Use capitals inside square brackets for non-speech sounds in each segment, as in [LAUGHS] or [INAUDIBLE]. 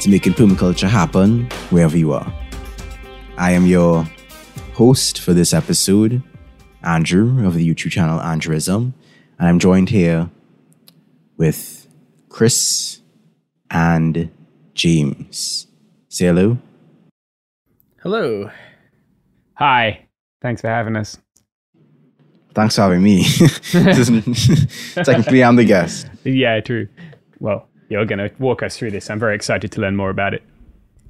to making permaculture happen wherever you are. I am your host for this episode, Andrew of the YouTube channel Andrewism, and I'm joined here with Chris and James. Say hello. Hello. Hi. Thanks for having us. Thanks for having me. [LAUGHS] It's Technically, I'm the guest. [LAUGHS] Yeah, true. Well, you're going to walk us through this. I'm very excited to learn more about it.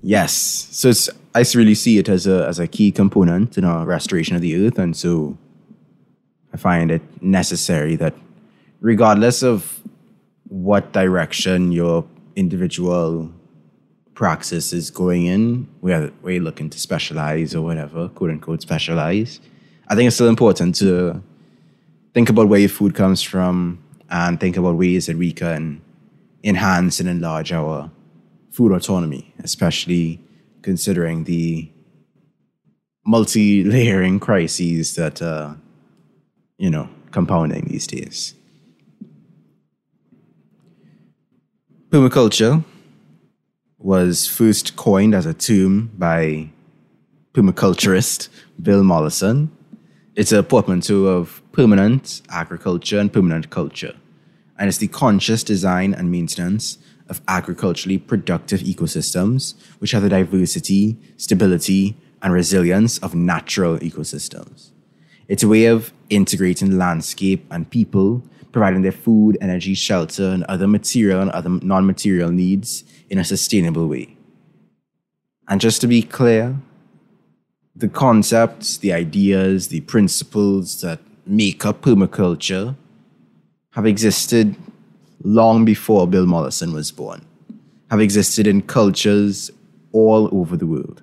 Yes. So I really see it as a, as a key component in our restoration of the earth. And so I find it necessary that regardless of what direction your individual praxis is going in, where you're looking to specialize or whatever, quote unquote, specialize, I think it's still important to think about where your food comes from and think about ways that we can enhance and enlarge our food autonomy, especially considering the multi-layering [LAUGHS] crises that uh, you know compounding these days. Permaculture was first coined as a term by permaculturist Bill Mollison. It's a portmanteau of permanent agriculture and permanent culture and it's the conscious design and maintenance of agriculturally productive ecosystems, which have the diversity, stability, and resilience of natural ecosystems. It's a way of integrating landscape and people, providing their food, energy, shelter, and other material and other non material needs in a sustainable way. And just to be clear, the concepts, the ideas, the principles that make up permaculture have existed long before Bill Mollison was born, have existed in cultures all over the world.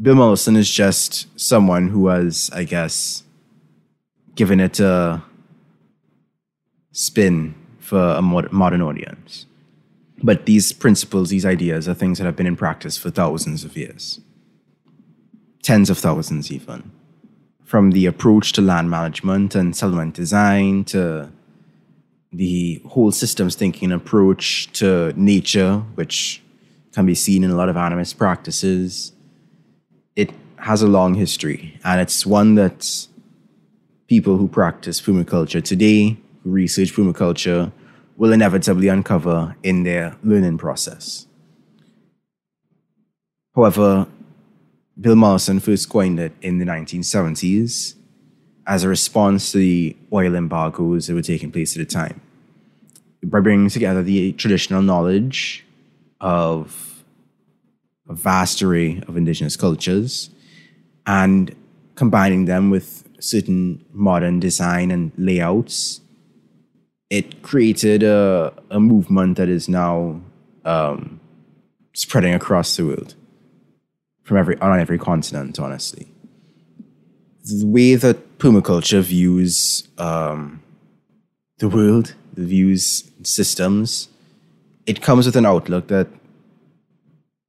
Bill Mollison is just someone who has, I guess, given it a spin for a modern audience. But these principles, these ideas, are things that have been in practice for thousands of years, tens of thousands even. From the approach to land management and settlement design to the whole systems thinking approach to nature, which can be seen in a lot of animist practices, it has a long history. And it's one that people who practice permaculture today, who research permaculture, will inevitably uncover in their learning process. However, Bill Mollison first coined it in the 1970s as a response to the oil embargoes that were taking place at the time. By bringing together the traditional knowledge of a vast array of indigenous cultures and combining them with certain modern design and layouts it created a, a movement that is now um, spreading across the world from every on every continent honestly. The way that permaculture views um, the world the views systems. It comes with an outlook that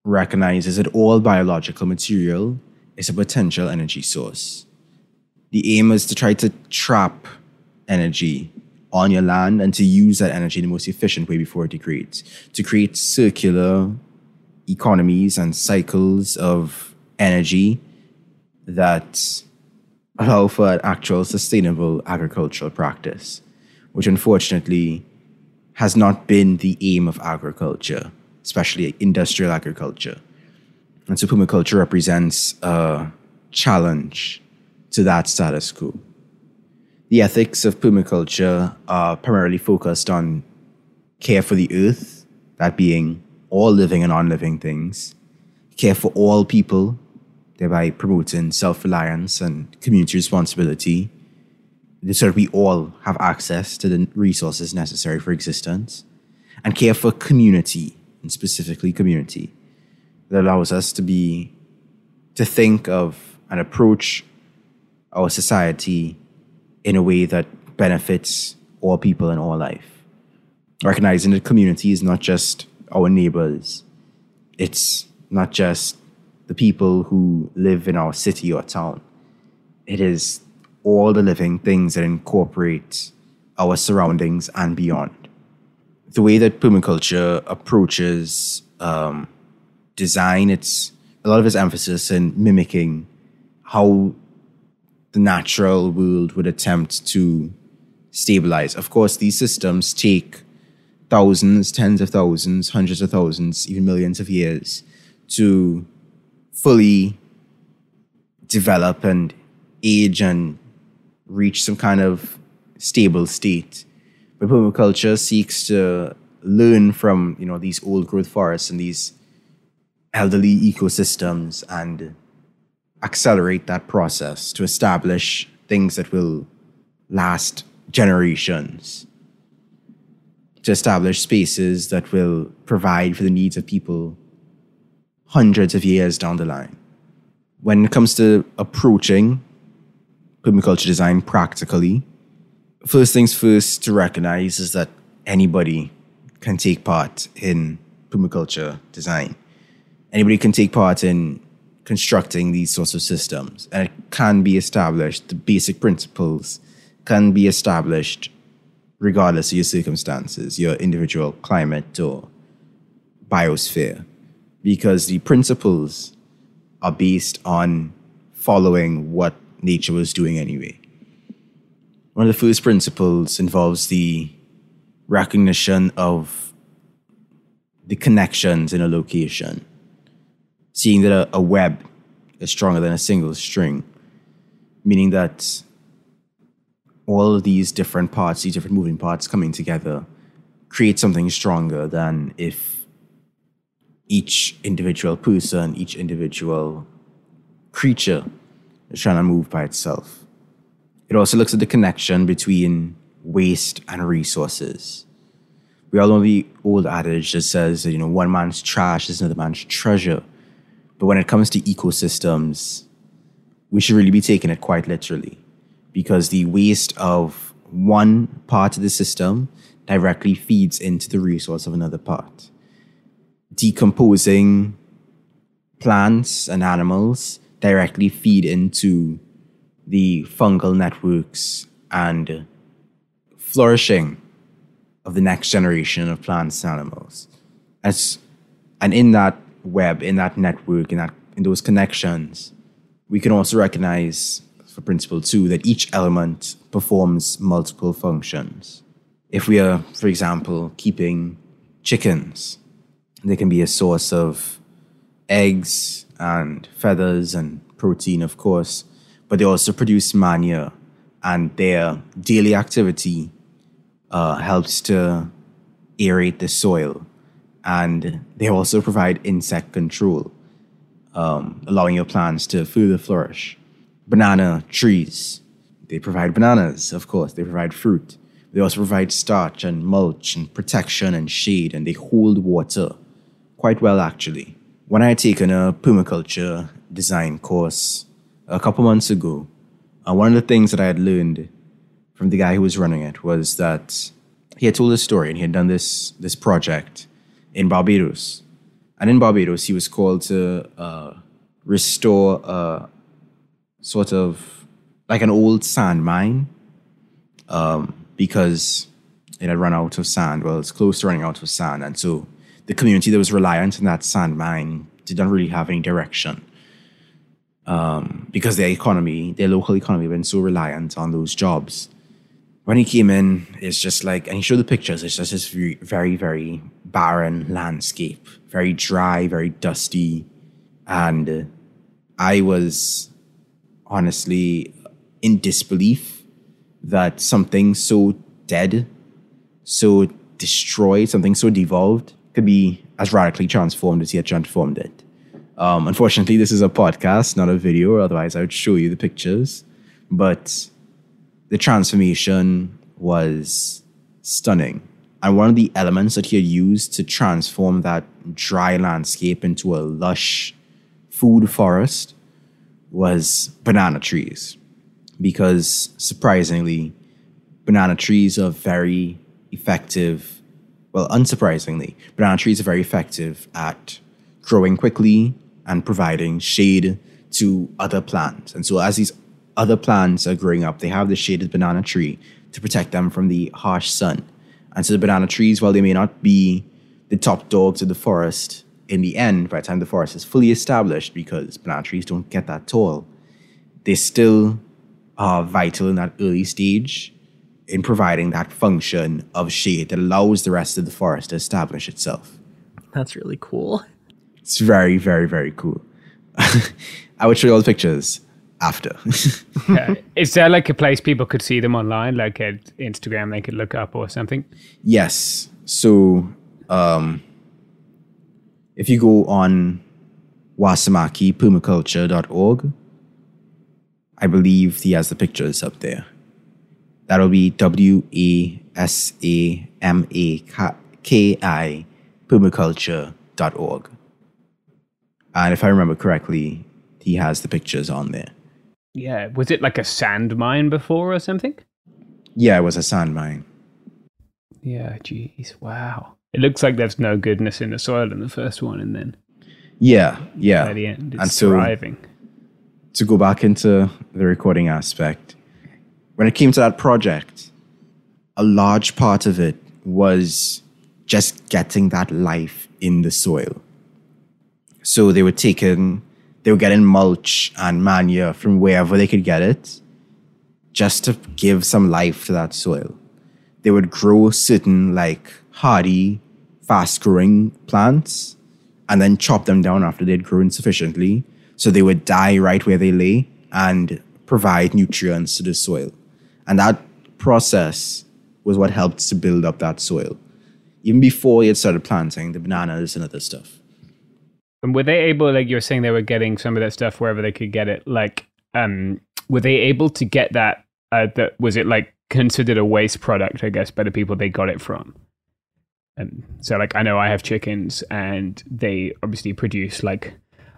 recognizes that all biological material is a potential energy source. The aim is to try to trap energy on your land and to use that energy in the most efficient way before it degrades. To create circular economies and cycles of energy that allow for an actual sustainable agricultural practice, which unfortunately has not been the aim of agriculture, especially industrial agriculture. And so permaculture represents a challenge to that status quo the ethics of permaculture are primarily focused on care for the earth, that being all living and non living things, care for all people, thereby promoting self reliance and community responsibility, so that we all have access to the resources necessary for existence, and care for community, and specifically community, that allows us to be, to think of and approach our society in a way that benefits all people and all life. Recognizing that community is not just our neighbors, it's not just the people who live in our city or town. It is all the living things that incorporate our surroundings and beyond. The way that permaculture approaches um, design, it's a lot of its emphasis in mimicking how the natural world would attempt to stabilize. Of course, these systems take thousands, tens of thousands, hundreds of thousands, even millions of years to fully develop and age and reach some kind of stable state. But permaculture seeks to learn from you know these old growth forests and these elderly ecosystems and accelerate that process to establish things that will last generations, to establish spaces that will provide for the needs of people hundreds of years down the line. When it comes to approaching permaculture design practically, first things first to recognize is that anybody can take part in permaculture design. Anybody can take part in constructing these sorts of systems. And it can be established, the basic principles can be established regardless of your circumstances, your individual climate or biosphere, because the principles are based on following what nature was doing anyway. One of the first principles involves the recognition of the connections in a location seeing that a, a web is stronger than a single string, meaning that all of these different parts, these different moving parts coming together, create something stronger than if each individual person, each individual creature is trying to move by itself. It also looks at the connection between waste and resources. We all know the old adage that says that, you know, one man's trash is another man's treasure. But when it comes to ecosystems, we should really be taking it quite literally because the waste of one part of the system directly feeds into the resource of another part. Decomposing plants and animals directly feed into the fungal networks and flourishing of the next generation of plants and animals. As, and in that web, in that network, in, that, in those connections, we can also recognize, for principle two, that each element performs multiple functions. If we are, for example, keeping chickens, they can be a source of eggs and feathers and protein, of course, but they also produce manure, and their daily activity uh, helps to aerate the soil. And they also provide insect control, um, allowing your plants to further flourish. Banana trees, they provide bananas, of course, they provide fruit. They also provide starch and mulch and protection and shade, and they hold water quite well, actually. When I had taken a permaculture design course a couple months ago, uh, one of the things that I had learned from the guy who was running it was that he had told a story and he had done this this project in Barbados, and in Barbados he was called to uh, restore a sort of like an old sand mine um, because it had run out of sand. Well, it's close to running out of sand, and so the community that was reliant on that sand mine did not really have any direction um, because their economy, their local economy, had been so reliant on those jobs. When he came in, it's just like, and he showed the pictures, it's just this very, very, very barren landscape, very dry, very dusty. And I was honestly in disbelief that something so dead, so destroyed, something so devolved could be as radically transformed as he had transformed it. Um, unfortunately, this is a podcast, not a video, otherwise, I would show you the pictures. But the transformation was stunning. And one of the elements that he had used to transform that dry landscape into a lush food forest was banana trees. Because surprisingly, banana trees are very effective. Well, unsurprisingly, banana trees are very effective at growing quickly and providing shade to other plants. And so, as these other plants are growing up, they have the shaded banana tree to protect them from the harsh sun. And so, the banana trees, while they may not be the top dogs of the forest in the end, by the time the forest is fully established, because banana trees don't get that tall, they still are vital in that early stage in providing that function of shade that allows the rest of the forest to establish itself. That's really cool. It's very, very, very cool. [LAUGHS] I would show you all the pictures after. [LAUGHS] yeah. Is there like a place people could see them online, like at Instagram they could look up or something? Yes. So um, if you go on wasamakipermaculture.org, I believe he has the pictures up there. That'll be W A S A M A K I permaculture.org. And if I remember correctly, he has the pictures on there. Yeah. Was it like a sand mine before or something? Yeah, it was a sand mine. Yeah, jeez. Wow. It looks like there's no goodness in the soil in the first one, and then. Yeah, yeah. By the end, it's and so, thriving. To go back into the recording aspect, when it came to that project, a large part of it was just getting that life in the soil. So they were taking, they were getting mulch and manure from wherever they could get it, just to give some life to that soil. They would grow certain like hardy, fast growing plants and then chop them down after they'd grown sufficiently. So they would die right where they lay and provide nutrients to the soil. And that process was what helped to build up that soil. Even before he had started planting the bananas and other stuff. And were they able, like you were saying, they were getting some of that stuff wherever they could get it? Like, um, were they able to get that? Uh, that was it like considered a waste product? I guess by the people they got it from. And so, like, I know I have chickens, and they obviously produce like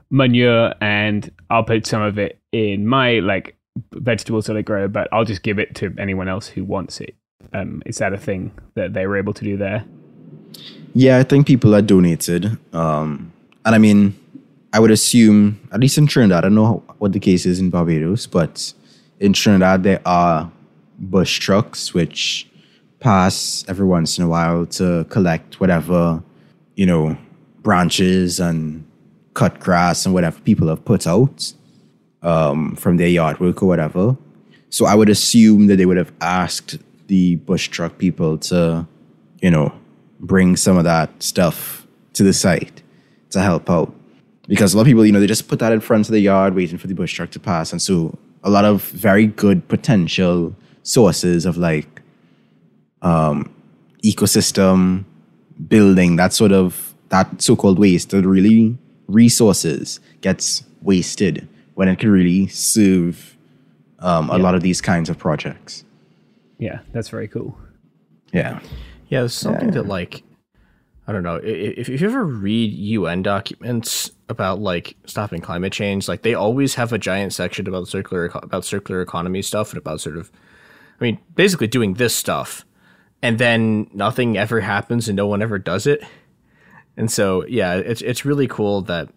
manure, and I'll put some of it in my like vegetables that I grow, but I'll just give it to anyone else who wants it. Um, is that a thing that they were able to do there? Yeah, I think people are donated. Um, and I mean, I would assume, at least in Trinidad, I don't know what the case is in Barbados, but in Trinidad, there are bush trucks which pass every once in a while to collect whatever, you know, branches and cut grass and whatever people have put out um, from their yard work or whatever. So I would assume that they would have asked the bush truck people to, you know, bring some of that stuff to the site to help out. Because a lot of people, you know, they just put that in front of the yard waiting for the bush truck to pass. And so a lot of very good potential sources of like um, ecosystem building, that sort of, that so called waste, that really resources gets wasted when it could really serve um, a Yeah. lot of these kinds of projects. Yeah, that's very cool. Yeah. Yeah, there's something that like I don't know i- i- if, if you ever read UN documents about like stopping climate change, like they always have a giant section about circular about circular economy stuff and about sort of, I mean, basically doing this stuff, and then nothing ever happens and no one ever does it, and so yeah, it's it's really cool that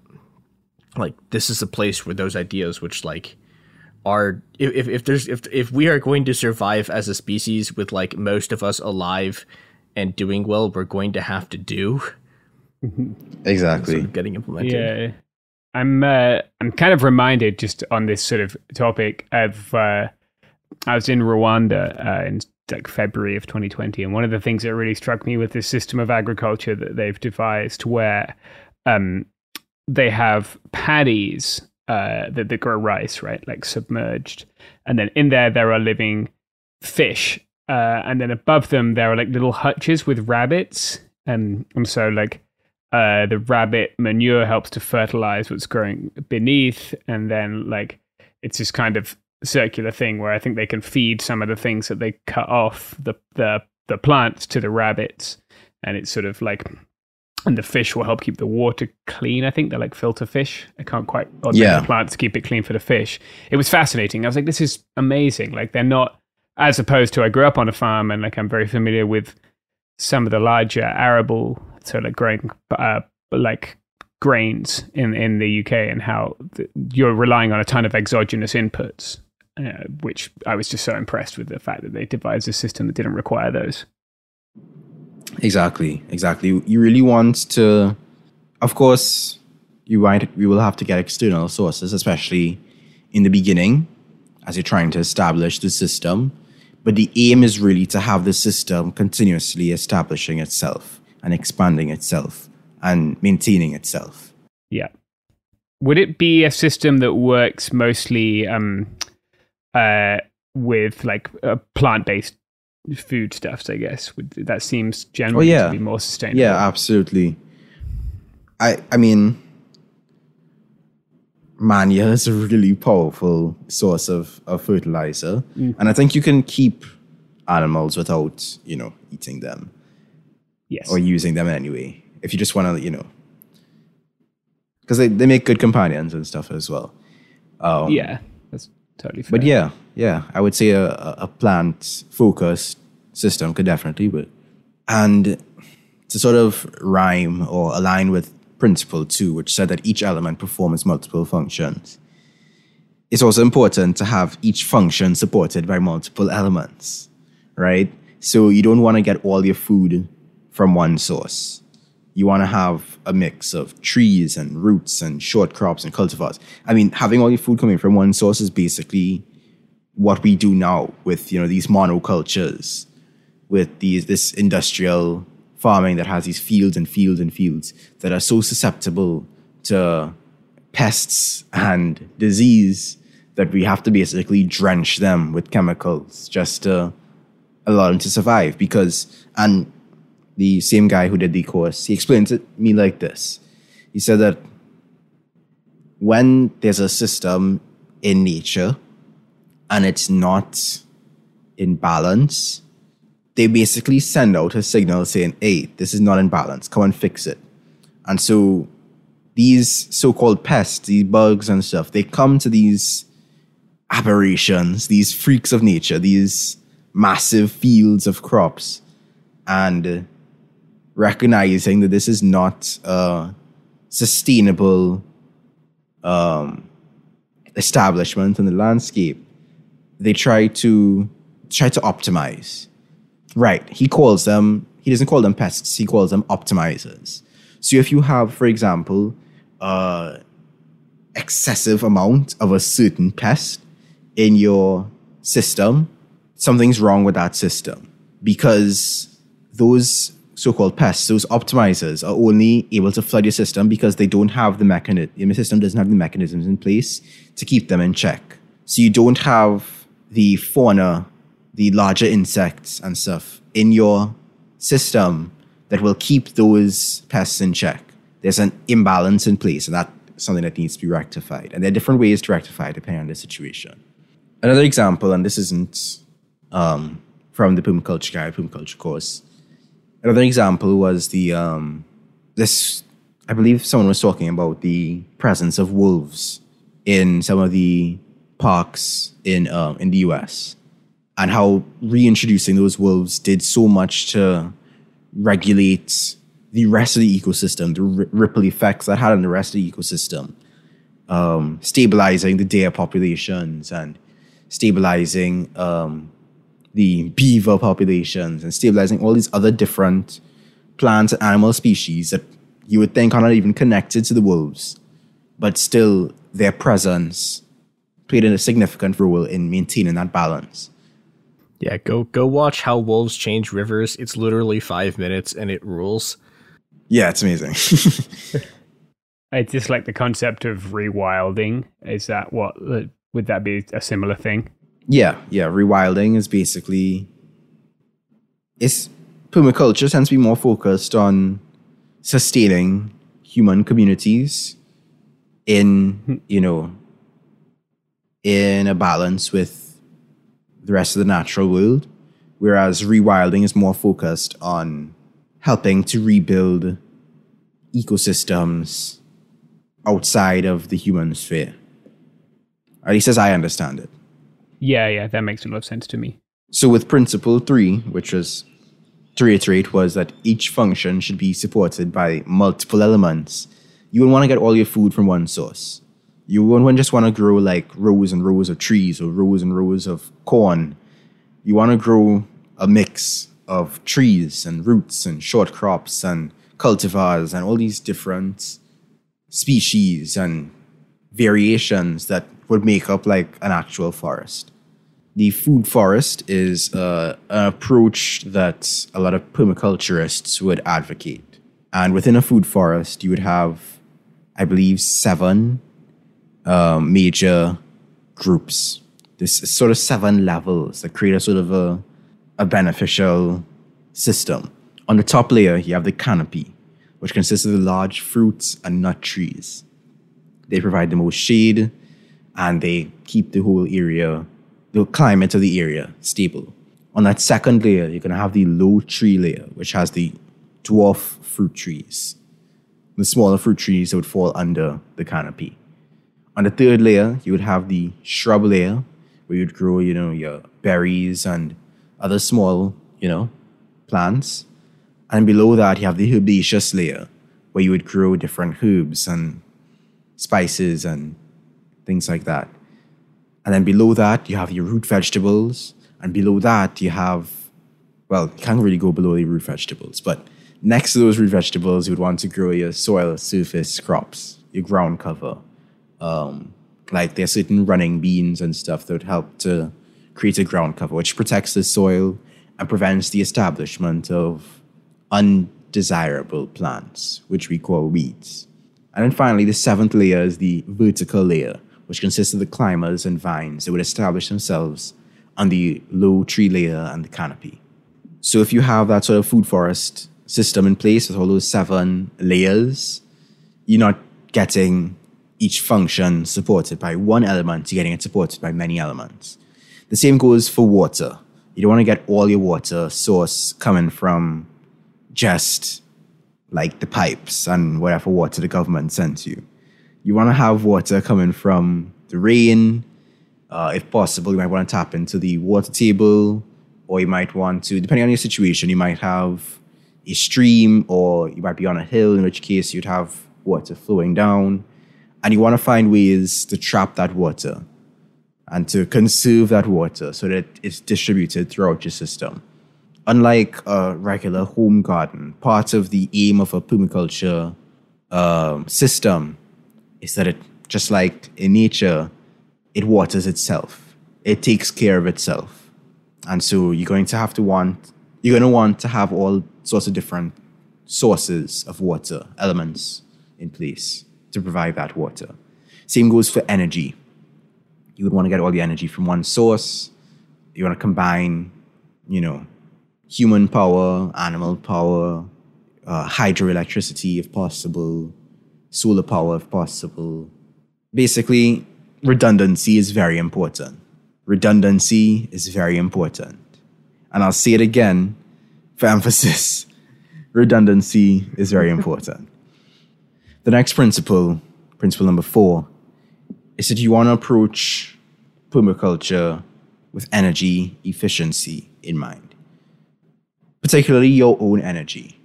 like this is a place where those ideas which like are if, if, if there's if if we are going to survive as a species with like most of us alive and doing well we're going to have to do [LAUGHS] Exactly. sort of getting implemented Yeah, I'm. Uh, I'm kind of reminded just on this sort of topic of. Uh, I was in Rwanda uh, in like February of 2020, and one of the things that really struck me with this system of agriculture that they've devised, where um, they have paddies uh, that, that grow rice, right, like submerged, and then in there there are living fish, uh, and then above them there are like little hutches with rabbits, and and so like uh, the rabbit manure helps to fertilize what's growing beneath, and then like it's this kind of circular thing where I think they can feed some of the things that they cut off the the the plants to the rabbits, and it's sort of like. And the fish will help keep the water clean. I think they're like filter fish. I can't quite. Or Yeah. the plants keep it clean for the fish. It was fascinating. I was like, this is amazing. Like they're not, as opposed to I grew up on a farm and like I'm very familiar with some of the larger arable, so like growing uh, like grains in in the UK and how th- you're relying on a ton of exogenous inputs, uh, which I was just so impressed with the fact that they devised a system that didn't require those. Exactly, exactly. You really want to, of course, you might we will have to get external sources, especially in the beginning, as you're trying to establish the system. But the aim is really to have the system continuously establishing itself and expanding itself and maintaining itself. Yeah. Would it be a system that works mostly um, uh, with like uh, plant based foodstuffs? I guess that seems generally yeah. to be more sustainable. Yeah, absolutely. I I mean, manure is a really powerful source of, of fertilizer, and I think you can keep animals without you know eating them Yes. or using them anyway. If you just want to, you know, because they, they make good companions and stuff as well. Um, yeah, totally fair. but yeah, yeah, I would say a, a, plant focused system could definitely work. And to sort of rhyme or align with principle two, which said that each element performs multiple functions, it's also important to have each function supported by multiple elements, right? So you don't want to get all your food from one source. You want to have a mix of trees and roots and short crops and cultivars. I mean, having all your food coming from one source is basically what we do now with you know these monocultures, with these this industrial farming that has these fields and fields and fields that are so susceptible to pests and disease that we have to basically drench them with chemicals just to allow them to survive. Because and the same guy who did the course, he explained it to me like this. He said that when there's a system in nature and it's not in balance, they basically send out a signal saying, hey, this is not in balance, come and fix it. And so these so called pests, these bugs and stuff, they come to these aberrations, these freaks of nature, these massive fields of crops, and recognizing that this is not a sustainable um, establishment in the landscape, they try to try to optimize. Right. He calls them, he doesn't call them pests, he calls them optimizers. So if you have, for example, uh, excessive amount of a certain pest in your system, something's wrong with that system because those so-called pests, those optimizers, are only able to flood your system because they don't have the mechanism. Your system doesn't have the mechanisms in place to keep them in check. So you don't have the fauna, the larger insects and stuff in your system that will keep those pests in check. There's an imbalance in place, and that's something that needs to be rectified. And there are different ways to rectify depending on the situation. Another example, and this isn't um, from the permaculture guide, permaculture course. Another example was the um, this. I believe someone was talking about the presence of wolves in some of the parks in uh, in the U.S. and how reintroducing those wolves did so much to regulate the rest of the ecosystem, the r- ripple effects that had on the rest of the ecosystem, um, stabilizing the deer populations and stabilizing um, the beaver populations and stabilizing all these other different plant and animal species that you would think are not even connected to the wolves, but still their presence played a significant role in maintaining that balance. Yeah, go go watch how wolves change rivers. It's literally five minutes and it rules. Yeah, it's amazing. [LAUGHS] it's just like the concept of rewilding. Is that what would that be a similar thing? Yeah, yeah. Rewilding is basically it's permaculture tends to be more focused on sustaining human communities in hmm. you know in a balance with the rest of the natural world, whereas rewilding is more focused on helping to rebuild ecosystems outside of the human sphere. At least as I understand it. Yeah, yeah, that makes a lot of sense to me. So with principle three, which was to reiterate, was that each function should be supported by multiple elements. You wouldn't want to get all your food from one source. You wouldn't just want to grow like rows and rows of trees or rows and rows of corn. You want to grow a mix of trees and roots and short crops and cultivars and all these different species and variations that would make up like an actual forest. The food forest is uh, an approach that a lot of permaculturists would advocate. And within a food forest, you would have, I believe, seven um, major groups. This sort of seven levels that create a sort of a, a beneficial system. On the top layer, you have the canopy, which consists of the large fruits and nut trees. They provide the most shade and they keep the whole area, the climate of the area stable. On that second layer, you're going to have the low tree layer, which has the dwarf fruit trees, the smaller fruit trees that would fall under the canopy. On the third layer, you would have the shrub layer, where you'd grow, you know, your berries and other small, you know, plants. And below that, you have the herbaceous layer, where you would grow different herbs and spices and things like that. And then below that, you have your root vegetables. And below that, you have, well, you can't really go below the root vegetables, but next to those root vegetables, you would want to grow your soil surface crops, your ground cover. Um, like there's certain running beans and stuff that would help to create a ground cover, which protects the soil and prevents the establishment of undesirable plants, which we call weeds. And then finally, the seventh layer is the vertical layer, which consists of the climbers and vines that would establish themselves on the low tree layer and the canopy. So if you have that sort of food forest system in place with all those seven layers, you're not getting each function supported by one element to getting it supported by many elements. The same goes for water. You don't want to get all your water source coming from just like the pipes and whatever water the government sends you. You want to have water coming from the rain. Uh, if possible, you might want to tap into the water table, or you might want to, depending on your situation, you might have a stream, or you might be on a hill, in which case you'd have water flowing down. And you want to find ways to trap that water and to conserve that water so that it's distributed throughout your system. Unlike a regular home garden, part of the aim of a permaculture um, system is that it, just like in nature, it waters itself. It takes care of itself. And so you're going to have to want, you're going to want to have all sorts of different sources of water, elements in place to provide that water. Same goes for energy you would want to get all the energy from one source. You want to combine, you know, human power, animal power, uh, hydroelectricity if possible, solar power if possible. Basically, redundancy is very important. Redundancy is very important. And I'll say it again for [LAUGHS] emphasis redundancy is very important. The next principle, principle number four, is that you want to approach permaculture with energy efficiency in mind, particularly your own energy.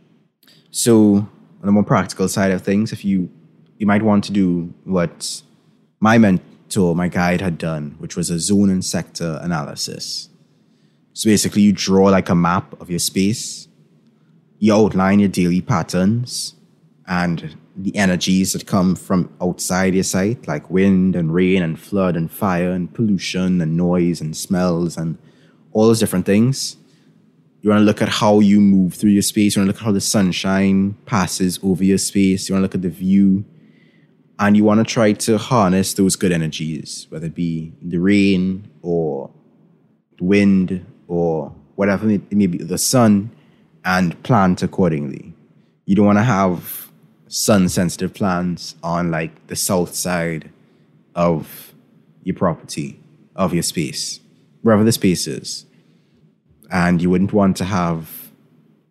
So, on the more practical side of things, if you you might want to do what my mentor, my guide had done, which was a zone and sector analysis. So basically, you draw like a map of your space, you outline your daily patterns, and the energies that come from outside your site, like wind and rain and flood and fire and pollution and noise and smells and all those different things. You want to look at how you move through your space. You want to look at how the sunshine passes over your space. You want to look at the view. And you want to try to harness those good energies, whether it be the rain or the wind or whatever it may be, the sun, and plant accordingly. You don't want to have sun sensitive plants on like the south side of your property, of your space, wherever the space is. And you wouldn't want to have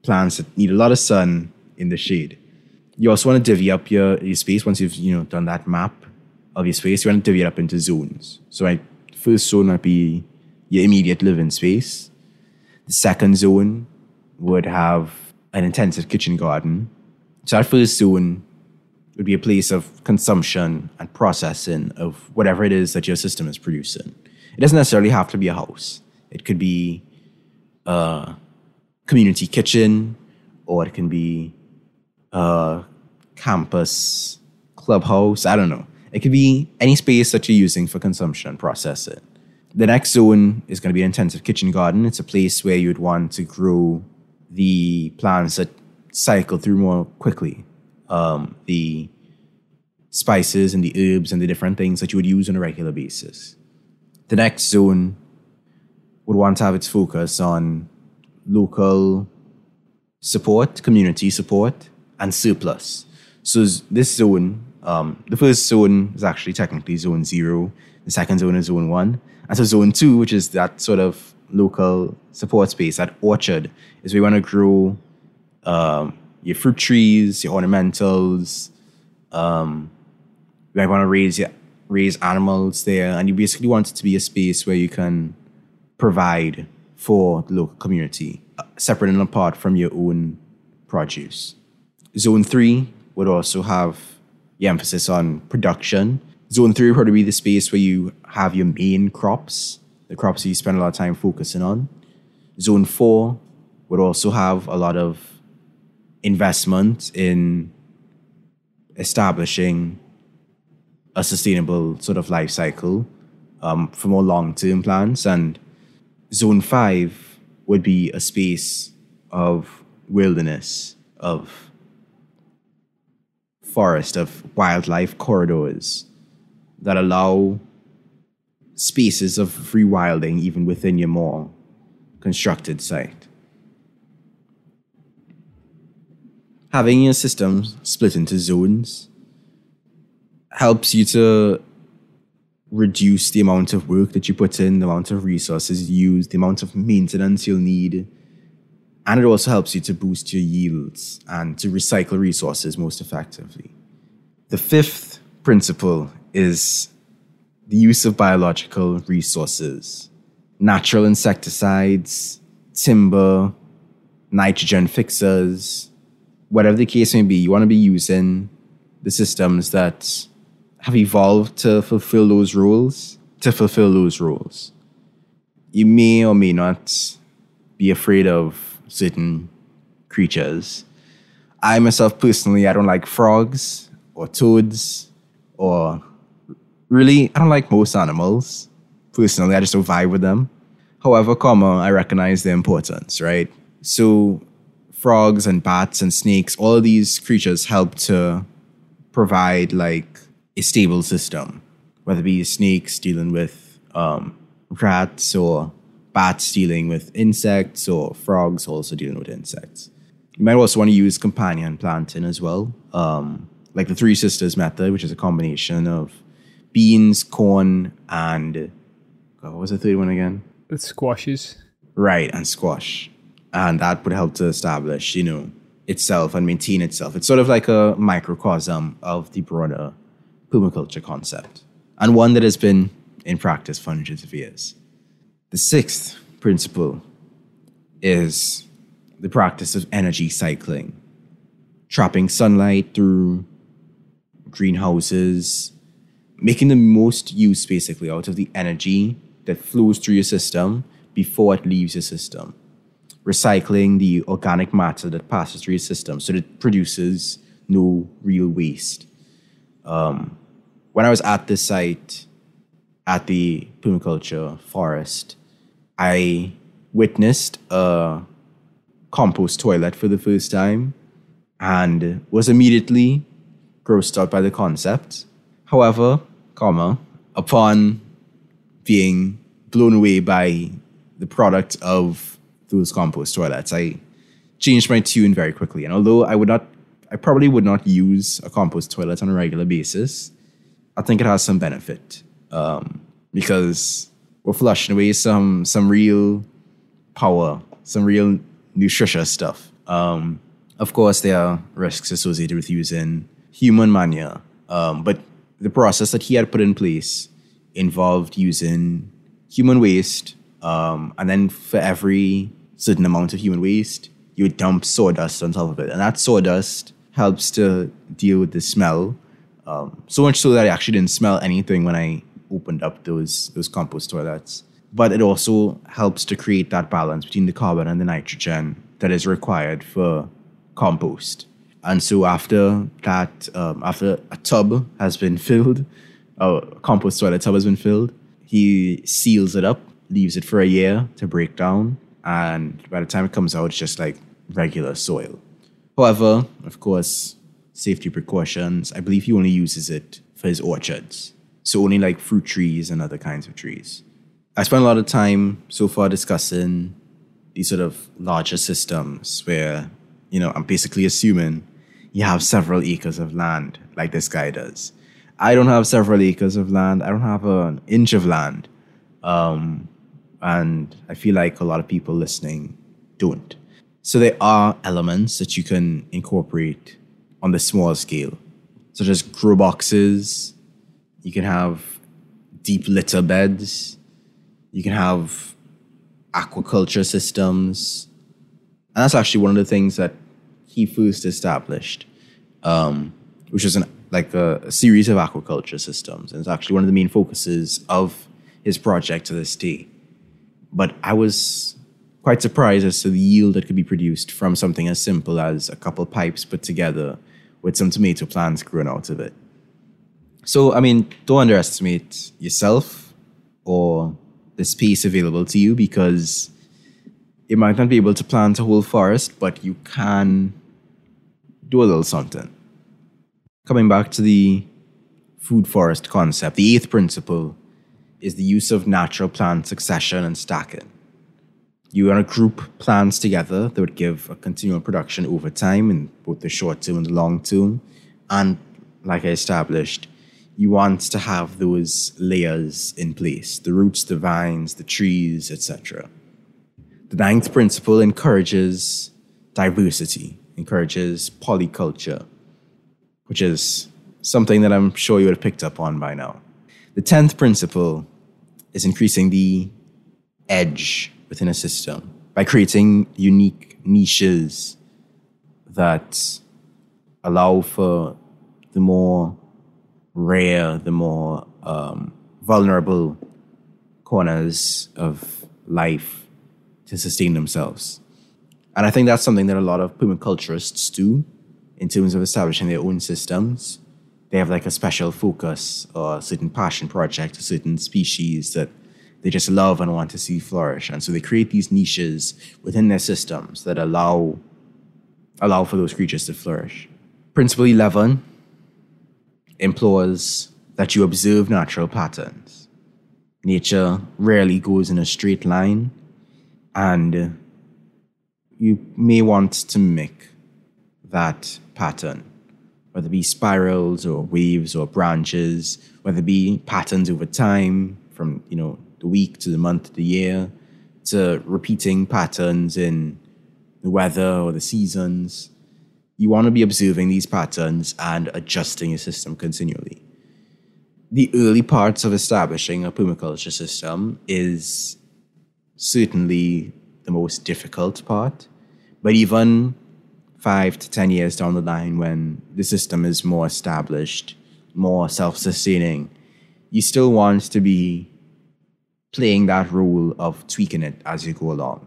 plants that need a lot of sun in the shade. You also want to divvy up your, your space once you've you know done that map of your space. You want to divvy it up into zones. So, my first zone might be your immediate living space. The second zone would have an intensive kitchen garden so that first zone would be a place of consumption and processing of whatever it is that your system is producing. It doesn't necessarily have to be a house. It could be a community kitchen, or it can be a campus clubhouse. I don't know. It could be any space that you're using for consumption process it. The next zone is going to be an intensive kitchen garden. It's a place where you'd want to grow the plants that cycle through more quickly. Um, the spices and the herbs and the different things that you would use on a regular basis. The next zone would want to have its focus on local support, community support, and surplus. So this zone, um, the first zone is actually technically zone zero. The second zone is zone one. And so zone two, which is that sort of local support space, that orchard, is we want to grow um, your fruit trees, your ornamentals. Um, you might want to raise your, raise animals there, and you basically want it to be a space where you can provide for the local community, uh, separate and apart from your own produce. Zone three would also have the emphasis on production. Zone three would probably be the space where you have your main crops, the crops you spend a lot of time focusing on. Zone four would also have a lot of investment in establishing a sustainable sort of life cycle um, for more long term plans. And zone five would be a space of wilderness, of forest, of wildlife corridors that allow spaces of free wilding even within your more constructed site. having your system split into zones helps you to reduce the amount of work that you put in, the amount of resources used, the amount of maintenance you'll need. And it also helps you to boost your yields and to recycle resources most effectively. The fifth principle is the use of biological resources, natural insecticides, timber, nitrogen fixers, whatever the case may be, you want to be using the systems that have evolved to fulfill those roles, to fulfill those roles. You may or may not be afraid of certain creatures. I myself personally, I don't like frogs or toads or really, I don't like most animals. Personally, I just don't vibe with them. However, comma, I recognize their importance, right? So frogs and bats and snakes, all of these creatures help to provide like a stable system, whether it be snakes dealing with um, rats or bats dealing with insects or frogs also dealing with insects. You might also want to use companion planting as well, um, like the Three Sisters method, which is a combination of beans, corn, and what was the third one again? With squashes. Right, and squash. And that would help to establish, you know, itself and maintain itself. It's sort of like a microcosm of the broader permaculture concept, and one that has been in practice for hundreds of years. The sixth principle is the practice of energy cycling, trapping sunlight through greenhouses, making the most use basically out of the energy that flows through your system before it leaves your system. Recycling the organic matter that passes through your system so that it produces no real waste. Um, when I was at this site at the permaculture forest, I witnessed a compost toilet for the first time and was immediately grossed out by the concept. However, comma, upon being blown away by the product of those compost toilets, I changed my tune very quickly. And although I would not, I probably would not use a compost toilet on a regular basis, I think it has some benefit um, because we're flushing away some some real power, some real nutritious stuff. Um, of course, there are risks associated with using human manure, um, but the process that he had put in place involved using human waste, um, and then for every certain amount of human waste, you would dump sawdust on top of it, and that sawdust helps to deal with the smell. Um, so much so that I actually didn't smell anything when I opened up those those compost toilets. But it also helps to create that balance between the carbon and the nitrogen that is required for compost. And so after that, um, after a tub has been filled, a compost toilet tub has been filled, he seals it up, leaves it for a year to break down, and by the time it comes out, it's just like regular soil. However, of course, safety precautions. I believe he only uses it for his orchards, so only like fruit trees and other kinds of trees. I spent a lot of time so far discussing these sort of larger systems where, you know, I'm basically assuming you have several acres of land like this guy does. I don't have several acres of land. I don't have an inch of land. Um, and I feel like a lot of people listening don't. So there are elements that you can incorporate on the small scale, such as grow boxes. You can have deep litter beds. You can have aquaculture systems. And that's actually one of the things that first established, um, which was an, like a, a, series of aquaculture systems. And it's actually one of the main focuses of his project to this day. But I was quite surprised as to the yield that could be produced from something as simple as a couple pipes put together with some tomato plants growing out of it. So, I mean, don't underestimate yourself or the space available to you because you might not be able to plant a whole forest, but you can do a little something. Coming back to the food forest concept, the eighth principle is the use of natural plant succession and stacking. You want to group plants together that would give a continual production over time in both the short term and the long term. And like I established, you want to have those layers in place the roots, the vines, the trees, etc. The ninth principle encourages diversity, encourages polyculture, which is something that I'm sure you would have picked up on by now. The tenth principle is increasing the edge within a system by creating unique niches that allow for the more rare, the more um, vulnerable corners of life to sustain themselves. And I think that's something that a lot of permaculturists do in terms of establishing their own systems. They have like a special focus or a certain passion project, a certain species that they just love and want to see flourish. And so they create these niches within their systems that allow allow for those creatures to flourish. Principle 11 implores that you observe natural patterns. Nature rarely goes in a straight line, and you may want to mimic that pattern, whether it be spirals or waves or branches, whether it be patterns over time from you know the week to the month to the year, to repeating patterns in the weather or the seasons. You want to be observing these patterns and adjusting your system continually. The early parts of establishing a permaculture system is certainly the most difficult part, but even five to 10 years down the line, when the system is more established, more self sustaining, you still want to be playing that role of tweaking it as you go along.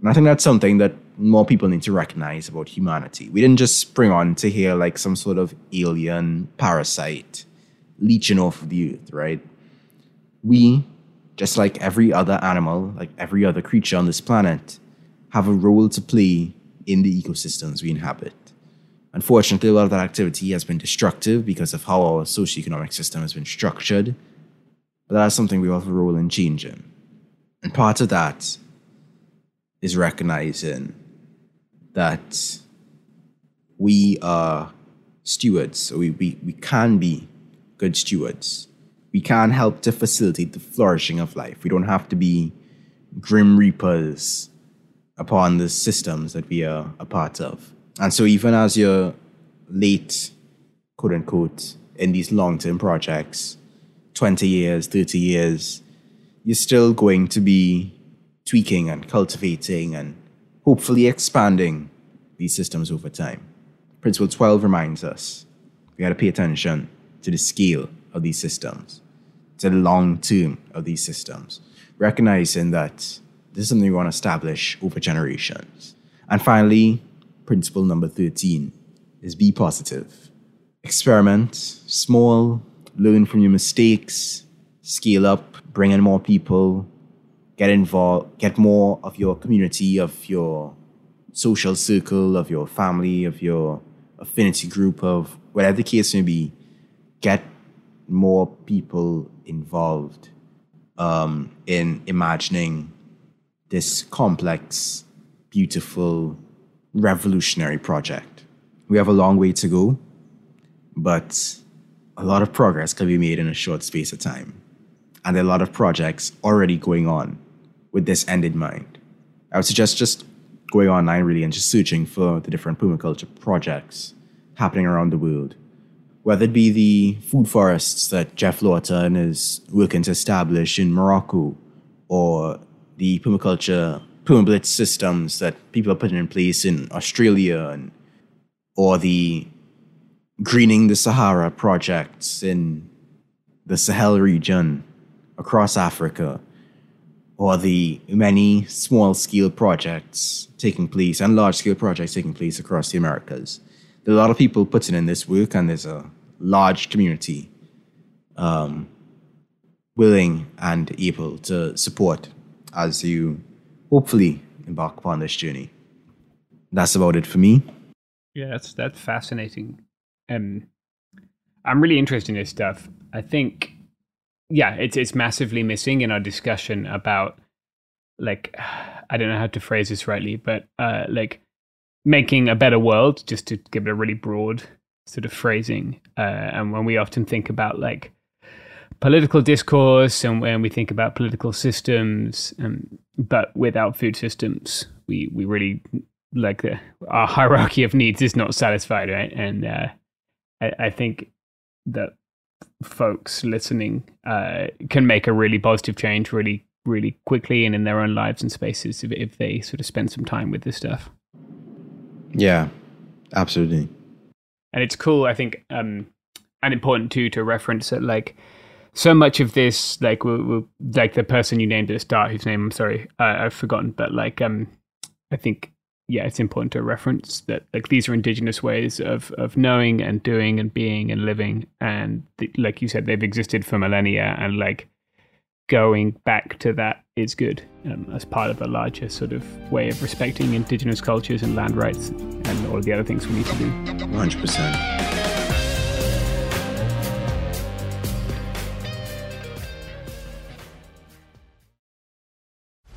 And I think that's something that more people need to recognize about humanity. We didn't just spring on to here like some sort of alien parasite leeching off of the earth, right? We, just like every other animal, like every other creature on this planet, have a role to play in the ecosystems we inhabit. Unfortunately, a lot of that activity has been destructive because of how our socioeconomic system has been structured. But that's something we have a role in changing. And part of that is recognizing that we are stewards, or we, we, we can be good stewards. We can help to facilitate the flourishing of life. We don't have to be grim reapers upon the systems that we are a part of. And so, even as you're late, quote unquote, in these long term projects, 20 years, 30 years, you're still going to be tweaking and cultivating and hopefully expanding these systems over time. Principle 12 reminds us we got to pay attention to the scale of these systems, to the long term of these systems, recognizing that this is something we want to establish over generations. And finally, principle number 13 is be positive. Experiment small, learn from your mistakes, scale up, bring in more people, get involved, get more of your community, of your social circle, of your family, of your affinity group, of whatever the case may be, get more people involved um, in imagining this complex, beautiful, revolutionary project. We have a long way to go, but a lot of progress can be made in a short space of time. And a lot of projects already going on with this end in mind. I would suggest just going online really and just searching for the different permaculture projects happening around the world. Whether it be the food forests that Geoff Lawton is working to establish in Morocco, or the permaculture permablitz systems that people are putting in place in Australia, and or the greening the Sahara projects in the Sahel region across Africa, or the many small scale projects taking place and large scale projects taking place across the Americas. There are a lot of people putting in this work, and there's a large community um, willing and able to support as you hopefully embark upon this journey. That's about it for me. Yeah, that's that's fascinating. Um, I'm really interested in this stuff. I think, yeah, it's it's massively missing in our discussion about like [SIGHS] I don't know how to phrase this rightly, but uh, like making a better world, just to give it a really broad sort of phrasing. Uh, and when we often think about like political discourse and when we think about political systems, um, but without food systems, we, we really like the, our [LAUGHS] hierarchy of needs is not satisfied, right? And uh, I, I think that folks listening uh, can make a really positive change really really quickly and in their own lives and spaces if, if they sort of spend some time with this stuff Yeah, absolutely. and it's cool i think um and important too to reference that like so much of this like we'll, we'll, like the person you named at the start whose name i'm sorry uh, i've forgotten but like um i think yeah it's important to reference that like these are indigenous ways of of knowing and doing and being and living and th- like you said they've existed for millennia and like going back to that is good um, as part of a larger sort of way of respecting indigenous cultures and land rights and all the other things we need to do 100%.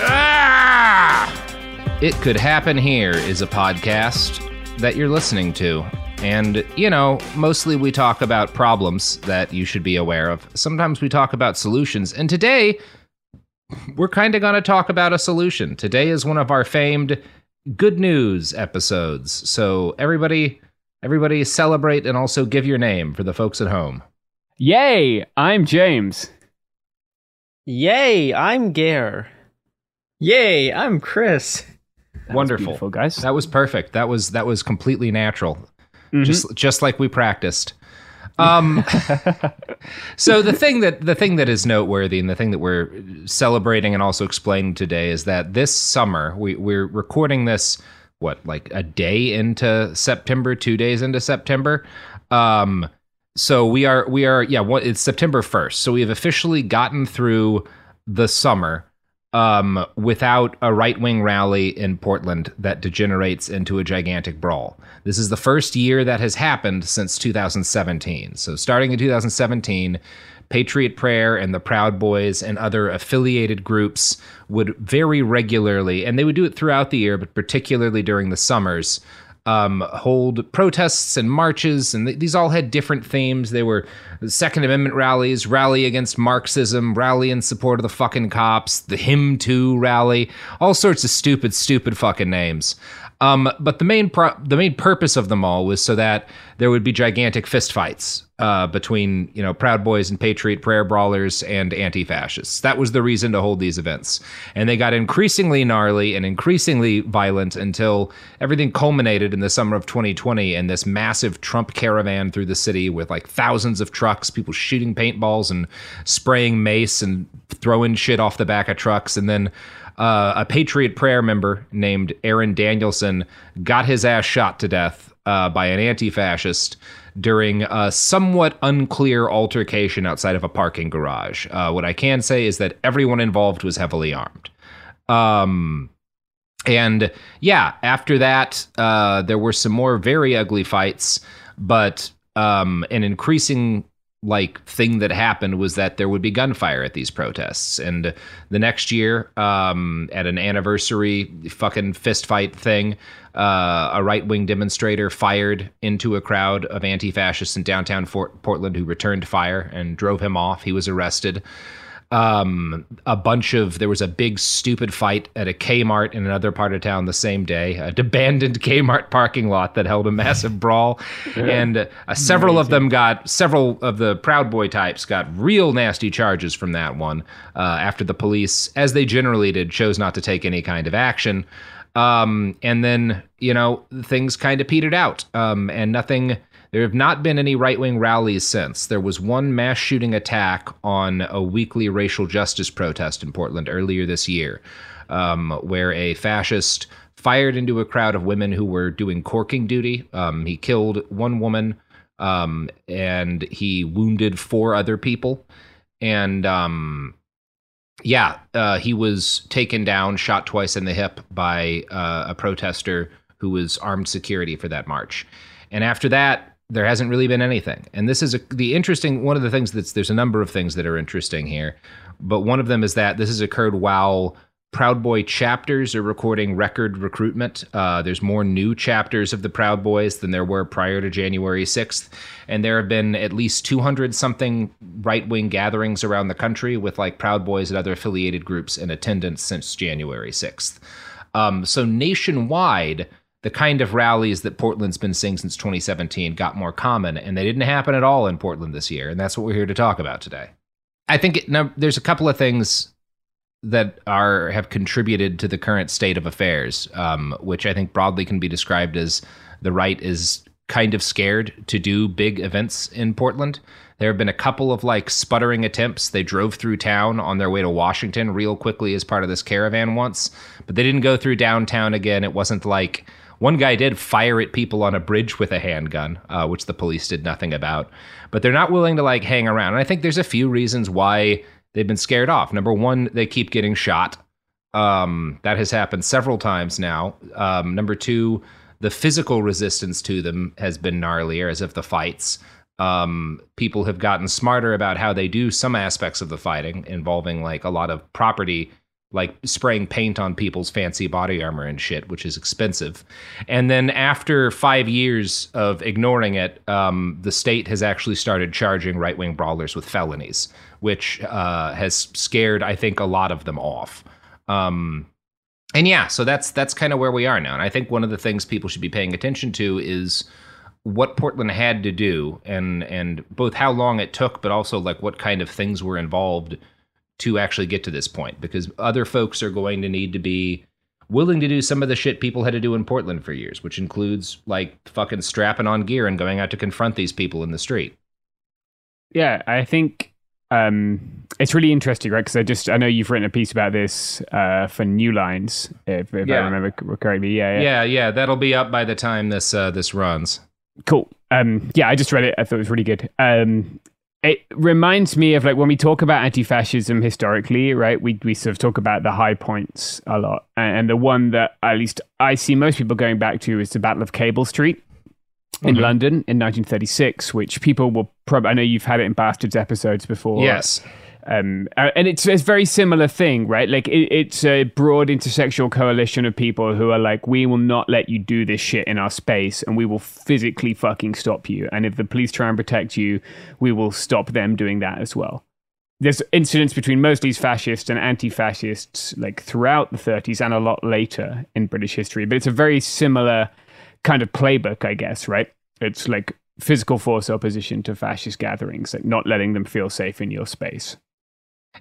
Ah! It Could Happen Here is a podcast that you're listening to. And, you know, mostly we talk about problems that you should be aware of. Sometimes we talk about solutions. And today, we're kind of going to talk about a solution. Today is one of our famed good news episodes. So, everybody, everybody celebrate and also give your name for the folks at home. Yay! I'm James. Yay, I'm Gare. Yay, I'm Chris. Wonderful, beautiful, guys. That was perfect. That was that was completely natural, Mhm. just just like we practiced. Um, [LAUGHS] so the thing that the thing that is noteworthy and the thing that we're celebrating and also explaining today is that this summer we we're recording this what like a day into September, two days into September. Um, so we are we are yeah what it's September first. So we have officially gotten through the summer um, without a right wing rally in Portland that degenerates into a gigantic brawl. This is the first year that has happened since 2017. So, starting in 2017, Patriot Prayer and the Proud Boys and other affiliated groups would very regularly, and they would do it throughout the year, but particularly during the summers, um, hold protests and marches, and th- these all had different themes. They were Second Amendment rallies, rally against Marxism, rally in support of the fucking cops, the Him Too rally, all sorts of stupid, stupid fucking names. Um, but the main pro- the main purpose of them all was so that there would be gigantic fistfights uh, between you know Proud Boys and Patriot Prayer brawlers and anti-fascists. That was the reason to hold these events, and they got increasingly gnarly and increasingly violent until everything culminated in the summer of 2020 in this massive Trump caravan through the city with like thousands of trucks, people shooting paintballs and spraying mace and throwing shit off the back of trucks, and then uh, a Patriot Prayer member named Aaron Danielson got his ass shot to death uh, by an anti fascist during a somewhat unclear altercation outside of a parking garage. Uh, what I can say is that everyone involved was heavily armed. Um, and yeah, after that, uh, there were some more very ugly fights, but um, an increasing like thing that happened was that there would be gunfire at these protests. And the next year um, at an anniversary fucking fist fight thing uh, a right-wing demonstrator fired into a crowd of anti-fascists in downtown Fort- portland who returned fire and drove him off. He was arrested um, a bunch of there was a big stupid fight at a Kmart in another part of town the same day, an abandoned [LAUGHS] Kmart parking lot that held a massive [LAUGHS] brawl, and uh, several of them got several of the Proud Boy types got real nasty charges from that one. Uh, after the police, as they generally did, chose not to take any kind of action. Um, and then you know things kind of petered out, um, and nothing. There have not been any right wing rallies since. There was one mass shooting attack on a weekly racial justice protest in Portland earlier this year, um, where a fascist fired into a crowd of women who were doing corking duty. Um, he killed one woman um, and he wounded four other people. And um, yeah, uh, he was taken down, shot twice in the hip by uh, a protester who was armed security for that march. And after that, there hasn't really been anything. And this is a, the interesting one of the things that's there's a number of things that are interesting here, but one of them is that this has occurred while Proud Boy chapters are recording record recruitment. Uh, there's more new chapters of the Proud Boys than there were prior to January 6th. And there have been at least 200 something right wing gatherings around the country with like Proud Boys and other affiliated groups in attendance since January 6th. Um, so nationwide, the kind of rallies that Portland's been seeing since 2017 got more common, and they didn't happen at all in Portland this year. And that's what we're here to talk about today. I think it, now, there's a couple of things that are have contributed to the current state of affairs, um, which I think broadly can be described as the right is kind of scared to do big events in Portland. There have been a couple of like sputtering attempts. They drove through town on their way to Washington real quickly as part of this caravan once, but they didn't go through downtown again. It wasn't like one guy did fire at people on a bridge with a handgun, uh, which the police did nothing about. But they're not willing to like hang around. And I think there's a few reasons why they've been scared off. Number one, they keep getting shot. Um, that has happened several times now. Um, number two, the physical resistance to them has been gnarlier, as if the fights. Um, people have gotten smarter about how they do some aspects of the fighting, involving like a lot of property, like spraying paint on people's fancy body armor and shit, which is expensive. And then after five years of ignoring it, um, the state has actually started charging right wing brawlers with felonies, which uh, has scared, I think, a lot of them off. Um, and yeah, so that's that's kind of where we are now. And I think one of the things people should be paying attention to is what Portland had to do, and and both how long it took, but also like what kind of things were involved to actually get to this point. Because other folks are going to need to be willing to do some of the shit people had to do in Portland for years, which includes like fucking strapping on gear and going out to confront these people in the street. Yeah, I think um, it's really interesting, right? Because I just I know you've written a piece about this uh, for New Lines, if, if Yeah. I remember correctly. Yeah, yeah, Yeah, yeah, that'll be up by the time this uh, this runs. cool. Um, yeah, I just read it. I thought it was really good. Um, it reminds me of like when we talk about anti-fascism historically, right? We we sort of talk about the high points a lot, and, and the one that at least I see most people going back to is the Battle of Cable Street in Mhm. London in 1936, which people will probably. I know you've had it in Bastards episodes before. Yes. Um, uh, and it's it's very similar thing, right? Like it, it's a broad intersectional coalition of people who are like, we will not let you do this shit in our space, and we will physically fucking stop you. And if the police try and protect you, we will stop them doing that as well. There's incidents between mostly fascists and anti-fascists, like throughout the 30s and a lot later in British history. But it's a very similar kind of playbook, I guess, right? It's like physical force opposition to fascist gatherings, like not letting them feel safe in your space.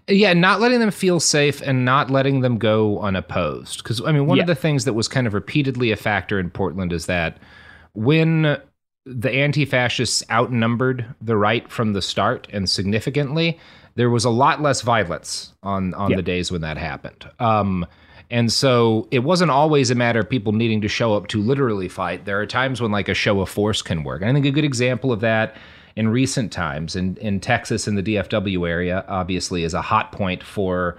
Yeah, not letting them feel safe and not letting them go unopposed. Because, I mean, one Yeah. of the things that was kind of repeatedly a factor in Portland is that when the anti fascists outnumbered the right from the start and significantly, there was a lot less violence on, on Yeah. the days when that happened. Um, and so it wasn't always a matter of people needing to show up to literally fight. There are times when like a show of force can work. And I think a good example of that in recent times in, in Texas in the DFW area, obviously, is a hot point for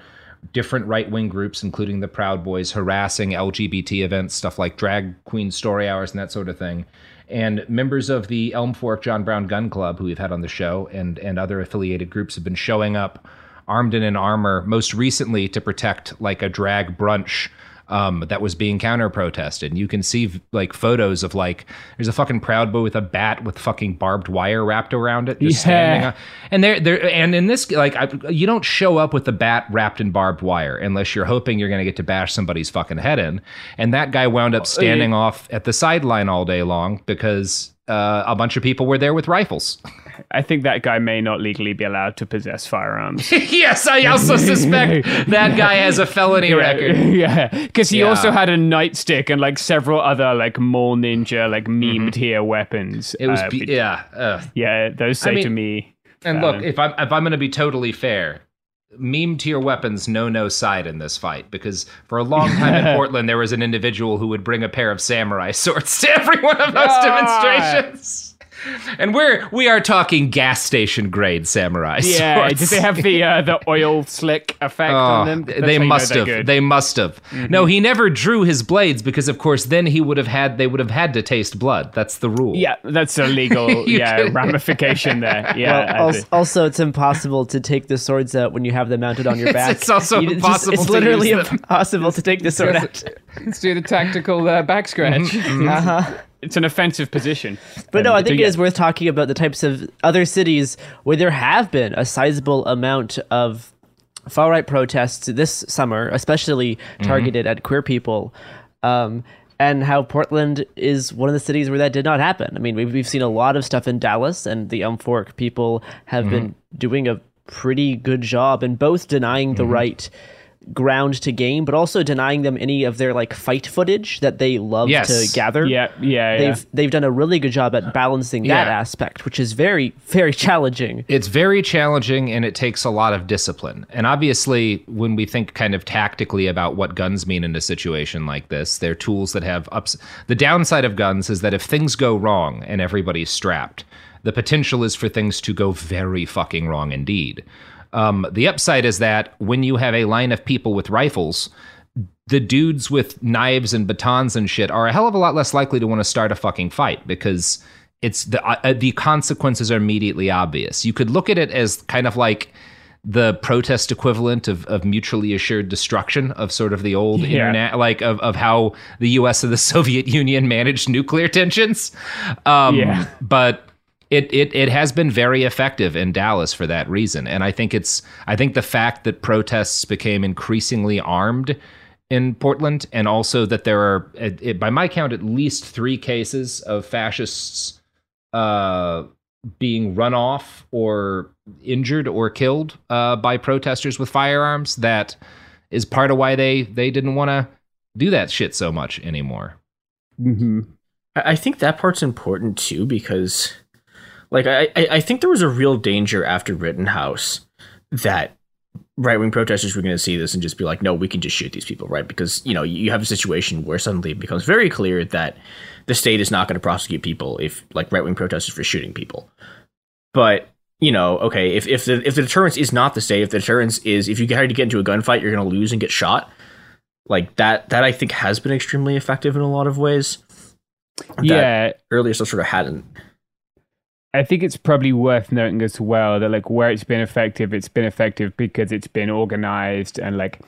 different right wing groups, including the Proud Boys, harassing LGBT events, stuff like drag queen story hours and that sort of thing. And members of the Elm Fork John Brown Gun Club, who we've had on the show, and, and other affiliated groups have been showing up armed and in armor, most recently to protect like a drag brunch um, that was being counter protested. You can see like photos of like there's a fucking Proud Boy with a bat with fucking barbed wire wrapped around it, just Yeah. standing. On, and there, there, and in this, like, I, you don't show up with the bat wrapped in barbed wire unless you're hoping you're going to get to bash somebody's fucking head in. And that guy wound up standing off at the sideline all day long because uh, a bunch of people were there with rifles. [LAUGHS] I think that guy may not legally be allowed to possess firearms. [LAUGHS] yes, I also suspect [LAUGHS] that guy has a felony record. [LAUGHS] yeah, because he Yeah. also had a nightstick and like several other like mall ninja like meme tier weapons. Mm-hmm. It was, Uh, be- yeah. ugh. yeah. Those say I mean- to me. And uh, look, if I'm if I'm going to be totally fair, meme tier weapons know no side in this fight because for a long time in Portland there was an individual who would bring a pair of samurai swords to every one of those Ah! demonstrations. And we're we are talking gas station grade samurai yeah, swords. did they have the uh, the oil slick effect Oh, on them? That's they you know must they're have. Mm-hmm. They must have. No, he never drew his blades because, of course, then he would have had. They would have had to taste blood. That's the rule. yeah, that's a legal [LAUGHS] yeah ramification there. [LAUGHS] Yeah, Well, also, also, it's impossible to take the swords out when you have them mounted on your [LAUGHS] back. it's also You just- impossible It's to literally impossible to take the sword out. Let's do the tactical uh, back scratch. Mm-hmm, Uh-huh. It's an offensive position. But no, I think it is worth talking about the types of other cities where there have been a sizable amount of far right protests this summer, especially Mm-hmm. targeted at queer people. Um, and how Portland is one of the cities where that did not happen. I mean, we've, we've seen a lot of stuff in Dallas, and the Elm Fork people have been Mm-hmm. doing a pretty good job in both denying the right ground to game, but also denying them any of their like fight footage that they love Yes. to gather Yeah, yeah, yeah. they've they've done a really good job at balancing that Yeah. aspect, which is very very challenging. It's very challenging and it takes a lot of discipline. And obviously, when we think kind of tactically about what guns mean in a situation like this, they're tools that have ups. The downside of guns is that if things go wrong and everybody's strapped, the potential is for things to go very fucking wrong indeed. Um, the upside is that when you have a line of people with rifles, the dudes with knives and batons and shit are a hell of a lot less likely to want to start a fucking fight because it's the uh, the consequences are immediately obvious. You could look at it as kind of like the protest equivalent of, of mutually assured destruction of sort of the old Yeah. internet like of, of how the US and the [LAUGHS] Soviet Union managed nuclear tensions. Um, Yeah. but it, it it has been very effective in Dallas for that reason. And I think it's I think the fact that protests became increasingly armed in Portland, and also that there are, it, by my count, at least three cases of fascists uh, being run off or injured or killed uh, by protesters with firearms. That is part of why they they didn't want to do that shit so much anymore. Mm-hmm. I think that part's important too because, like, I I think there was a real danger after Rittenhouse that right wing protesters were going to see this and just be like, no, we can just shoot these people, right? Because you know you have a situation where suddenly it becomes very clear that the state is not going to prosecute people if like right wing protesters for shooting people. But you know, okay, if if the if the deterrence is not the state, if the deterrence is if you try to get into a gunfight, you're going to lose and get shot. Like that, that I think has been extremely effective in a lot of ways. yeah, earlier stuff sort of hadn't. I think it's probably worth noting as well that like where it's been effective, it's been effective because it's been organized and like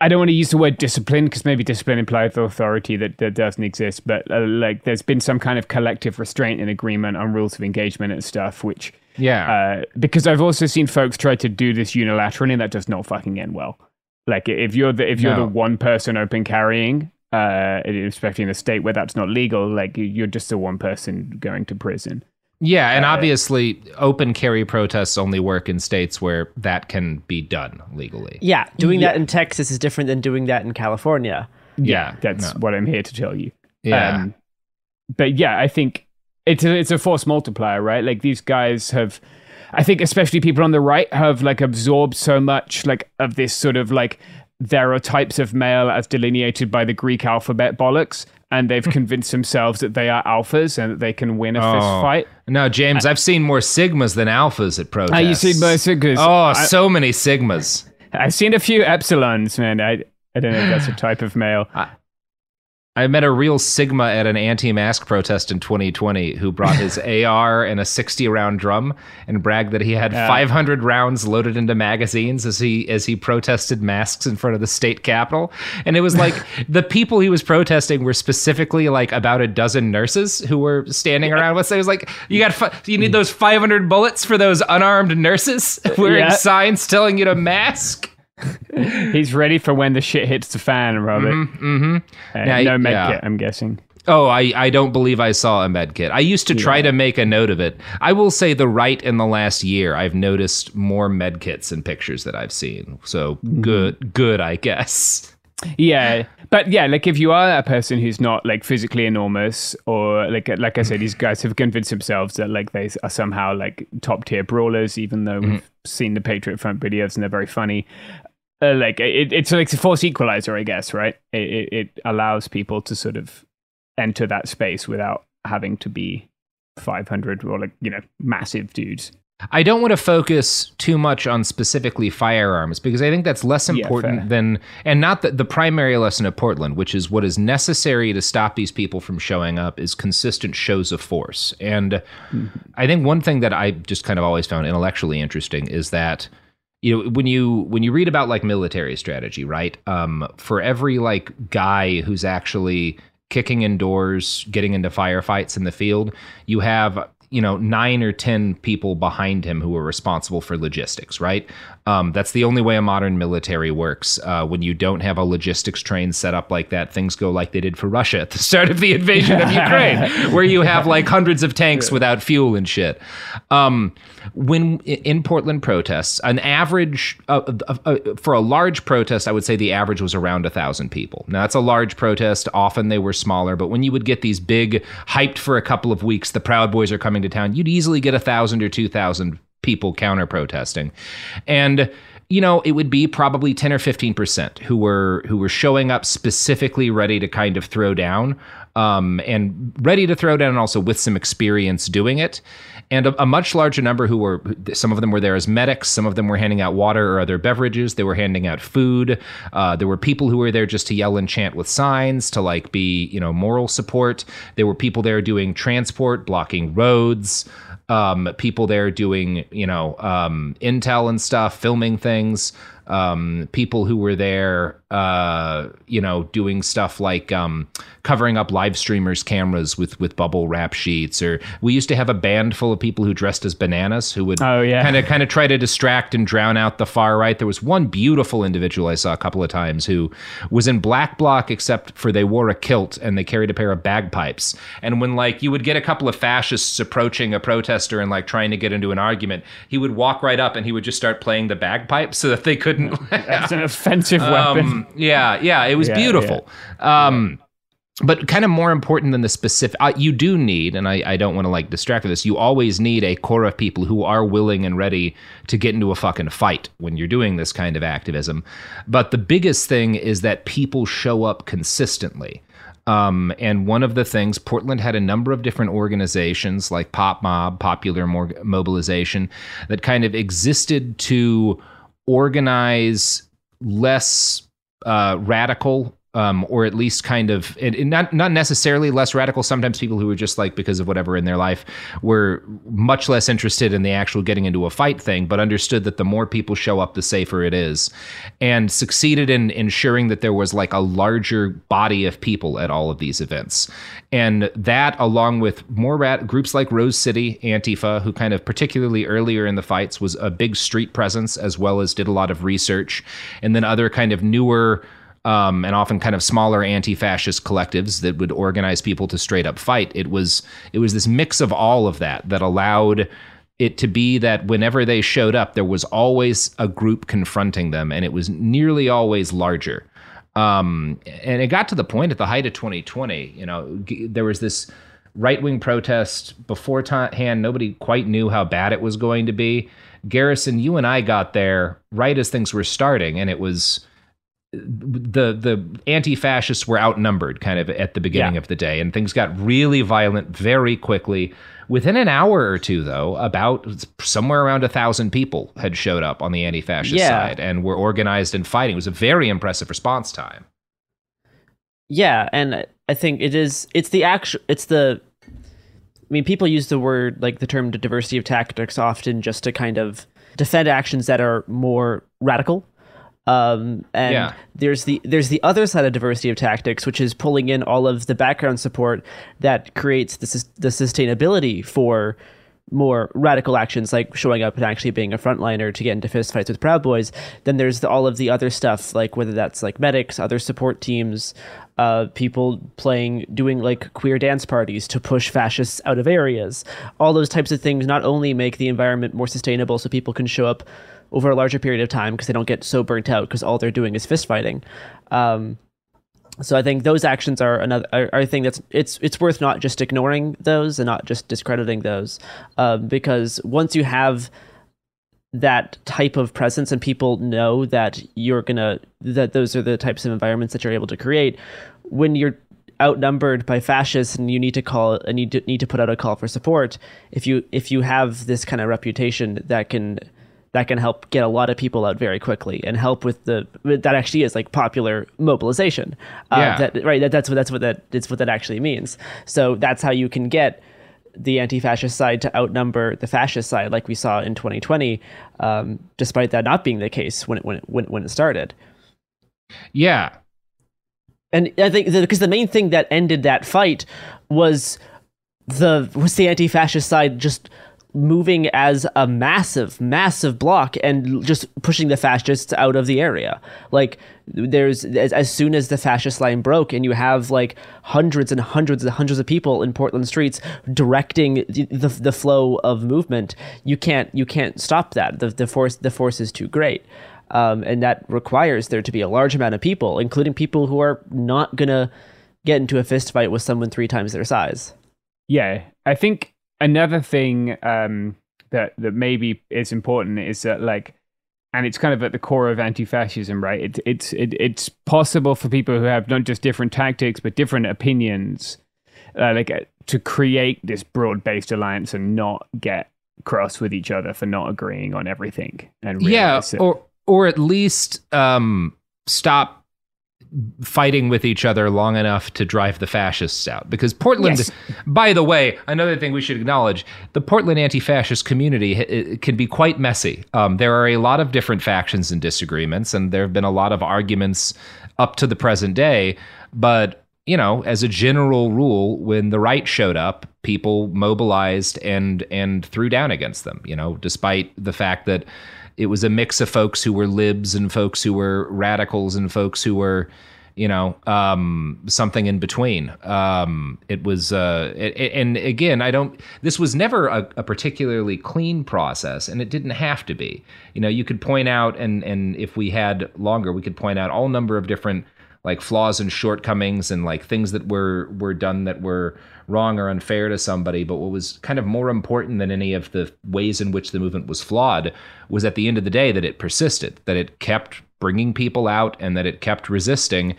I don't want to use the word discipline because maybe discipline implies authority that, that doesn't exist, but uh, like there's been some kind of collective restraint and agreement on rules of engagement and stuff, which yeah, uh, because I've also seen folks try to do this unilaterally and that does not fucking end well. Like if you're the if you're No. the one person open carrying, uh, especially in a state where that's not legal, like you're just the one person going to prison. Yeah, and Uh, obviously, open carry protests only work in states where that can be done legally. Yeah, doing that in Texas is different than doing that in California. Yeah, that's no. what I'm here to tell you. Yeah. Um, but yeah, I think it's a, it's a force multiplier, right? Like these guys have, I think especially people on the right have like absorbed so much like of this sort of like there are types of male as delineated by the Greek alphabet bollocks, and they've [LAUGHS] convinced themselves that they are alphas and that they can win a fist Oh. fight. No, James, I've seen more sigmas than alphas at protests. Ah, you seen more sigmas? Oh, I- so many sigmas. I've seen a few epsilons, man. I I don't know if that's a type of male. I met a real Sigma at an anti-mask protest in 2020 who brought his [LAUGHS] AR and a 60 round drum and bragged that he had Yeah. 500 rounds loaded into magazines as he as he protested masks in front of the state capitol. And it was like [LAUGHS] the people he was protesting were specifically like about a dozen nurses who were standing around with. So it was like, you got fi- you need those 500 bullets for those unarmed nurses [LAUGHS] wearing Yeah. signs telling you to mask. [LAUGHS] He's ready for when the shit hits the fan, Robert. Mm-hmm. Uh, Now, no med yeah. kit, I'm guessing. Oh, I, I don't believe I saw a med kit. I used to try to make a note of it. I will say the right in the last year, I've noticed more med kits in pictures that I've seen. So good, good, I guess. Yeah, but yeah, like if you are a person who's not like physically enormous, or like like I said, these guys have convinced themselves that like they are somehow like top tier brawlers, even though we've seen the Patriot Front videos and they're very funny. Uh, like it, it's like a force equalizer, I guess, right? It, it, it allows people to sort of enter that space without having to be 500 or like you know massive dudes. I don't want to focus too much on specifically firearms because I think that's less important fair. than, and not the, the primary lesson of Portland, which is what is necessary to stop these people from showing up is consistent shows of force. And I think one thing that I just kind of always found intellectually interesting is that you know when you when you read about like military strategy right um for every like guy who's actually kicking indoors getting into firefights in the field you have you know nine or ten people behind him who are responsible for logistics right? Um, that's the only way a modern military works. Uh, when you don't have a logistics train set up like that things go like they did for russia at the start of the invasion of ukraine [LAUGHS] where you have like hundreds of tanks without fuel and shit. Um, when in portland protests an average uh, uh, uh, for a large protest i would say the average was around a thousand people. Now that's a large protest. Often they were smaller but when you would get these big hyped for a couple of weeks the proud boys are coming to town you'd easily get a thousand or two thousand people counter protesting and you know it would be probably 10 or 15% who were who were showing up specifically ready to kind of throw down um, and ready to throw down and also with some experience doing it and a, a much larger number who were some of them were there as medics some of them were handing out water or other beverages they were handing out food. Uh, there were people who were there just to yell and chant with signs to like be you know moral support. There were people there doing transport blocking roads um, people there doing you know um, intel and stuff filming things um, people who were there uh, you know doing stuff like um, covering up live streamers cameras with with bubble wrap sheets or we used to have a band full of people who dressed as bananas who would kind of kind of try to distract and drown out the far right. There was one beautiful individual i saw a couple of times who was in black bloc except for they wore a kilt and they carried a pair of bagpipes. And when like you would get a couple of fascists approaching a protester and like trying to get into an argument he would walk right up and he would just start playing the bagpipes so that they couldn't couldn't. [LAUGHS] That's an offensive weapon. Um, yeah, yeah, it was Yeah, beautiful. Um, but kind of more important than the specific, uh, you do need, and I, I don't want to like distract with this. You always need a core of people who are willing and ready to get into a fucking fight when you're doing this kind of activism. But the biggest thing is that people show up consistently. Um, and one of the things, Portland had a number of different organizations like Pop Mob, Popular Mobilization, that kind of existed to organize less uh, radical. Um, or at least kind of, not not necessarily less radical. Sometimes people who were just like because of whatever in their life were much less interested in the actual getting into a fight thing, but understood that the more people show up, the safer it is, and succeeded in ensuring that there was like a larger body of people at all of these events, and that along with more rat- groups like Rose City Antifa, who kind of particularly earlier in the fights was a big street presence as well as did a lot of research, and then other kind of newer um, and often kind of smaller anti-fascist collectives that would organize people to straight up fight. It was it was this mix of all of that that allowed it to be that whenever they showed up, there was always a group confronting them, and it was nearly always larger. Um, and it got to the point at the height of 2020, you know, g- there was this right wing protest beforehand. Nobody quite knew how bad it was going to be. Garrison, you and I got there right as things were starting, and it was the the anti-fascists were outnumbered kind of at the beginning Yeah. of the day and things got really violent very quickly within an hour or two though about somewhere around a thousand people had showed up on the anti-fascist Yeah. side and were organized and fighting it was a very impressive response time Yeah, and I think it is. It's the actual. It's the. I mean, people use the word like the term diversity of tactics often just to kind of defend actions that are more radical. Um, and Yeah. there's the there's the other side of diversity of tactics, which is pulling in all of the background support that creates the the sustainability for more radical actions like showing up and actually being a frontliner to get into fistfights with Proud Boys. Then there's the, all of the other stuff, like whether that's like medics, other support teams, uh, people playing, doing like queer dance parties to push fascists out of areas. All those types of things not only make the environment more sustainable so people can show up over a larger period of time because they don't get so burnt out because all they're doing is fist fighting. Um, so I think those actions are another are, are thing that's it's it's worth not just ignoring those and not just discrediting those, um, because once you have that type of presence and people know that you're gonna that those are the types of environments that you're able to create, when you're outnumbered by fascists and you need to call and you need to put out a call for support, if you if you have this kind of reputation that can that can help get a lot of people out very quickly and help with the that actually is like popular mobilization. Uh, Yeah. that, right. That, that's what that's what that that's what that actually means. So that's how you can get the anti-fascist side to outnumber the fascist side, like we saw in 2020, um, despite that not being the case when it when it, when, when it started. yeah And I think because the main thing that ended that fight was the was the anti-fascist side just moving as a massive, massive block and just pushing the fascists out of the area. Like there's as, as soon as the fascist line broke, and you have like hundreds and hundreds and hundreds of people in Portland streets directing the the, the flow of movement. You can't you can't stop that. The the force the force is too great. Um, and that requires there to be a large amount of people, including people who are not gonna get into a fist fight with someone three times their size. Yeah, I think another thing um, that that maybe is important is that like, and it's kind of at the core of anti-fascism, right? It, it's it, it's possible for people who have not just different tactics but different opinions, uh, like uh, to create this broad-based alliance and not get cross with each other for not agreeing on everything. And yeah or or at least um stop fighting with each other long enough to drive the fascists out. Because portland Yes. by the way another thing we should acknowledge the portland anti-fascist community h- it can be quite messy. Um, there are a lot of different factions and disagreements and there have been a lot of arguments up to the present day. But you know as a general rule when the right showed up people mobilized and and threw down against them you know despite the fact that it was a mix of folks who were libs and folks who were radicals and folks who were you know, um, something in between. Um, it was, uh, it, and again, I don't. This was never a, a particularly clean process, and it didn't have to be. You know, you could point out, and and if we had longer, we could point out all number of different like flaws and shortcomings and like things that were were done that were wrong or unfair to somebody but what was kind of more important than any of the ways in which the movement was flawed was at the end of the day that it persisted that it kept bringing people out and that it kept resisting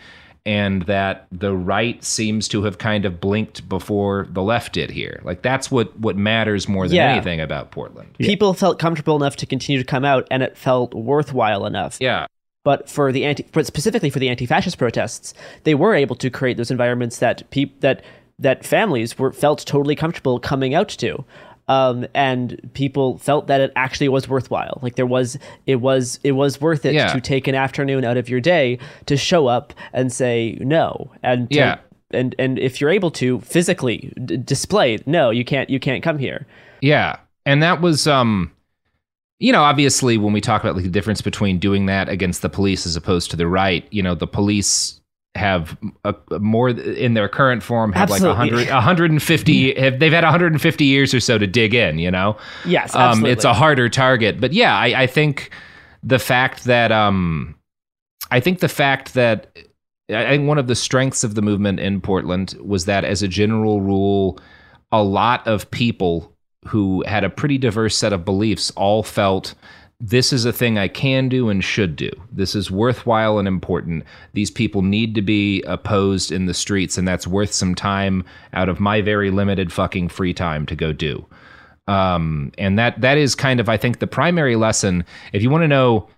and that the right seems to have kind of blinked before the left did here like that's what what matters more than Yeah. anything about portland People felt comfortable enough to continue to come out, and it felt worthwhile enough. yeah But for the anti, but specifically for the anti-fascist protests, they were able to create those environments that peop, that that families were felt totally comfortable coming out to, um, and people felt that it actually was worthwhile. Like there was, it was, it was worth it Yeah. to take an afternoon out of your day to show up and say no, and to- Yeah. and and if you're able to physically d- display, no, you can't, you can't come here. Yeah. And that was um you know, obviously when we talk about like the difference between doing that against the police as opposed to the right, you know, the police have a, a more in their current form have Absolutely. like 100 150 [LAUGHS] have they've had 150 years or so to dig in, you know. Yes, Um it's a harder target. But yeah, I I think the fact that um I think the fact that I think one of the strengths of the movement in Portland was that, as a general rule, a lot of people who had a pretty diverse set of beliefs all felt this is a thing I can do and should do. This is worthwhile and important. These people need to be opposed in the streets, and that's worth some time out of my very limited fucking free time to go do. Um, and that that is kind of, I think, the primary lesson. If you want to know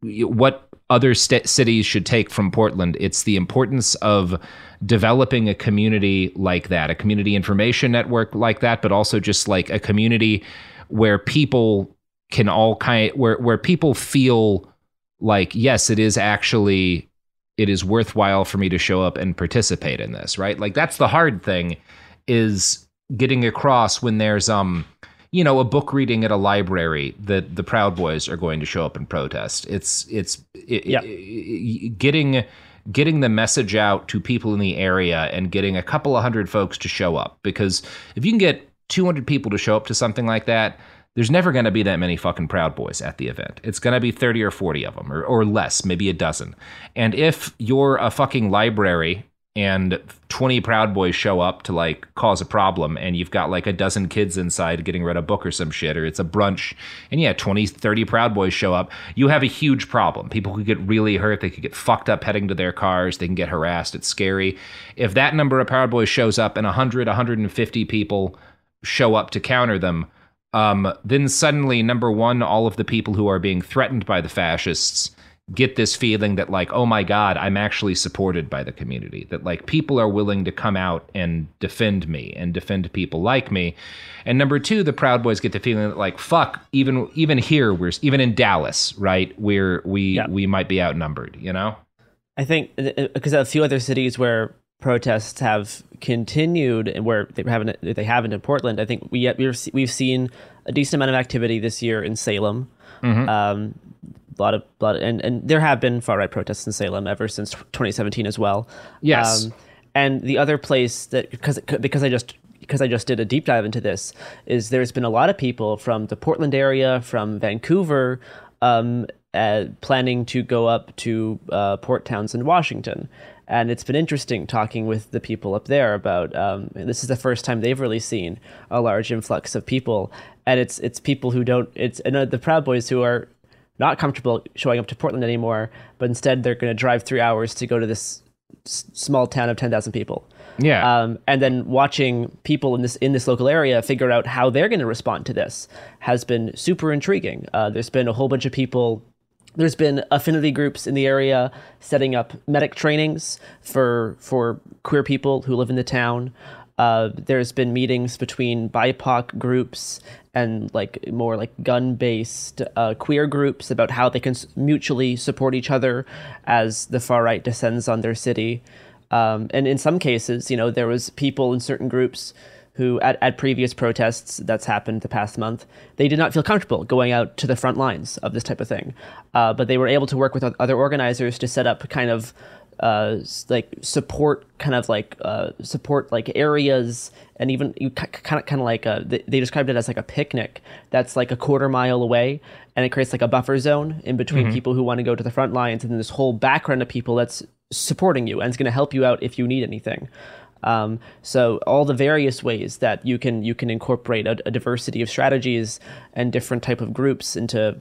what other st- cities should take from Portland. It's the importance of developing a community like that, a community information network like that, but also just like a community where people can all kind where where people feel like yes, it is actually it is worthwhile for me to show up and participate in this, right? Like that's the hard thing is getting across when there's um you know a book reading at a library that the proud boys are going to show up and protest. It's it's it, it- getting getting the message out to people in the area and getting a couple of hundred folks to show up. Because if you can get 200 people to show up to something like that there's never going to be that many fucking proud boys at the event. It's going to be 30 or 40 of them or, or less maybe a dozen. And if you're a fucking library and 20 proud boys show up to like cause a problem and you've got like a dozen kids inside getting read a book or some shit or it's a brunch and yeah 20 30 proud boys show up you have a huge problem. People could get really hurt they could get fucked up heading to their cars they can get harassed it's scary. If that number of proud boys shows up and 100 150 people show up to counter them um, then suddenly number one all of the people who are being threatened by the fascists get this feeling that like oh my god i'm actually supported by the community that like people are willing to come out and defend me and defend people like me. And number two the proud boys get the feeling that like fuck even even here we're even in dallas right we're we we might be outnumbered you know? I think because a few other cities where protests have continued and where they haven't they haven't in Portland. I think we we've we've seen a decent amount of activity this year in Salem. Mhm. Um, a lot of, lot of- and and there have been far right protests in Salem ever since 2017 as well. Yes. Um, and the other place that because because I just because I just did a deep dive into this is there's been a lot of people from the Portland area, from Vancouver, um, uh, planning to go up to uh, Port Townsend, Washington. And it's been interesting talking with the people up there about um, this is the first time they've really seen a large influx of people, and it's it's people who don't it's and uh, the Proud Boys who are not comfortable showing up to Portland anymore, but instead they're going to drive three hours to go to this s- small town of ten thousand people. Yeah. Um, and then watching people in this in this local area figure out how they're going to respond to this has been super intriguing. Uh, there's been a whole bunch of people. There's been affinity groups in the area setting up medic trainings for for queer people who live in the town. Uh, there's been meetings between BIPOC groups and like more like gun-based uh, queer groups about how they can mutually support each other as the far right descends on their city. Um, and in some cases, you know, there was people in certain groups who, at, at previous protests that's happened the past month, they did not feel comfortable going out to the front lines of this type of thing. Uh, but they were able to work with other organizers to set up kind of uh, like support kind of like uh, support like areas and even you kind of kind of like a, they described it as like a picnic that's like a quarter mile away and it creates like a buffer zone in between mm-hmm. people who want to go to the front lines and then this whole background of people that's supporting you and is going to help you out if you need anything um, so all the various ways that you can you can incorporate a, a diversity of strategies and different type of groups into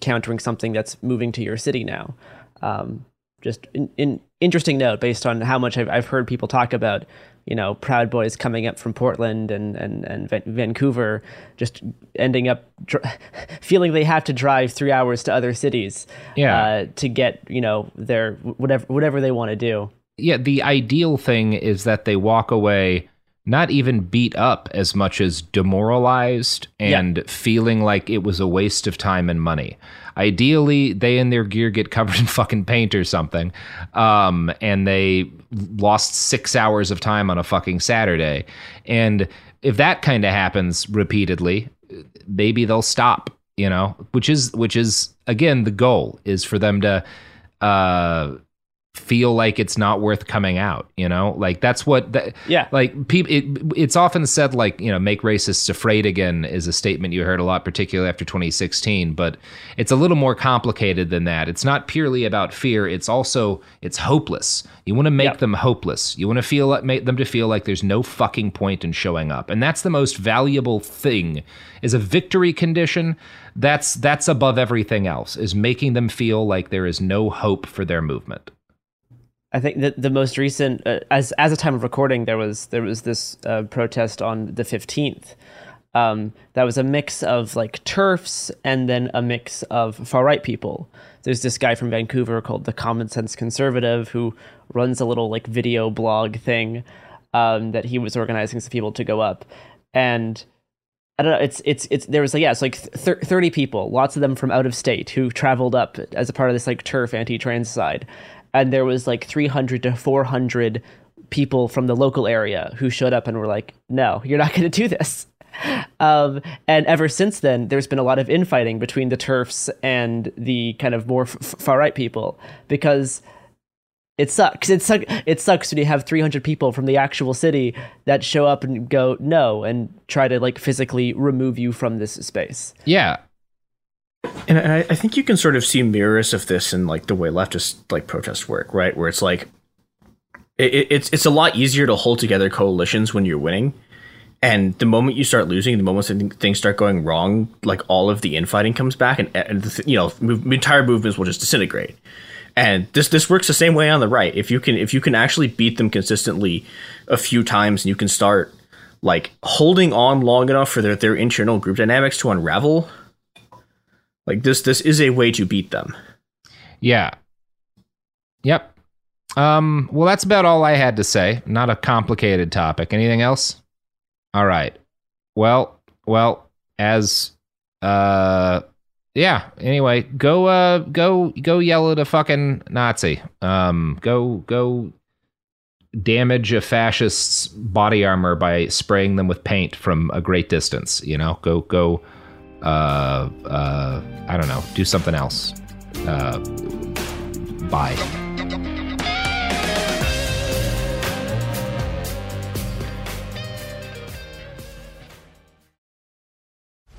countering something that's moving to your city now um, just an interesting note based on how much I've, I've heard people talk about you know proud boys coming up from portland and and, and vancouver just ending up dr- [LAUGHS] feeling they have to drive three hours to other cities yeah. Uh, to get you know their whatever whatever they want to do yeah the ideal thing is that they walk away not even beat up as much as demoralized and yeah. feeling like it was a waste of time and money. Ideally, they and their gear get covered in [LAUGHS] fucking paint or something, um, and they lost six hours of time on a fucking Saturday. And if that kind of happens repeatedly, maybe they'll stop. You know, which is which is again the goal is for them to uh, feel like it's not worth coming out you know? Like that's what that yeah. like people it, it's often said like you know make racists afraid again is a statement you heard a lot particularly after 2016 but it's a little more complicated than that. It's not purely about fear. It's also it's hopeless. You want to make yep. them hopeless. You want to feel make them to feel like there's no fucking point in showing up. And that's the most valuable thing. Is a victory condition that's that's above everything else is making them feel like there is no hope for their movement I think that the most recent, uh, as as a time of recording, there was there was this uh, protest on the fifteenth. Um, that was a mix of like turfs and then a mix of far right people. There's this guy from Vancouver called the Common Sense Conservative who runs a little like video blog thing um, that he was organizing some people to go up, and I don't know. It's it's it's there was like yeah, it's like th- thirty people, lots of them from out of state who traveled up as a part of this like turf anti-trans side, and there was like 300 to 400 people from the local area who showed up and were like, "No, you're not [LAUGHS] going to do this." Um, and ever since then, there's been a lot of infighting between the turfs and the kind of more f- far right people because it sucks. It sucks. It sucks when you have 300 people from the actual city that show up and go no and try to like physically remove you from this space. Yeah, and I, I think you can sort of see mirrors of this in like the way leftist like protests work, right? Where it's like it, it's it's a lot easier to hold together coalitions when you're winning, and the moment you start losing, the moment things start going wrong, like all of the infighting comes back, and, and the, you know move, entire movements will just disintegrate. And this this works the same way on the right. If you can if you can actually beat them consistently a few times, and you can start like holding on long enough for their, their internal group dynamics to unravel like this this is a way to beat them. Yeah. Yep. Um well that's about all I had to say. Not a complicated topic. Anything else? All right. Well, well, as uh yeah, anyway, go uh go go yell at a fucking Nazi. Um go go damage a fascist's body armor by spraying them with paint from a great distance, you know? Go go uh, uh, I don't know, do something else. Uh, bye.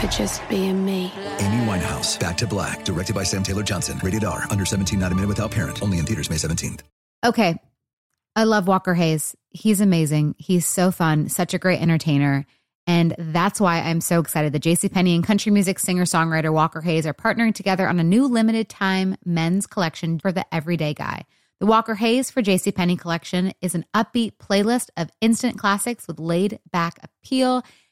for just being me. Amy Winehouse, Back to Black, directed by Sam Taylor Johnson. Rated R, under 17, not a minute without parent. Only in theaters May 17th. Okay. I love Walker Hayes. He's amazing. He's so fun, such a great entertainer. And that's why I'm so excited that JCPenney and country music singer songwriter Walker Hayes are partnering together on a new limited time men's collection for the everyday guy. The Walker Hayes for JCPenney collection is an upbeat playlist of instant classics with laid back appeal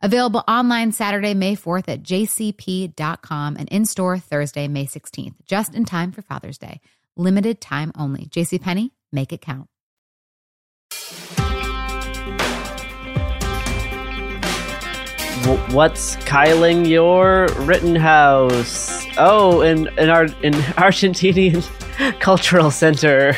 Available online Saturday, May 4th at jcp.com and in store Thursday, May 16th, just in time for Father's Day. Limited time only. JCPenney, make it count. What's Kyling your Rittenhouse? Oh, in in our in Argentinian [LAUGHS] Cultural Center.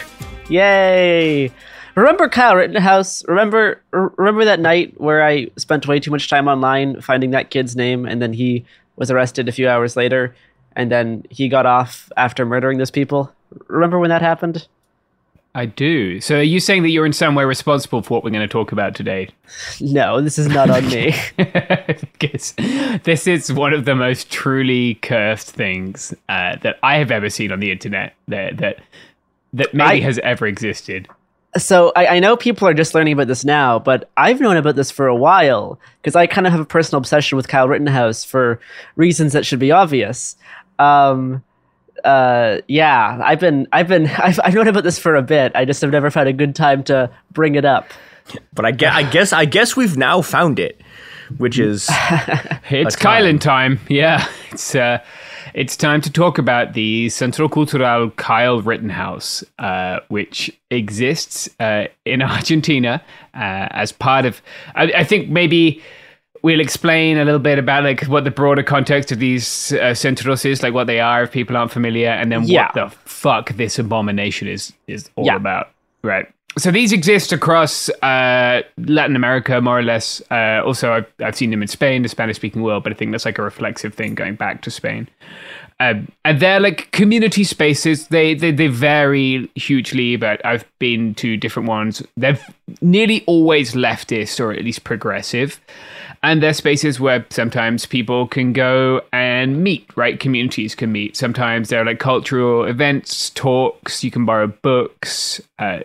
Yay! Remember Kyle Rittenhouse? Remember remember that night where I spent way too much time online finding that kid's name and then he was arrested a few hours later and then he got off after murdering those people? Remember when that happened? I do. So are you saying that you're in some way responsible for what we're going to talk about today? [LAUGHS] No, this is not on me. [LAUGHS] because this is one of the most truly cursed things uh, that I have ever seen on the internet that that that maybe I, has ever existed. So I, I know people are just learning about this now, but I've known about this for a while because I kind of have a personal obsession with Kyle Rittenhouse for reasons that should be obvious. Um, uh, yeah, I've been, I've been, [LAUGHS] I've, I've known about this for a bit. I just have never found a good time to bring it up. But I guess, I guess, I guess we've now found it, which is [LAUGHS] it's Kylan time. Yeah, [LAUGHS] it's uh, it's time to talk about the Centro Cultural Kyle Rittenhouse, uh, which exists uh, in [LAUGHS] Argentina uh, as part of. I, I think maybe we'll explain a little bit about like what the broader context of these uh, centros is, like what they are, if people aren't familiar, and then yeah. what the fuck this abomination is is all yeah. about. Right. So these exist across uh, Latin America, more or less. Uh, also, I've, I've seen them in Spain, the Spanish-speaking world, but I think that's like a reflexive thing going back to Spain. Um, and they're like community spaces. They, they they vary hugely, but I've been to different ones. They're nearly always leftist or at least progressive and they're spaces where sometimes people can go and meet right communities can meet sometimes there are like cultural events talks you can borrow books uh,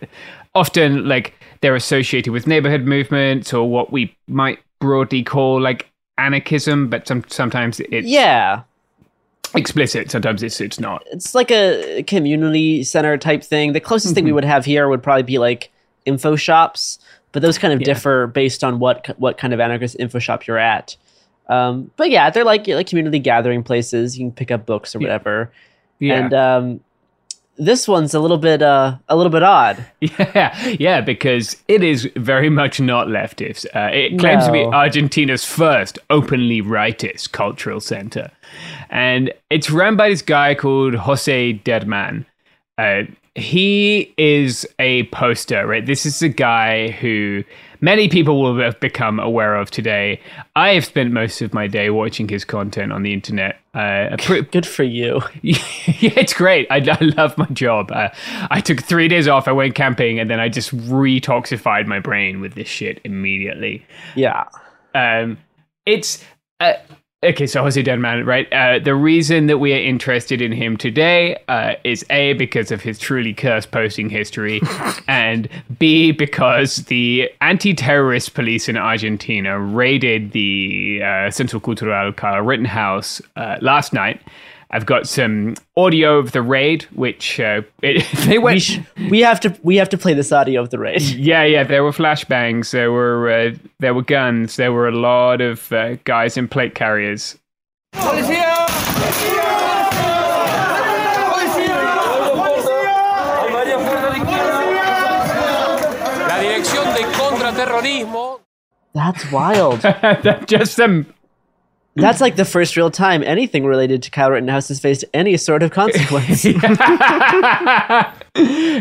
often like they're associated with neighborhood movements or what we might broadly call like anarchism but some, sometimes it's yeah explicit sometimes it's it's not it's like a community center type thing the closest mm-hmm. thing we mm-hmm. would have here would probably be like info shops but those kind of yeah. differ based on what what kind of anarchist info shop you're at. Um, but yeah, they're like like community gathering places. You can pick up books or whatever. Yeah. And um, this one's a little bit uh, a little bit odd. [LAUGHS] Yeah, yeah, because it is very much not leftist. Uh, it claims no. to be Argentina's first openly rightist cultural center, and it's run by this guy called Jose Derman. Uh, he is a poster, right? This is a guy who many people will have become aware of today. I have spent most of my day watching his content on the internet. Uh, pre- [LAUGHS] Good for you. [LAUGHS] yeah, it's great. I, I love my job. Uh, I took three days off. I went camping, and then I just retoxified my brain with this shit immediately. Yeah. Um, it's uh, okay. So Jose Derman, right? Uh, the reason that we are interested in him today uh, is a because of his truly cursed posting history, [LAUGHS] and b because the anti-terrorist police in Argentina raided the uh, Centro Cultural Kyle Rittenhouse uh, last night. I've got some audio of the raid, which uh, [LAUGHS] it, they went. We, sh- we have to we have to play this audio of the raid. [LAUGHS] Yeah, yeah. There were flashbangs. There were uh, there were guns. There were a lot of uh, guys in plate carriers. La Dirección de Contraterrorismo. That's wild. [LAUGHS] Just some. That's like the first real time anything related to Kyle Rittenhouse has faced any sort of consequence. [LAUGHS]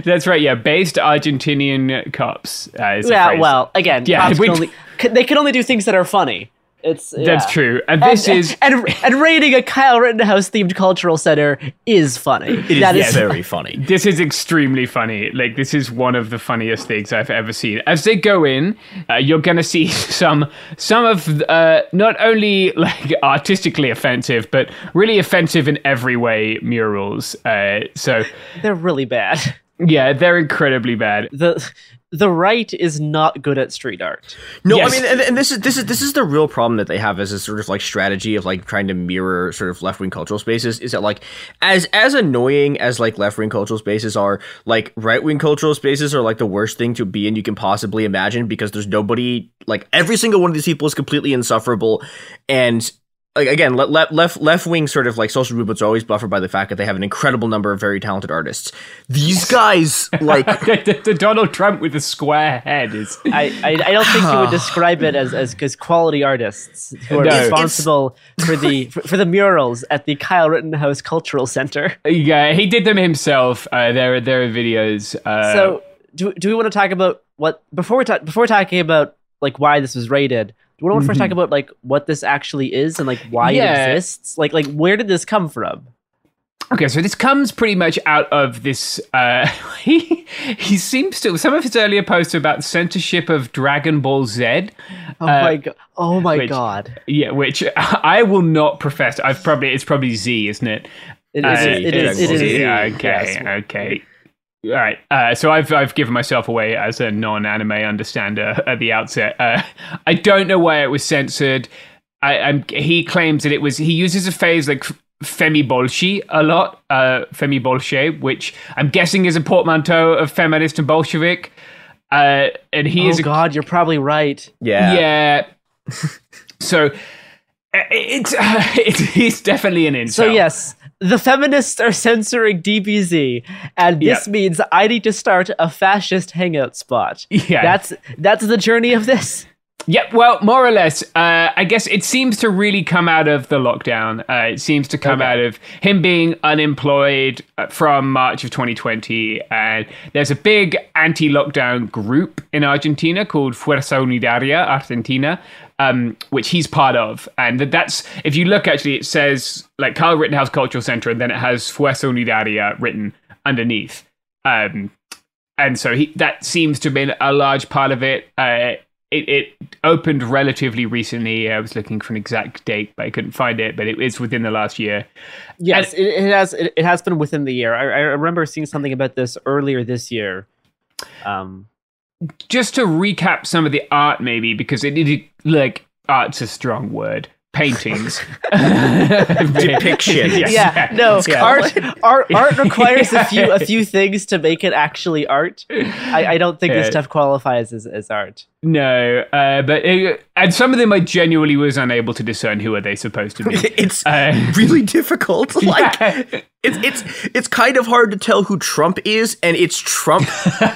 That's right. Yeah, based Argentinian cops. Uh, is yeah, well, again, Yeah, [LAUGHS] cops we- can only, [LAUGHS] they can only do things that are funny. It's That's true. And this and, is- and, and raiding a Kyle Rittenhouse themed cultural center is funny. It is That very funny. [LAUGHS] This is extremely funny. Like this is one of the funniest things I've ever seen. As they go in, uh, you're gonna see [LAUGHS] some some of uh, not only like [LAUGHS] artistically offensive, but really offensive in every way murals. Uh, so they're really bad. yeah, they're incredibly bad. The the right is not good at street art. No, Yes. I mean, and, and this is this is this is the real problem that they have as a sort of like strategy of like trying to mirror sort of left wing cultural spaces. Is that like as as annoying as like left wing cultural spaces are, like right wing cultural spaces are like the worst thing to be in you can possibly imagine because there's nobody like every single one of these people is completely insufferable and. Like again, le- le- left left wing sort of like social movements are always buffered by the fact that they have an incredible number of very talented artists. These guys, [LAUGHS] like [LAUGHS] the, the Donald Trump with the square head is. I, I, I don't think you would [SIGHS] describe it as as as quality artists who are No. responsible for the [LAUGHS] for, for the murals at the Kyle Rittenhouse Cultural Center. Yeah, he did them himself. Uh, there, there are videos. Uh, so do, do we want to talk about what before we talk before talking about like why this was rated? Do we want to first Mhm. talk about like what this actually is and like why Yeah. it exists? Like like where did this come from? Okay, so this comes pretty much out of this. Uh, [LAUGHS] he he seems to some of his earlier posts about censorship of Dragon Ball Z. Oh uh, my god! Oh my which- god! Yeah, which [LAUGHS] I will not profess. I've probably it's probably Z, isn't it? It is- it is- it is Z, Yeah, okay, yes. okay. All right. Uh, so I've I've given myself away as a non-anime understander [LAUGHS] at the outset. Uh, I don't know why it was censored. I, I'm, he claims that it was. He uses a phrase like "femi bolshi" a lot. Uh, "Femi bolshe," which I'm guessing is a portmanteau of feminist and Bolshevik. Uh, and he oh is a god, you're probably right. yeah. Yeah. [LAUGHS] so uh, it's [LAUGHS] it's it's definitely an incel. So yes, the feminists are censoring DBZ, and this Yep. means I need to start a fascist hangout spot. Yeah. that's that's the journey of this. Yep. Well, more or less. Uh, I guess it seems to really come out of the lockdown. Uh, it seems to come out of him being unemployed uh, from March of 2020, and there's a big anti-lockdown group in Argentina called Fuerza Unidaria Argentina. Um, which he's part of, and that- that's if you look actually, it says like Kyle Rittenhouse Cultural Center, and then it has Fuerza Unidaria written underneath. Um, and so he, that seems to have been a large part of it. Uh, it, it opened relatively recently. I was looking for an exact date, but I couldn't find it. But it is within the last year. Yes, it, it has it, it has been within the year. I, I remember seeing something about this earlier this year. Um, Just to recap some of the art, maybe because it, it like art's a strong word. Paintings, [LAUGHS] Depiction. [LAUGHS] Yes. yeah, no, Yeah. art, art, [LAUGHS] art requires a few a few things to make it actually art. I, I don't think this stuff qualifies as, as art. No, uh, but uh, and some of them I genuinely was unable to discern who are they supposed to be. it's Uh, really difficult. Like yeah. It's it's it's kind of hard to tell who Trump is, and it's Trump.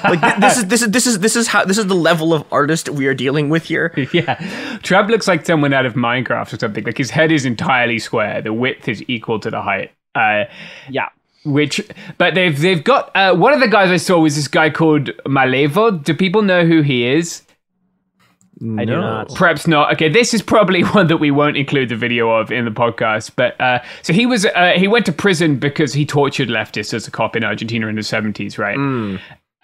like this is this is this is this is how this is the level of artist we are dealing with here. [LAUGHS] yeah, Trump looks like someone out of Minecraft or something. Like his head is entirely square. The width is equal to the height. Uh, Yeah. which, but they've they've got uh, one of the guys I saw was this guy called Malevo. Do people know who he is? I do not. Perhaps not. Okay, this is probably [LAUGHS] one that we won't include the video of in the podcast. But uh, so he was uh, he went to prison because he tortured leftists as a cop in Argentina in the seventies, right?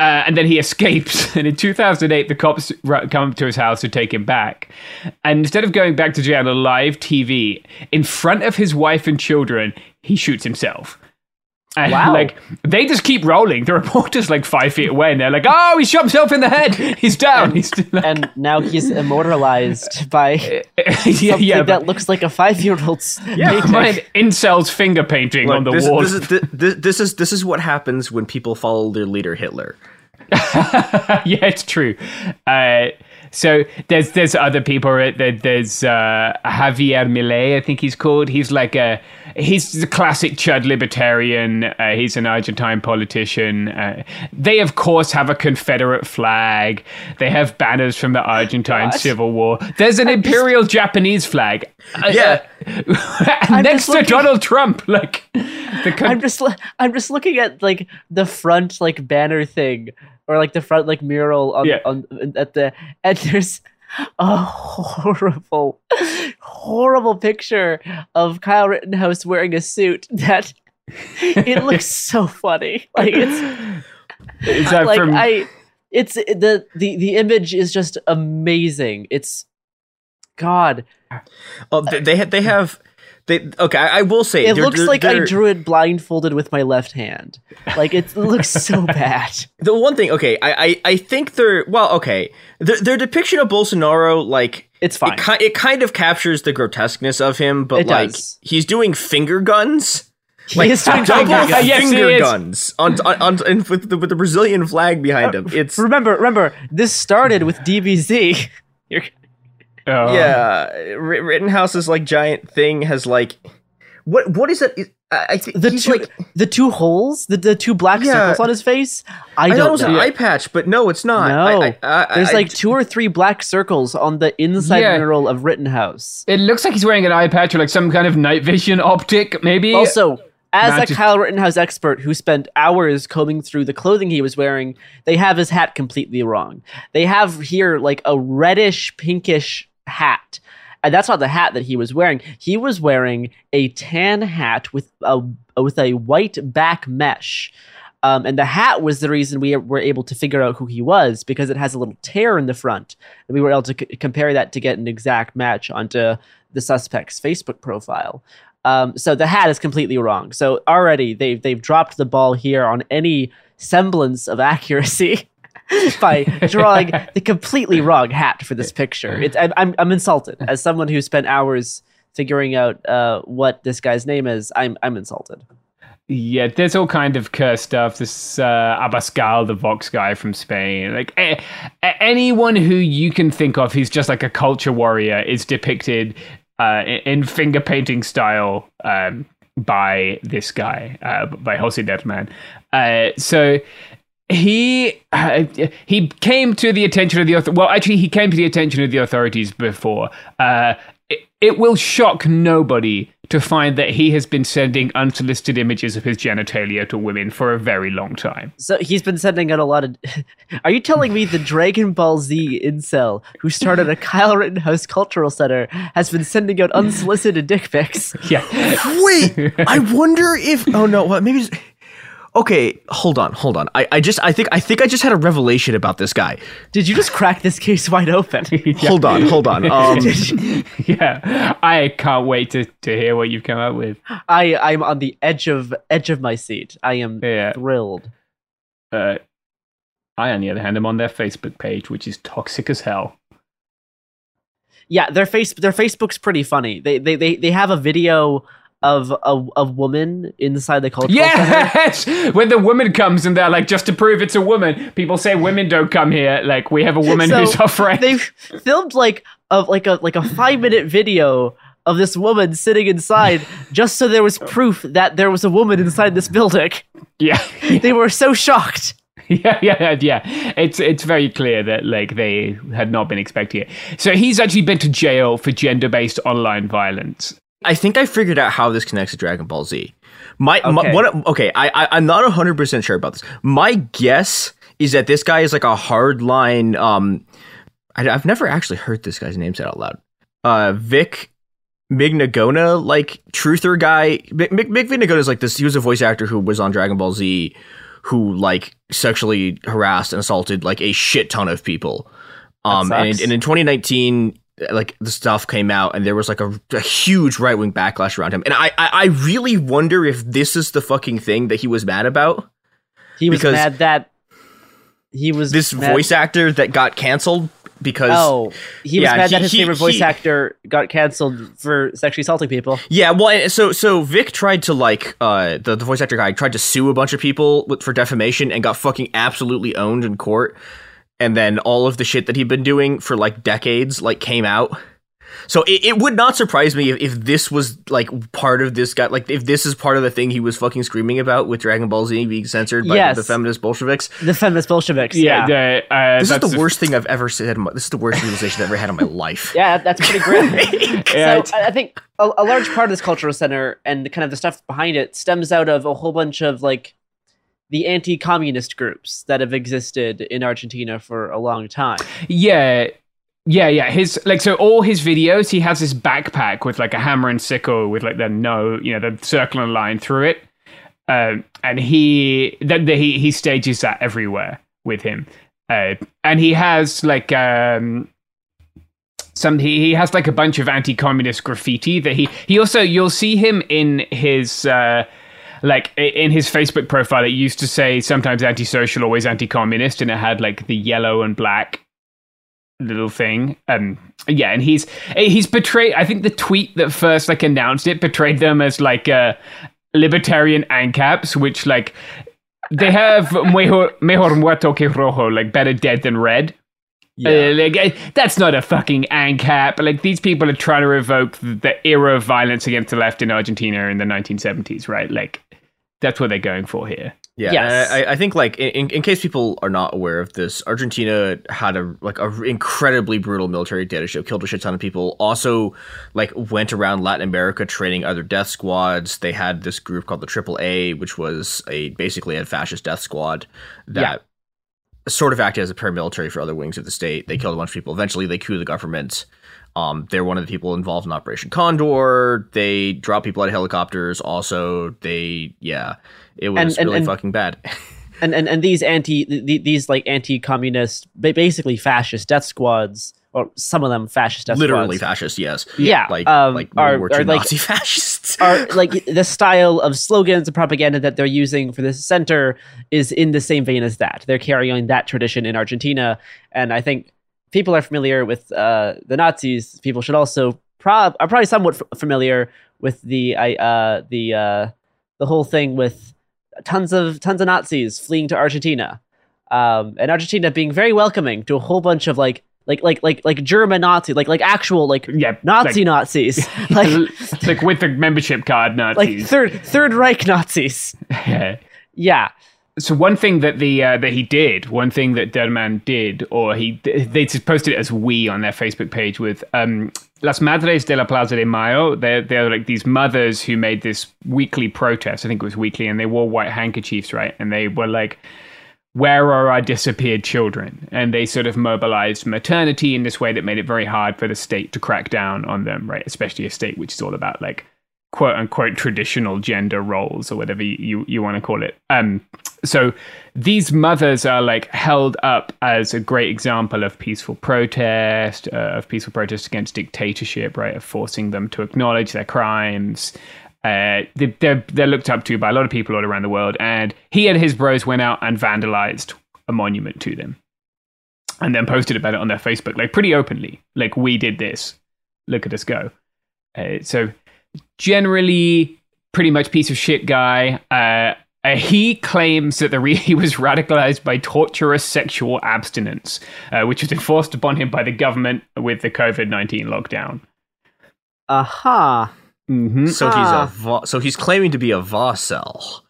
Uh, and then he [LAUGHS] escapes. And in 2008, the cops come to his house to take him back. And instead of going back to jail on live TV, in front of his wife and children, he shoots himself. And, [LAUGHS] Wow. Like they just keep rolling. The reporter's like five feet away, and they're like, "Oh, he shot himself in the head. He's down. He's and now he's immortalized [LAUGHS] by [LAUGHS] yeah, something yeah, that looks like a five-year-old's yeah, painting. by an incel's finger painting Look, on the this, wall. This is, this, this is this is what happens when people follow their leader Hitler. yeah, it's true. Uh, so there's there's other people. right? There- There's uh, Javier Milei, I think he's called. He's like a he's the classic Chud libertarian. Uh, he's an Argentine politician. Uh, they of course have a Confederate flag. They have banners from the Argentine. Civil War. There's an imperial Japanese flag. Uh, Yeah. [LAUGHS] next to Donald Trump, like the con- I'm just I'm just looking at like the front like banner thing or like the front like mural on Yeah. on at the and there's a horrible horrible picture of Kyle Rittenhouse wearing a suit that [LAUGHS] it looks so funny. Like it's Is that like from- I it's the the the image is just amazing. It's God. Oh, they they, ha- they have they okay. I, I will say it they're- looks they're- like I they're- drew it blindfolded with my left hand like it looks so [LAUGHS] bad The one thing, okay, I, I, I think they're well, okay. Their, their depiction of Bolsonaro, like it's fine. It, ki- it kind of captures the grotesqueness of him, but It like does. he's doing finger guns. He like is doing double finger guns. Yes, finger guns on, on, on and with the with the Brazilian flag behind uh, him. It's remember remember this started with DBZ [LAUGHS] You're, Oh. yeah. R- Rittenhouse's like giant thing has like what what is it? I, I think the two like the two holes the, the two black Yeah. circles on his face I, I, don't thought it was know an eye patch, but no, it's not. no I, I, I, there's I- like two or three black circles on the inside Yeah. mural of Rittenhouse It looks like he's wearing an eye patch or like some kind of night vision optic, maybe. Also, as Not a just- Kyle Rittenhouse expert who spent hours combing through the clothing he was wearing, they have his hat completely wrong. They have here like a reddish pinkish hat. And that's not the hat that he was wearing. He was wearing a tan hat with a with a white back mesh. Um, and the hat was the reason we were able to figure out who he was because it has a little tear in the front. And we were able to c- compare that to get an exact match onto the suspect's Facebook profile. Um, so the hat is completely wrong. So already they've they've dropped the ball here on any semblance of accuracy [LAUGHS] [LAUGHS] by drawing the completely wrong hat for this picture. It's I'm I'm, insulted as someone who spent hours figuring out uh, what this guy's name is. I'm I'm insulted. Yeah, there's all kind of cursed stuff. This uh, Abascal, the Vox guy from Spain, like anyone who you can think of who's just like a culture warrior is depicted uh, in, in finger painting style um, by this guy, uh, by Jose Derman. Uh, so he uh, [SIGHS] he came to the attention of the author- well actually he came to the attention of the authorities before uh, it, it will shock nobody to find that he has been sending unsolicited images of his genitalia to women for a very long time So he's been sending out a lot of. [LAUGHS] Are you telling me the Dragon Ball Z incel who started a Kyle Rittenhouse Cultural Center has been sending out unsolicited dick pics? [LAUGHS] yeah Wait, I wonder if. Oh no, what? Maybe. It's, okay, hold on, hold on. I, I just, I think, I think I just had a revelation about this guy. Did you just crack this case wide open? [LAUGHS] Hold on, hold on. [LAUGHS] Um, yeah i can't wait to, to hear what you've come up with I I'm on the edge of edge of my seat. I am Yeah. thrilled. uh, i on the other hand am on their facebook page which is toxic as hell Yeah, their face their Facebook's pretty funny. They they they, they have a video of a, a woman inside the cultural center. Yes, [LAUGHS] when the woman comes and they're like, just to prove it's a woman. People say women don't come here. Like we have a woman So, who's our friend. They filmed like a like a like a five minute video of this woman sitting inside just so there was proof that there was a woman inside this building. [LAUGHS] Yeah, [LAUGHS] they were so shocked. yeah, yeah, yeah. It's it's very clear that like they had not been expecting it. So he's actually been to jail for gender based online violence. I think I figured out how this connects to Dragon Ball Z. My, my Okay. what? Okay, I, I I'm not hundred percent sure about this. My guess is that this guy is like a hardline. Um, I, have never actually heard this guy's name said out loud. Uh, Vic Mignogna, like truther guy. Mick, Mignogna is like this. He was a voice actor who was on Dragon Ball Z, who like sexually harassed and assaulted like a shit ton of people. Um, and, and in 2019, like the stuff came out and there was like a, a huge right wing backlash around him. And I, I, I really wonder if this is the fucking thing that he was mad about. He was mad that he was this mad- voice actor that got canceled because Oh, he was yeah, mad he- that his he- favorite voice he- actor got canceled for sexually assaulting people. Yeah, well, so so Vic tried to like uh the, the voice actor guy tried to sue a bunch of people for defamation and got fucking absolutely owned in court. And then all of the shit that he'd been doing for like decades like came out. So it, it would not surprise me if, if this was like part of this guy like if this is part of the thing he was fucking screaming about with Dragon Ball Z being censored by Yes. the feminist Bolsheviks. The feminist Bolsheviks. Yeah, Yeah, the, uh, This is that's the worst thing I've ever said. in my- This is the worst realization I've ever had in my life. yeah, that's pretty grim. [LAUGHS] Yeah, so I I think a, a large part of this cultural center and kind of the stuff behind it stems out of a whole bunch of like the anti-communist groups that have existed in Argentina for a long time. Yeah. Yeah, yeah. His like so all his videos, he has this backpack with like a hammer and sickle with like the no, you know, the circle and line through it. Um, and he then that he he stages that everywhere with him. Uh, and he has like um some he, he has like a bunch of anti-communist graffiti that he he also you'll see him in his uh like in his Facebook profile, it used to say sometimes antisocial, always anti-communist, and it had like the yellow and black little thing. Um, yeah, and he's he's portrayed. I think the tweet that first like announced it portrayed them as like uh, libertarian ANCAPs, which like they have [LAUGHS] mejor, mejor muerto que rojo, like better dead than red. Yeah. Uh, like, uh, that's not a fucking ANCAP. Like these people are trying to revoke the era of violence against the left in Argentina in the 1970s, right? Like that's what they're going for here. Yeah, Yes. I, I think like in, in case people are not aware of this, Argentina had a like a incredibly brutal military dictatorship, killed a shit ton of people. Also, like went around Latin America training other death squads. They had this group called the Triple A, which was a basically a fascist death squad that sort of acted as a paramilitary for other wings of the state. They killed a bunch of people. Eventually, they coup the government. Um, they're one of the people involved in Operation Condor. They drop people out of helicopters. Also, they yeah, it was And- and- really and- fucking bad. [LAUGHS] and and, and these anti th- these like anti-communist basically fascist death squads or some of them fascist death squads. Literally squads fascist, yes. Yeah, like um, like are- World War II like- Nazi [LAUGHS] fascists. are [LAUGHS] like the style of slogans and propaganda that they're using for this center is in the same vein as that. They're carrying that tradition in Argentina, and I think people are familiar with uh, the Nazis. People should also prob are probably somewhat f- familiar with the I uh, the uh, the whole thing with tons of tons of Nazis fleeing to Argentina, um, and Argentina being very welcoming to a whole bunch of like. Like like like like German Nazi, like like actual like Yeah, Nazi like- Nazis, [LAUGHS] [LAUGHS] like like with the membership card Nazis, like third Third Reich Nazis. [LAUGHS] Yeah. Yeah, So one thing that the uh, that he did, one thing that Derman did, or he they just posted it as we on their Facebook page with um, Las Madres de la Plaza de Mayo. They're they're like these mothers who made this weekly protest. I think it was weekly, and they wore white handkerchiefs, right? And they were like, "Where are our disappeared children?" And they sort of mobilized maternity in this way that made it very hard for the state to crack down on them, right? Especially a state which is all about like quote unquote traditional gender roles or whatever you, you, want to call it. Um, so these mothers are like held up as a great example of peaceful protest, uh, of peaceful protest against dictatorship, right? Of forcing them to acknowledge their crimes. Uh, they, they're, they're looked up to by a lot of people all around the world. And he and his bros went out and vandalized a monument to them and then posted about it on their Facebook, like pretty openly. Like, we did this. Look at us go. Uh, so generally pretty much piece of shit guy. Uh, uh, he claims that the re- [LAUGHS] he was radicalized by torturous sexual abstinence, uh, which was enforced upon him by the government with the COVID nineteen lockdown. aha. Mm-hmm. so he's Ah. a vo- so he's claiming to be a vocel,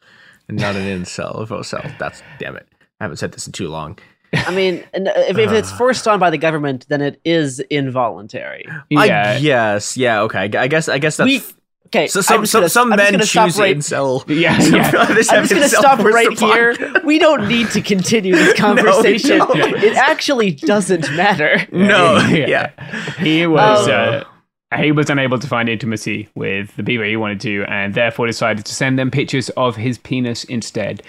and not an incel. [LAUGHS] A vocel. That's damn it. I haven't said this in too long. I mean, if, if it's [SIGHS] forced on by the government, then it is involuntary. I guess. Yeah. Okay. I guess. I guess that's. We Okay, So some some, gonna- some I'm men gonna stop choose right- incel. [LAUGHS] Yeah, [LAUGHS] yeah. I'm just going to stop right here. [LAUGHS] We don't need to continue this conversation. don't. It actually doesn't matter. No, yeah. He was Oh. uh, he was unable to find intimacy with the people he wanted to, and therefore decided to send them pictures of his penis instead.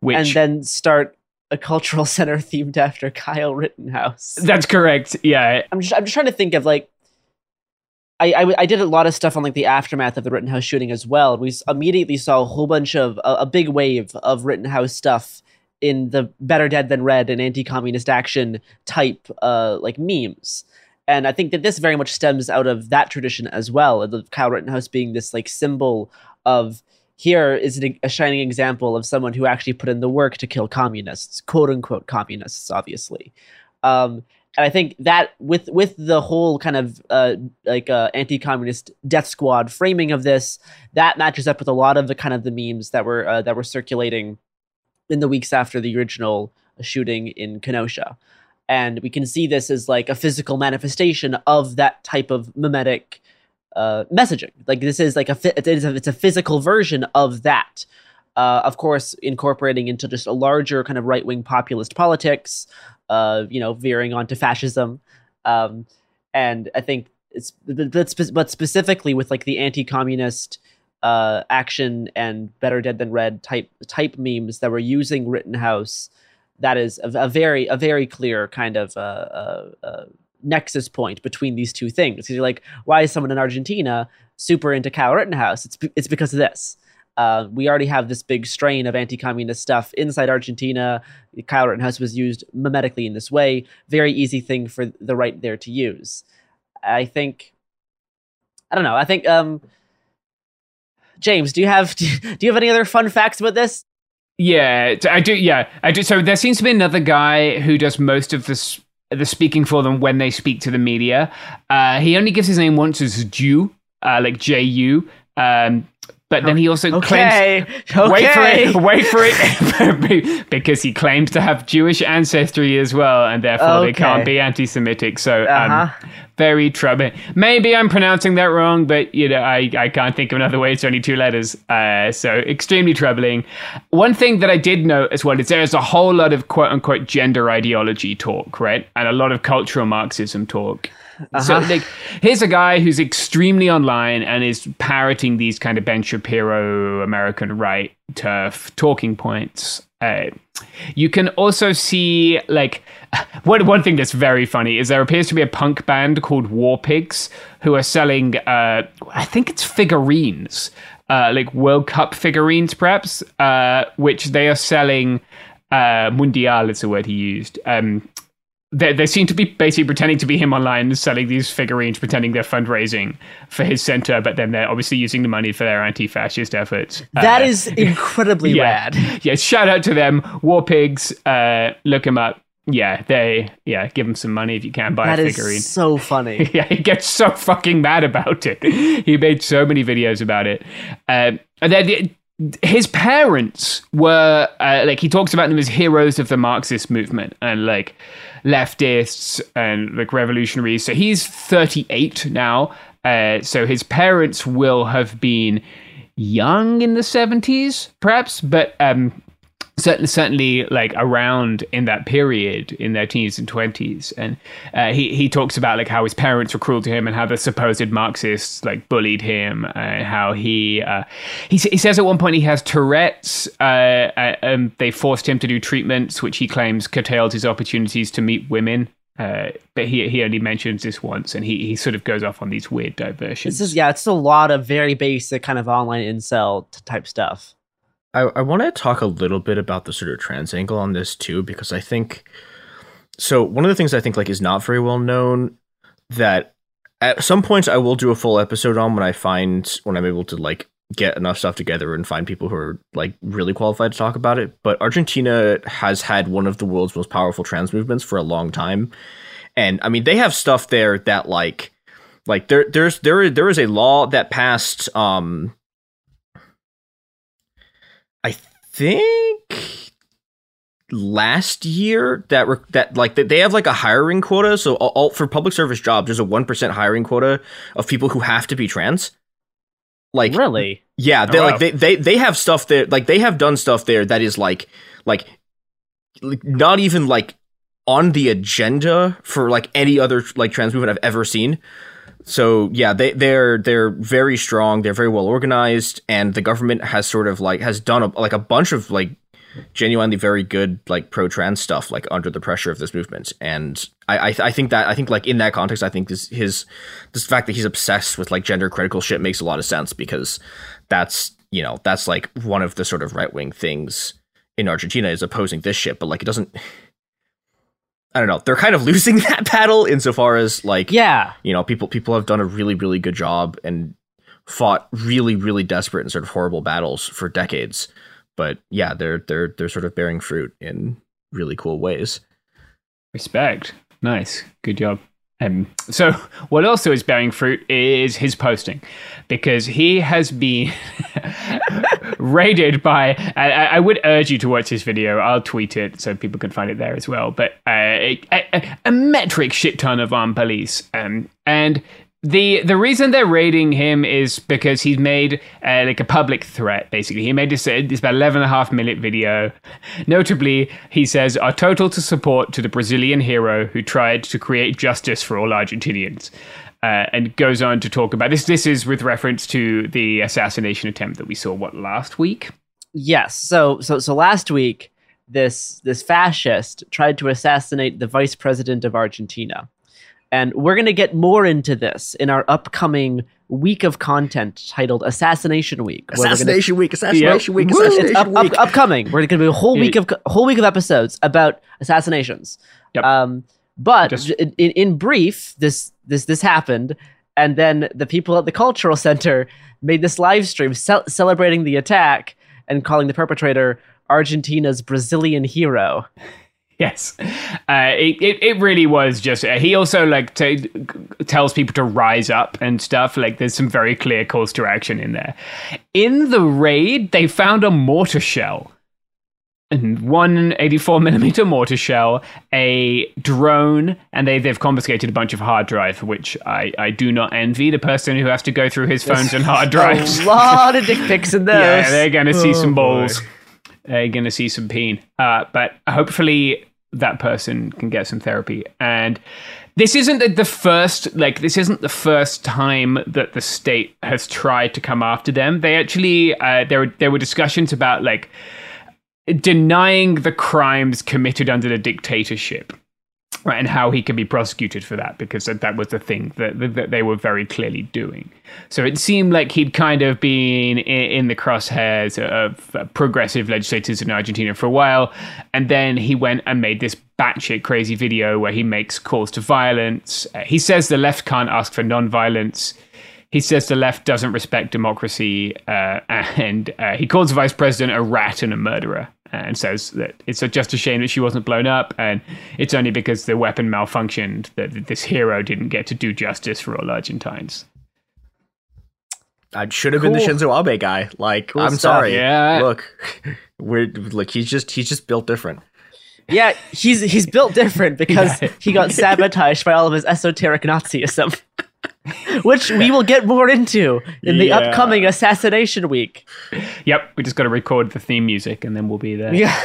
Which And then start a cultural [LAUGHS] center themed after Kyle Rittenhouse. that's correct. Yeah, I'm just, I'm just trying to think of like I, I I did a lot of stuff on like the aftermath of the Rittenhouse shooting as well. We immediately saw a whole bunch of a, a big wave of Rittenhouse stuff in the better dead than red and anti-communist action type uh like memes. And I think that this very much stems out of that tradition as well, of Kyle Rittenhouse being this like symbol of here is a shining example of someone who actually put in the work to kill communists, quote unquote communists, obviously. Um, and I think that with with the whole kind of uh, like uh, anti-communist death squad framing of this, that matches up with a lot of the kind of the memes that were uh, that were circulating in the weeks after the original shooting in Kenosha, and we can see this as like a physical manifestation of that type of mimetic uh, messaging. Like this is like a it is a, it's a physical version of that. Uh, of course, incorporating into just a larger kind of right wing populist politics, uh, you know, veering onto fascism. Um, and I think it's but, specifically with like the anti-communist uh, action and better dead than red type type memes that were using Rittenhouse. That is a, a very a very clear kind of uh, uh, uh, nexus point between these two things. 'Cause You're like, why is someone in Argentina super into Kyle Rittenhouse? It's it's because of this. Uh, we already have this big strain of anti-communist stuff inside Argentina. Kyle Rittenhouse was used mimetically in this way. Very easy thing for the right there to use. I think. I don't know. I think. Um, James, do you have [LAUGHS] do you have any other fun facts about this? Yeah, I do. Yeah, I do. So there seems to be another guy who does most of this the speaking for them when they speak to the media. Uh, he only gives his name once as Jew, uh, like J U. Um, but then he also Okay, claims [LAUGHS] wait for it, wait for it, [LAUGHS] [LAUGHS] because he claims to have Jewish ancestry as well, and therefore they can't be anti-Semitic. So, Uh-huh. um, very troubling. Maybe I'm pronouncing that wrong, but you know, I, I can't think of another way. It's only two letters, uh, so extremely troubling. One thing that I did note as well is there's a whole lot of quote unquote gender ideology talk, right, and a lot of cultural Marxism talk. So, Uh-huh. like, here's a guy who's extremely online and is parroting these kind of Ben Shapiro, American right TERF talking points. Uh, you can also see, like, [LAUGHS] one, one thing that's very funny is there appears to be a punk band called War Pigs who are selling, uh, I think it's figurines, uh, like World Cup figurines, perhaps, uh, which they are selling. Uh, Mundial is the word he used. Um, they, they seem to be basically pretending to be him online and selling these figurines, pretending they're fundraising for his center, but then they're obviously using the money for their anti-fascist efforts. That Uh, is incredibly [LAUGHS] yeah. rad. Yeah, shout out to them, War Pigs. Uh, look him up. Yeah, they yeah, give him some money if you can buy That a is figurine. so funny. [LAUGHS] yeah, he gets so fucking mad about it. He made so many videos about it. Um, and then the, his parents were uh, like he talks about them as heroes of the Marxist movement and like leftists and like revolutionaries. So he's 38 now. Uh, so his parents will have been young in the 70s, perhaps, but um, certainly certainly like around in that period in their teens and 20s and uh, he he talks about like how his parents were cruel to him and how the supposed marxists like bullied him and how he uh, he, he says at one point he has tourette's uh, uh, um, they forced him to do treatments which he claims curtailed his opportunities to meet women uh, but he he only mentions this once and he, he sort of goes off on these weird diversions This is yeah, it's a lot of very basic kind of online incel type stuff. I, I want to talk a little bit about the sort of trans angle on this too, because I think so. One of the things I think like is not very well known that at some points I will do a full episode on when I find when I'm able to like get enough stuff together and find people who are like really qualified to talk about it. But Argentina has had one of the world's most powerful trans movements for a long time, and I mean they have stuff there that like like there there's there there is a law that passed um I think last year that re- that like that they have like a hiring quota. So all, all for public service jobs, there's a one percent hiring quota of people who have to be trans. Like really? Yeah, they Oh, like wow. they, they they have stuff there. Like they have done stuff there that is like like like, not even like on the agenda for like any other like trans movement I've ever seen. So yeah, they they're they're very strong. They're very well organized, and the government has sort of like has done a, like a bunch of like genuinely very good like pro trans stuff like under the pressure of this movement. And I I, I think that I think like in that context, I think this his this fact that he's obsessed with like gender critical shit makes a lot of sense because that's you know that's like one of the sort of right wing things in Argentina is opposing this shit, but like it doesn't. I don't know. They're kind of [LAUGHS] losing that battle insofar as like yeah, you know, people people have done a really really good job and fought really really desperate and sort of horrible battles for decades. But yeah, they're they're they're sort of bearing fruit in really cool ways. Respect. Nice. Good job. Um, so, what also is bearing fruit is his posting, because he has been [LAUGHS] raided by. I, I I would urge you to watch this video. I'll tweet it so people can find it there as well. But uh, a, a, a metric shit ton of armed police, um, and the the reason they're raiding him is because he's made uh, like a public threat. Basically, he made this uh, this about 11 and a half minute video. [LAUGHS] Notably, he says, "Our total to support to the Brazilian hero who tried to create justice for all Argentinians." Uh, and goes on to talk about this. This is with reference to the assassination attempt that we saw what last week. Yes. So so so last week, this this fascist tried to assassinate the vice president of Argentina, and we're gonna get more into this in our upcoming week of content titled Assassination Week. where we're gonna- Assassination week, assassination week, assassination It's up, up- week. upcoming. We're gonna be a whole week of whole week of episodes about assassinations. Um, but in, in in brief, this this this happened, and then the people at the cultural center made this live stream ce- celebrating the attack and calling the perpetrator Argentina's Brazilian hero. [LAUGHS] Yes, uh, it, it it really was just. Uh, he also like t- tells people to rise up and stuff. Like there's some very clear calls to action in there. In the raid, they found a mortar shell, and one 84 millimeter mortar shell, a drone, and they they've confiscated a bunch of hard drive, which I I do not envy the person who has to go through his phones and hard [LAUGHS] drives. A lot of dick pics in [LAUGHS] those. Yeah, they're gonna see Oh, some boy. They're gonna see some pain. Uh, but hopefully that person can get some therapy. And this isn't the first, like this isn't the first time that the state has tried to come after them. They actually, uh, there were there were discussions about like denying the crimes committed under the dictatorship right and how he can be prosecuted for that because that, that was the thing that, that, they were very clearly doing. So it seemed like he'd kind of been in, in the crosshairs of uh, progressive legislators in argentina for a while and then he went and made this batshit crazy video where he makes calls to violence. Uh, he says the left can't ask for non-violence. He says the left doesn't respect democracy, uh, [LAUGHS] and uh, he calls the vice president a rat and a murderer, and says that it's just a shame that she wasn't blown up, and it's only because the weapon malfunctioned that this hero didn't get to do justice for all Argentines. I should have been the Cool. Shinzo Abe guy. Like, Cool I'm stuff. sorry. Yeah. Look, [LAUGHS] we're look. He's just he's just built different. Yeah, he's he's built different because [LAUGHS] Yeah. he got sabotaged by all of his esoteric Nazism, [LAUGHS] [LAUGHS] which we will get more into in the Yeah. upcoming assassination week. Yep, we just got to record the theme music, and then we'll be there. Yeah,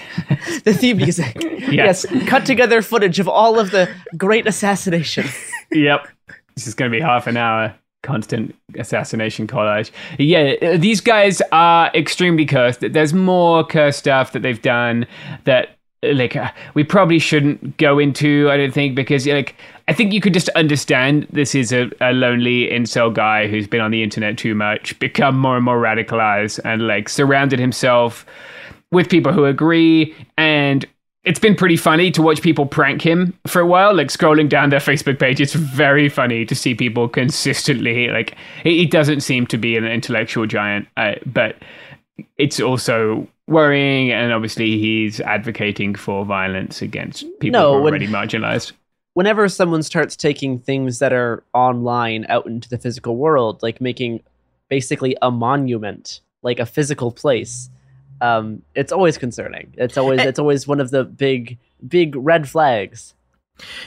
[LAUGHS] the theme music. [LAUGHS] Yes. yes, cut together footage of all of the great assassinations. yep. This is going to be half an hour constant assassination collage. Yeah, uh, these guys are extremely cursed. There's more cursed stuff that they've done that like uh, we probably shouldn't go into i don't think because like i think you could just understand this is a, a lonely incel guy who's been on the internet too much become more and more radicalized and like surrounded himself with people who agree. And it's been pretty funny to watch people prank him for a while. Like scrolling down their facebook page it's very funny to see people consistently like he doesn't seem to be an intellectual giant uh, but it's also worrying and obviously he's advocating for violence against people No, who are already marginalized Whenever someone starts taking things that are online out into the physical world, like making basically a monument, like a physical place, um, it's always concerning. It's always it's always one of the big big red flags.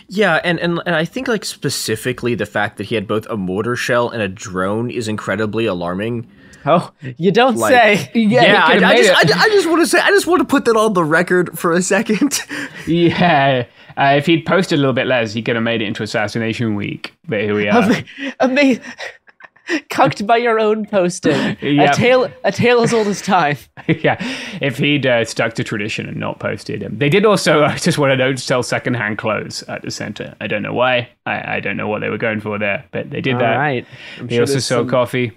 Yeah, and, and and I think like specifically the fact that he had both a mortar shell and a drone is incredibly alarming. Oh, you don't Like- say. Yeah, I, I just. I, I just want to say, I just want to put that on the record for a second. [LAUGHS] Yeah. Uh, if he'd posted a little bit less, he could have made it into Assassination Week. But here we are. Amazing. Cucked by your own posting. Yep. A tale, a tale as old as time. [LAUGHS] yeah, if he'd uh, stuck to tradition and not posted him. They did also, [LAUGHS] I just want to note, sell secondhand clothes at the center. I don't know why. I, I don't know what they were going for there, but they did All that. right. I'm They sure also sold some- coffee.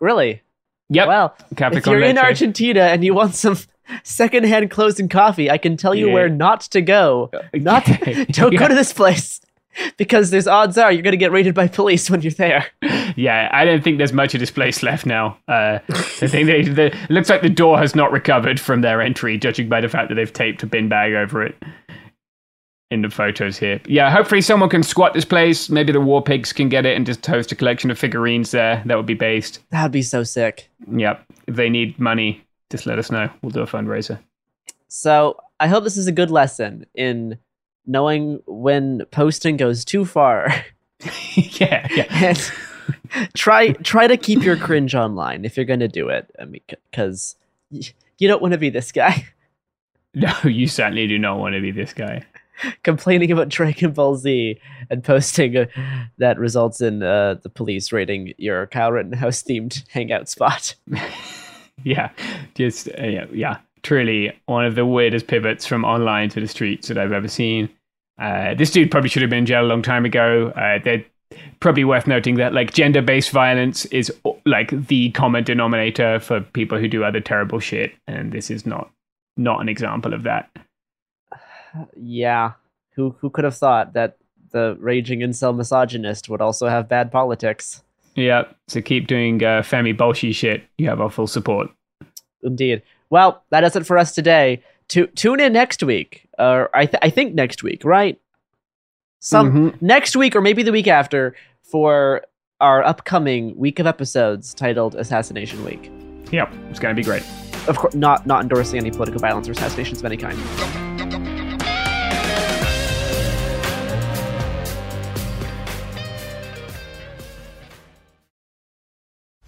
Really? Yep. Well, Capricorn if you're in Leche. Argentina and you want some [LAUGHS] secondhand clothes and coffee, I can tell you Yeah. where not to go. [LAUGHS] Not [LAUGHS] don't Yeah. go to this place because there's odds are you're going to get raided by police when you're there. Yeah, I don't think there's much of this place left now. Uh, I think they, the, it looks like the door has not recovered from their entry, judging by the fact that they've taped a bin bag over it in the photos here. Yeah, hopefully someone can squat this place. Maybe the War Pigs can get it and just host a collection of figurines there. That would be based. That'd be so sick. Yep. If they need money, just let us know. We'll do a fundraiser. So I hope this is a good lesson in knowing when posting goes too far. [LAUGHS] [LAUGHS] yeah, yeah. Try try to keep your cringe online if you're going to do it. I mean, because you don't want to be this guy [LAUGHS] No, you certainly do not want to be this guy. [LAUGHS] complaining about Dragon Ball Z and posting uh, that results in uh, the police raiding your Kyle Rittenhouse themed hangout spot. [LAUGHS] Yeah, just uh, yeah, yeah, truly one of the weirdest pivots from online to the streets that I've ever seen. Uh, this dude probably should have been in jail a long time ago. Uh, they're probably worth noting that like gender-based violence is like the common denominator for people who do other terrible shit, and this is not not an example of that. Yeah, who who could have thought that the raging incel misogynist would also have bad politics? Yeah, so keep doing uh, Femi Bolshi shit. You have our full support. Indeed. Well, that is it for us today. To tune in next week, or I, th- I think next week, right? Some next week, or maybe the week after, for our upcoming week of episodes titled Assassination Week. Yep, it's going to be great. Of course, not not endorsing any political violence or assassinations of any kind.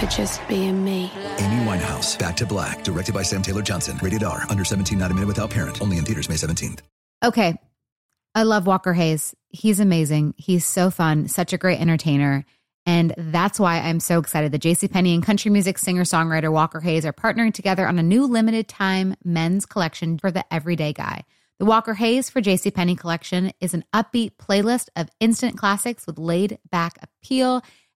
for just being me. Amy Winehouse, Back to Black, directed by Sam Taylor Johnson. Rated R, under 17, not a minute without parent. Only in theaters May 17th. Okay. I love Walker Hayes. He's amazing. He's so fun, such a great entertainer. And that's why I'm so excited that JCPenney and country music singer songwriter Walker Hayes are partnering together on a new limited time men's collection for the everyday guy. The Walker Hayes for JCPenney collection is an upbeat playlist of instant classics with laid back appeal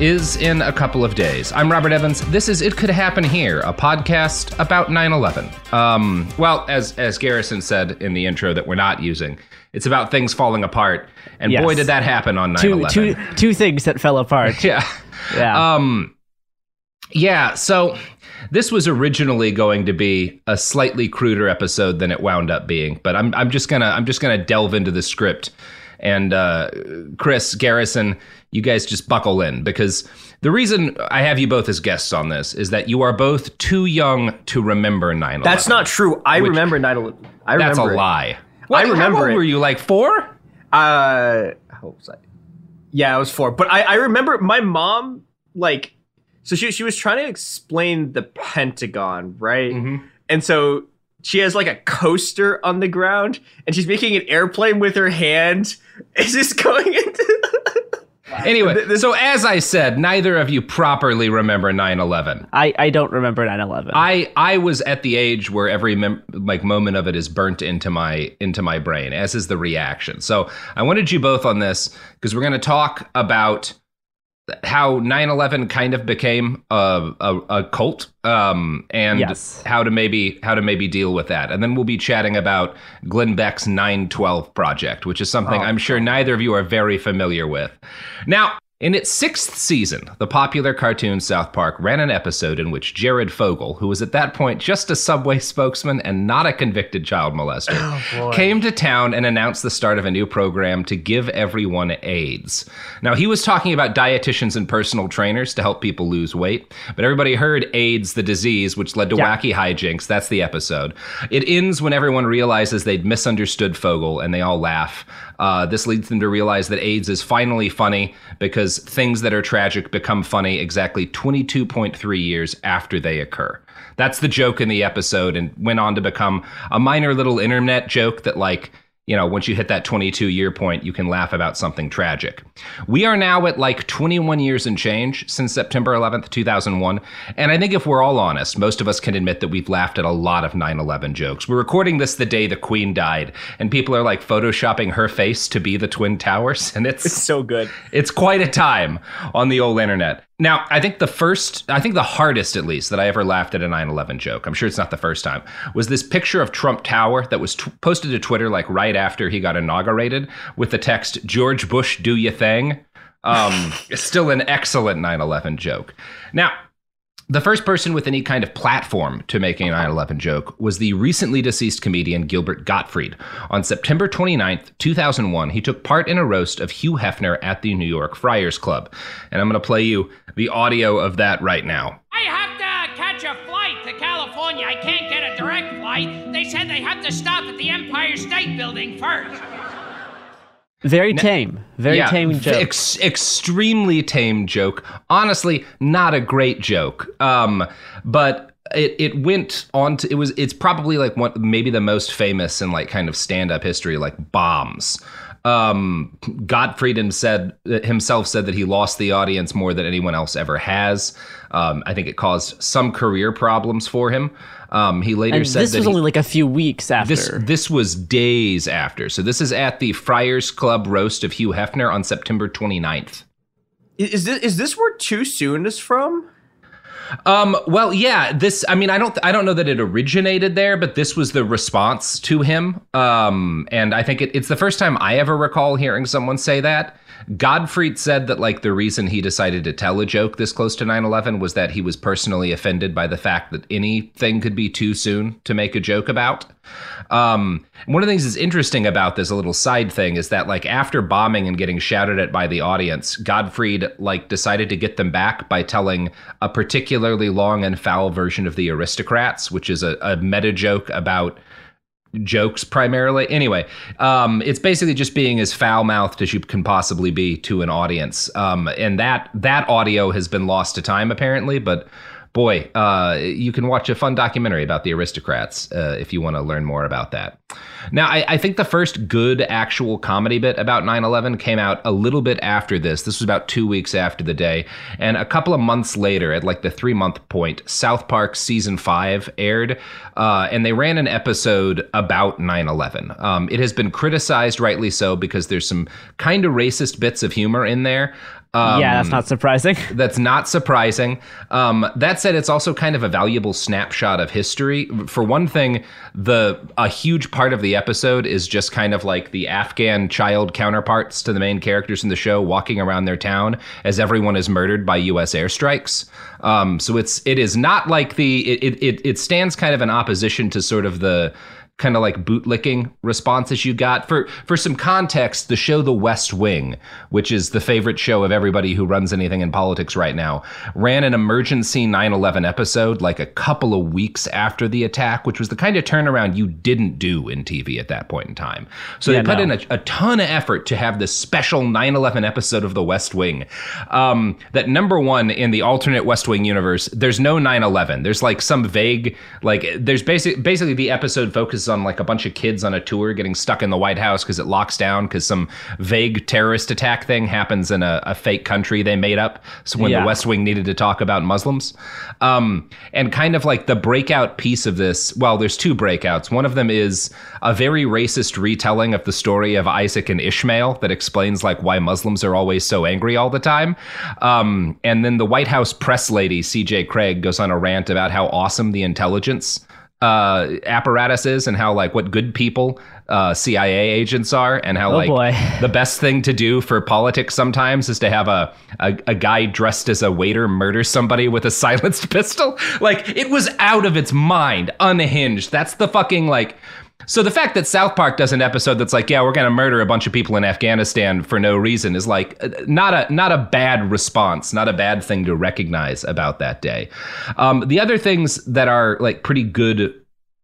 is in a couple of days. I'm Robert Evans. This is It Could Happen Here, a podcast about 9 11. Um, well, as, as Garrison said in the intro that we're not using, it's about things falling apart. And Yes. boy, did that happen on 9 11. two, two things that fell apart. [LAUGHS] Yeah. Yeah. Um yeah, so this was originally going to be a slightly cruder episode than it wound up being, but I'm I'm just going to I'm just to delve into the script and uh Chris Garrison, you guys just buckle in because the reason I have you both as guests on this is that you are both too young to remember 9/11. That's not true. I remember 9 11. I remember. That's a it. lie. I remember how old it. were you like 4? Uh, how was I? Yeah, I was four. But I, I remember my mom, like, so she, she was trying to explain the Pentagon, right? Mm-hmm. And so she has like a coaster on the ground and she's making an airplane with her hand. [LAUGHS] Is this going into. Anyway, so as I said, neither of you properly remember 9/11. I, I don't remember 9 11. I I was at the age where every mem- like moment of it is burnt into my into my brain, as is the reaction. So I wanted you both on this because we're going to talk about how 9/11 kind of became a a, a cult, um, and Yes. how to maybe how to maybe deal with that, and then we'll be chatting about Glenn Beck's 912 project, which is something I'm sure neither of you are very familiar with. Now. In its sixth season, the popular cartoon South Park ran an episode in which Jared Fogle, who was at that point just a subway spokesman and not a convicted child molester, came to town and announced the start of a new program to give everyone AIDS. Now, he was talking about dietitians and personal trainers to help people lose weight, but everybody heard AIDS, the disease, which led to Yeah. wacky hijinks. That's the episode. It ends when everyone realizes they'd misunderstood Fogle and they all laugh. Uh, this leads them to realize that AIDS is finally funny because things that are tragic become funny exactly 22.3 years after they occur. That's the joke in the episode and went on to become a minor little internet joke that, like, you know, once you hit that 22 year point, you can laugh about something tragic. We are now at like 21 years and change since September 11th, 2001. And I think if we're all honest, most of us can admit that we've laughed at a lot of 9 11 jokes. We're recording this the day the Queen died, and people are like photoshopping her face to be the Twin Towers. [LAUGHS] And it's, It's so good. it's quite a time on the old internet. Now, I think the first, I think the hardest at least that I ever laughed at a 9 11 joke, I'm sure it's not the first time, was this picture of Trump Tower that was t- posted to Twitter like right after he got inaugurated with the text, George Bush, do ya thing. Um, [LAUGHS] still an excellent 9 11 joke. Now, the first person with any kind of platform to make a 9 11 joke was the recently deceased comedian Gilbert Gottfried. On September 29th, 2001, he took part in a roast of Hugh Hefner at the New York Friars Club. And I'm going to play you the audio of that right now. I have to catch a flight to California. I can't get a direct flight. They said they have to stop at the Empire State Building first. Very tame. Very Yeah, tame joke. Ex- extremely tame joke. Honestly, not a great joke. Um, but it, it went on to it was it's probably like one maybe the most famous in like kind of stand up history, like bombs. Um, Gottfried him said himself said that he lost the audience more than anyone else ever has. Um, I think it caused some career problems for him. Um, he later and said this that was he- only like a few weeks after. this this was days after. So this is at the Friars Club roast of Hugh Hefner on September 29th. Is this, is this where Too Soon is from? Um, well, yeah, this, I mean, I don't, I don't know that it originated there, but this was the response to him. Um, and I think it, it's the first time I ever recall hearing someone say that. Gottfried said that, like, the reason he decided to tell a joke this close to 9 11 was that he was personally offended by the fact that anything could be too soon to make a joke about. Um, one of the things that's interesting about this, a little side thing, is that like after bombing and getting shouted at by the audience, Gottfried like decided to get them back by telling a particularly long and foul version of the Aristocrats, which is a, a meta joke about jokes primarily. Anyway, um, it's basically just being as foul mouthed as you can possibly be to an audience. Um, and that that audio has been lost to time apparently, but boy, uh, you can watch a fun documentary about the aristocrats uh, if you want to learn more about that. Now, I, I, think the first good actual comedy bit about 9 11 came out a little bit after this. This was about two weeks after the day. And a couple of months later, at like the three month point, South Park season five aired. Uh, and they ran an episode about 9 11. Um, it has been criticized, rightly so, because there's some kind of racist bits of humor in there. Um, yeah, that's not surprising. [LAUGHS] That's not surprising. Um, that said, it's also kind of a valuable snapshot of history. For one thing, the a huge part of the episode is just kind of like the Afghan child counterparts to the main characters in the show walking around their town as everyone is murdered by U.S. airstrikes. Um, so it's it is not like the it, it it stands kind of in opposition to sort of the kind of like bootlicking responses you got. For for some context, the show The West Wing, which is the favorite show of everybody who runs anything in politics right now, ran an emergency 9/11 episode like a couple of weeks after the attack, which was the kind of turnaround you didn't do in TV at that point in time. So yeah, they put no. in a, a, ton of effort to have this special 9/11 episode of The West Wing. Um, that number one in the alternate West Wing universe, there's no 9/11. There's like some vague like there's basic basically the episode focuses on like a bunch of kids on a tour getting stuck in the White House because it locks down because some vague terrorist attack thing happens in a, a fake country they made up. So when yeah. the West Wing needed to talk about Muslims, um, and kind of like the breakout piece of this. Well, there's two breakouts. One of them is a very racist retelling of the story of Isaac and Ishmael that explains like why Muslims are always so angry all the time. Um, and then the White House press lady, C.J. Cregg goes on a rant about how awesome the intelligence uh, apparatus and how like what good people uh, CIA agents are and how oh like boy. the best thing to do for politics sometimes is to have a, a, a guy dressed as a waiter murder somebody with a [LAUGHS] silenced pistol. Like it was out of its mind, unhinged. That's the fucking like so the fact that South Park does an episode that's like, yeah, we're going to murder a bunch of people in Afghanistan for no reason is like uh, not a not a bad response, not a bad thing to recognize about that day. Um, the other things that are like pretty good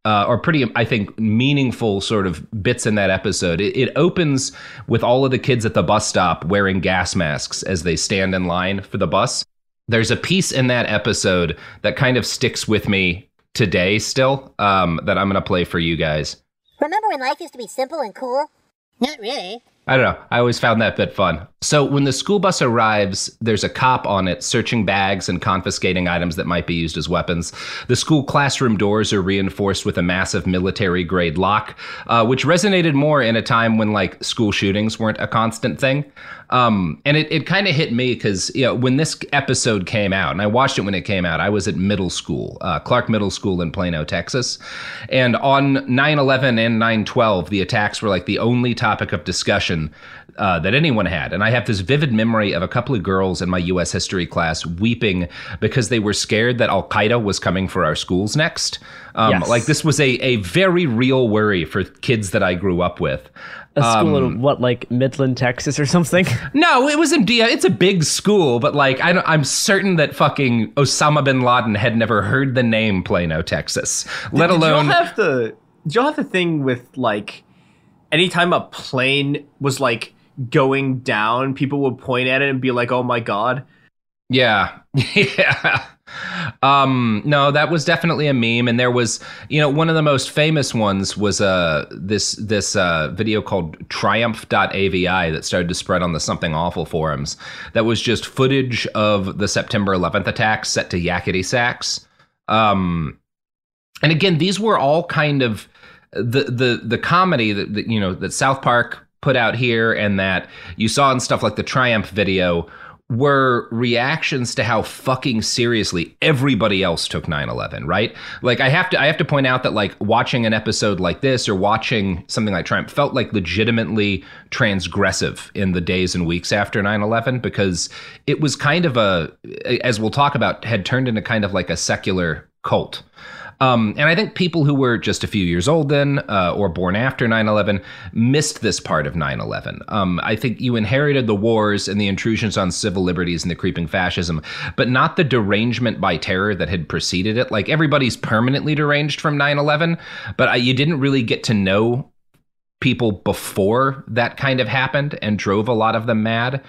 uh, or pretty, I think, meaningful sort of bits in that episode. It, it, opens with all of the kids at the bus stop wearing gas masks as they stand in line for the bus. There's a piece in that episode that kind of sticks with me today still um, that I'm going to play for you guys. Remember when life used to be simple and cool? Not really. I don't know. I always found that bit fun. So when the school bus arrives, there's a cop on it searching bags and confiscating items that might be used as weapons. The school classroom doors are reinforced with a massive military grade lock, uh, which resonated more in a time when like school shootings weren't a constant thing. Um, and it, it kind of hit me because you know when this episode came out, and I watched it when it came out, I was at middle school, uh, Clark Middle School in Plano, Texas, and on 9/11 and 9/12, the attacks were like the only topic of discussion uh, that anyone had. And I have this vivid memory of a couple of girls in my U.S. history class weeping because they were scared that Al Qaeda was coming for our schools next. Um, yes. Like this was a, a very real worry for kids that I grew up with. A school um, in what, like Midland, Texas, or something? [LAUGHS] No, it was in Dia. It's a big school, but like I am certain that fucking Osama bin Laden had never heard the name Plano, Texas, let did, alone. Did y'all have the? Did y'all have the thing with like, anytime a plane was like going down, people would point at it and be like, "Oh my god." Yeah, [LAUGHS] yeah. Um, no, that was definitely a meme, and there was, you know, one of the most famous ones was uh this this uh, video called Triumph.avi that started to spread on the Something Awful forums. That was just footage of the September 11th attacks set to yakety sax. Um, and again, these were all kind of the the the comedy that, that you know that South Park put out here, and that you saw in stuff like the Triumph video were reactions to how fucking seriously everybody else took 9/11, right? Like I have to I have to point out that like watching an episode like this or watching something like Triumph felt like legitimately transgressive in the days and weeks after 9/11 because it was kind of a as we'll talk about had turned into kind of like a secular cult. Um, and I think people who were just a few years old then uh, or born after 9 11 missed this part of 9 11. Um, I think you inherited the wars and the intrusions on civil liberties and the creeping fascism, but not the derangement by terror that had preceded it. Like everybody's permanently deranged from 9 11, but I, you didn't really get to know people before that kind of happened and drove a lot of them mad.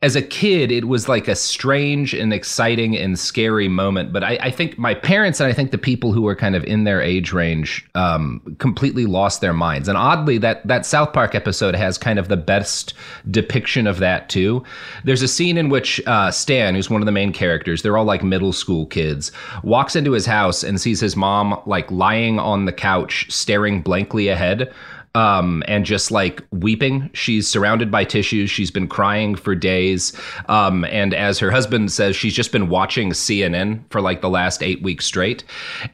As a kid, it was like a strange and exciting and scary moment. But I, I think my parents and I think the people who were kind of in their age range um, completely lost their minds. And oddly, that that South Park episode has kind of the best depiction of that too. There's a scene in which uh, Stan, who's one of the main characters, they're all like middle school kids, walks into his house and sees his mom like lying on the couch, staring blankly ahead um, and just like weeping. She's surrounded by tissues. She's been crying for days. Um, and as her husband says, she's just been watching CNN for like the last eight weeks straight.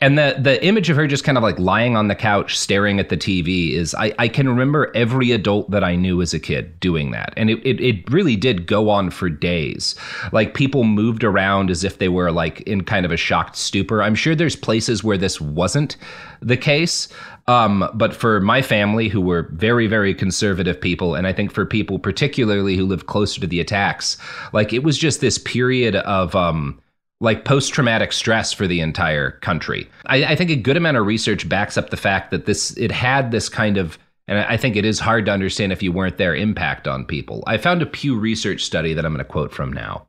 And the the image of her just kind of like lying on the couch staring at the TV is I, I can remember every adult that I knew as a kid doing that. And it, it, it really did go on for days. Like people moved around as if they were like in kind of a shocked stupor. I'm sure there's places where this wasn't the case. Um, but for my family, who were very, very conservative people, and I think for people particularly who lived closer to the attacks, like it was just this period of um, like post traumatic stress for the entire country. I, I think a good amount of research backs up the fact that this it had this kind of and I think it is hard to understand if you weren't there impact on people. I found a Pew Research study that I'm going to quote from now.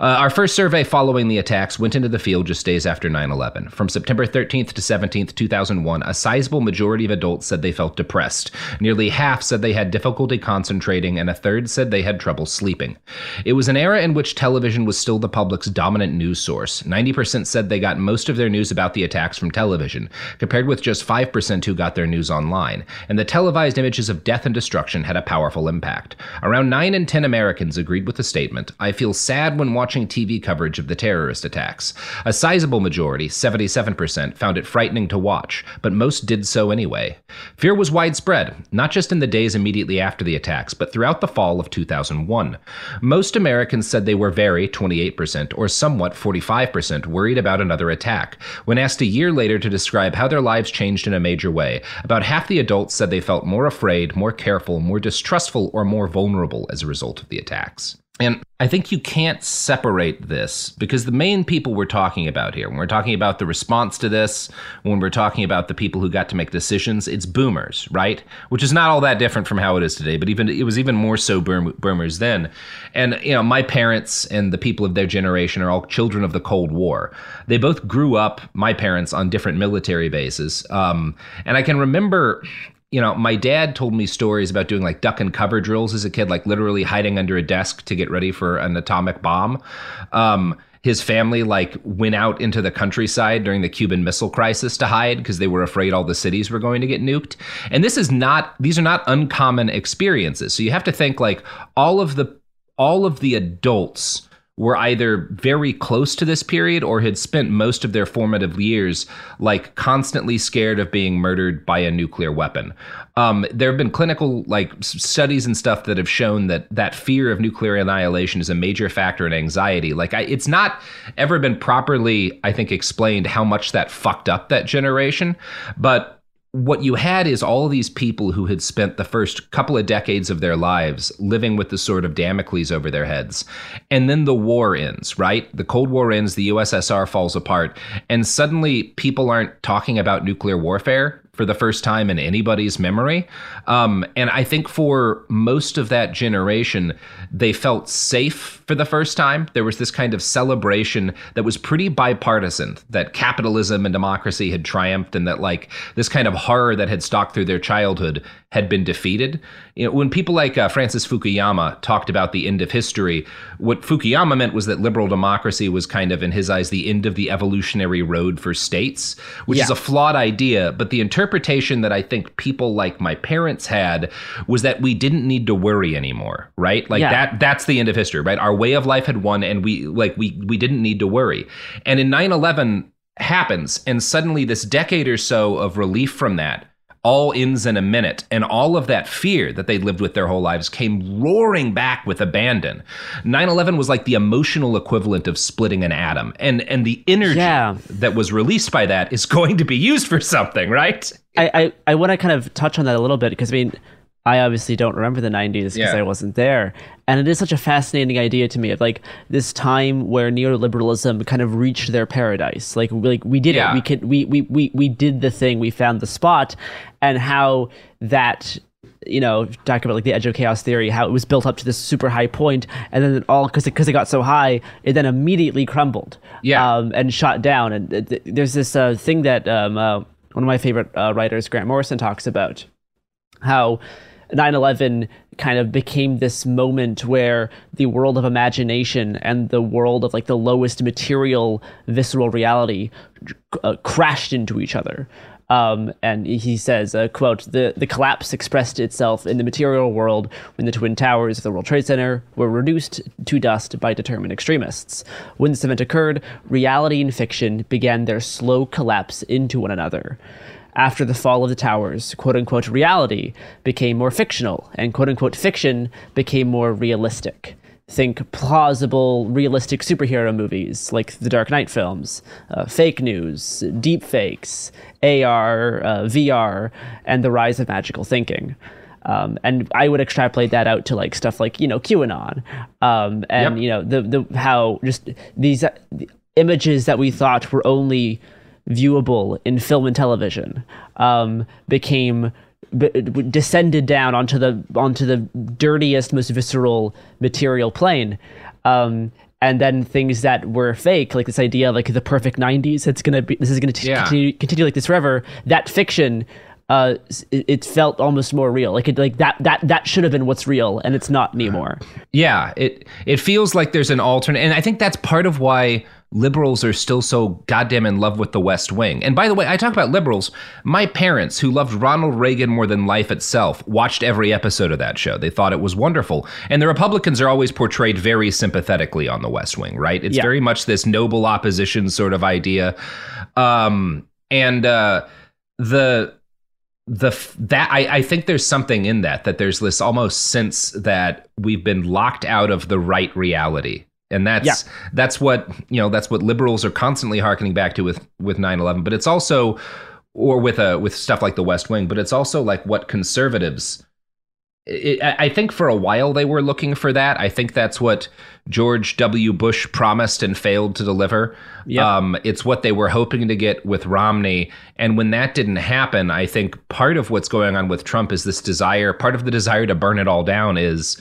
Uh, our first survey following the attacks went into the field just days after 9 11. From September 13th to 17th, 2001, a sizable majority of adults said they felt depressed. Nearly half said they had difficulty concentrating, and a third said they had trouble sleeping. It was an era in which television was still the public's dominant news source. 90% said they got most of their news about the attacks from television, compared with just 5% who got their news online. And the televised images of death and destruction had a powerful impact. Around 9 in 10 Americans agreed with the statement I feel sad when watching TV coverage of the terrorist attacks. A sizable majority, 77%, found it frightening to watch, but most did so anyway. Fear was widespread, not just in the days immediately after the attacks, but throughout the fall of 2001. Most Americans said they were very, 28%, or somewhat, 45%, worried about another attack. When asked a year later to describe how their lives changed in a major way, about half the adults said they felt more afraid, more careful, more distrustful, or more vulnerable as a result of the attacks. And I think you can't separate this because the main people we're talking about here, when we're talking about the response to this, when we're talking about the people who got to make decisions, it's boomers, right? Which is not all that different from how it is today, but even it was even more so boomers then. And you know, my parents and the people of their generation are all children of the Cold War. They both grew up, my parents, on different military bases, um, and I can remember you know, my dad told me stories about doing like duck and cover drills as a kid, like literally hiding under a desk to get ready for an atomic bomb. Um, his family like went out into the countryside during the Cuban Missile Crisis to hide because they were afraid all the cities were going to get nuked. And this is not; these are not uncommon experiences. So you have to think like all of the all of the adults were either very close to this period or had spent most of their formative years like constantly scared of being murdered by a nuclear weapon. Um, there have been clinical like studies and stuff that have shown that that fear of nuclear annihilation is a major factor in anxiety. Like I, it's not ever been properly, I think, explained how much that fucked up that generation, but what you had is all these people who had spent the first couple of decades of their lives living with the sword of Damocles over their heads. And then the war ends, right? The Cold War ends, the USSR falls apart, and suddenly people aren't talking about nuclear warfare for the first time in anybody's memory. Um, and I think for most of that generation, they felt safe for the first time. There was this kind of celebration that was pretty bipartisan that capitalism and democracy had triumphed and that, like, this kind of horror that had stalked through their childhood had been defeated. You know, when people like uh, Francis Fukuyama talked about the end of history, what Fukuyama meant was that liberal democracy was kind of, in his eyes, the end of the evolutionary road for states, which yeah. is a flawed idea. But the interpretation that I think people like my parents had was that we didn't need to worry anymore, right? Like yeah. that that's the end of history, right? Our way of life had won and we like we we didn't need to worry. And in 9/11 happens and suddenly this decade or so of relief from that all ends in a minute. And all of that fear that they lived with their whole lives came roaring back with abandon. 9 11 was like the emotional equivalent of splitting an atom. And, and the energy Yeah. that was released by that is [LAUGHS] going to be used for something, right? I, I, I want to kind of touch on that a little bit because I mean, I obviously don't remember the 90s because Yeah. I wasn't there. And it is such a fascinating idea to me of like this time where neoliberalism kind of reached their paradise. Like, we- like we did Yeah. it. We could, we, we, we, we did the thing. We found the spot and how that, you know, talk about like the edge of chaos theory, how it was built up to this super high point and then it all, cause it, cause it got so high, it then immediately crumbled. Yeah. Um, and shot down. And th- th- there's this uh, thing that um, uh, one of my favorite uh, writers, Grant Morrison, talks about how 9-11 kind of became this moment where the world of imagination and the world of like the lowest material visceral reality uh, crashed into each other um, and he says, uh, quote, the, the collapse expressed itself in the material world when the Twin Towers of the World Trade Center were reduced to dust by determined extremists. When this event occurred, reality and fiction began their slow collapse into one another. After the fall of the towers, quote unquote reality became more fictional, and quote unquote fiction became more realistic. Think plausible, realistic superhero movies like the Dark Knight films, uh, fake news, deep fakes, AR, uh, VR, and the rise of magical thinking. Um, and I would extrapolate that out to like stuff like you know QAnon, um, and Yep. you know the the how just these uh, the images that we thought were only viewable in film and television um, became b- descended down onto the onto the dirtiest, most visceral material plane. Um, and then things that were fake, like this idea of like the perfect '90s. It's gonna be. This is gonna t- Yeah. continue, continue like this forever. That fiction, uh, it, it felt almost more real. Like it, like that that that should have been what's real, and it's not anymore. Yeah, it it feels like there's an alternate, and I think that's part of why liberals are still so goddamn in love with the West Wing. And by the way, I talk about liberals. My parents, who loved Ronald Reagan more than life itself, watched every episode of that show. They thought it was wonderful. And the Republicans are always portrayed very sympathetically on the West Wing, right? It's Yeah. very much this noble opposition sort of idea. Um, and uh, the the that I, I think there's something in that that there's this almost sense that we've been locked out of the right reality and that's Yeah. that's what you know that's what liberals are constantly harkening back to with with 9-11 but it's also or with a with stuff like the west wing but it's also like what conservatives it, I I think for a while they were looking for that. I think that's what George W. Bush promised and failed to deliver. Yep. Um, it's what they were hoping to get with Romney. And when that didn't happen, I think part of what's going on with Trump is this desire, part of the desire to burn it all down is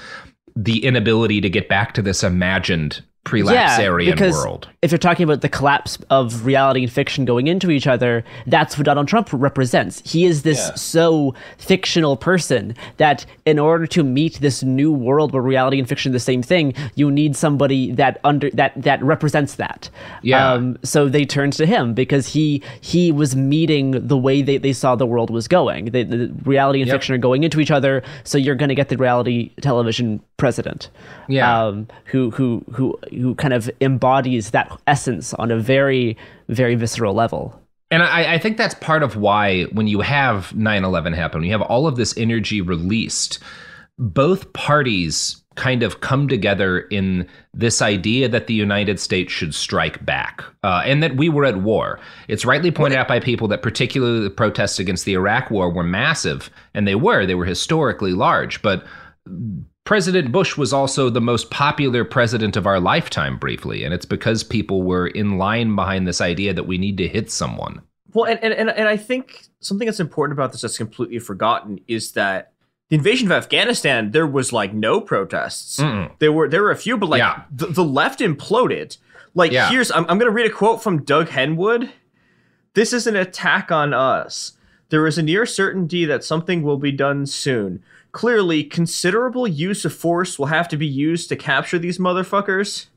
the inability to get back to this imagined prelapsarian because world. if you're talking about the collapse of reality and fiction going into each other, that's what Donald Trump represents. He is this Yeah. so fictional person that in order to meet this new world where reality and fiction are the same thing, you need somebody that under that that represents that. Yeah. Um, so they turned to him because he he was meeting the way they, they saw the world was going. The, the reality and Yep. fiction are going into each other, so you're going to get the reality television president Yeah. um, who who who who kind of embodies that essence on a very very visceral level. And I, I think that's part of why when you have 9 11 happen, you have all of this energy released, both parties kind of come together in this idea that the United States should strike back uh, and that we were at war. It's rightly pointed out by people that particularly the protests against the Iraq war were massive, and they were. They were historically large, but President Bush was also the most popular president of our lifetime briefly, and it's because people were in line behind this idea that we need to hit someone. Well, and, and, and, I think something that's important about this that's completely forgotten is that the invasion of Afghanistan, there was like no protests. Mm-mm. There were there were a few, but like Yeah. the, the left imploded. Like Yeah. here's I'm, I'm going to read a quote from Doug Henwood. This is an attack on us. There is a near certainty that something will be done soon. Clearly, considerable use of force will have to be used to capture these motherfuckers.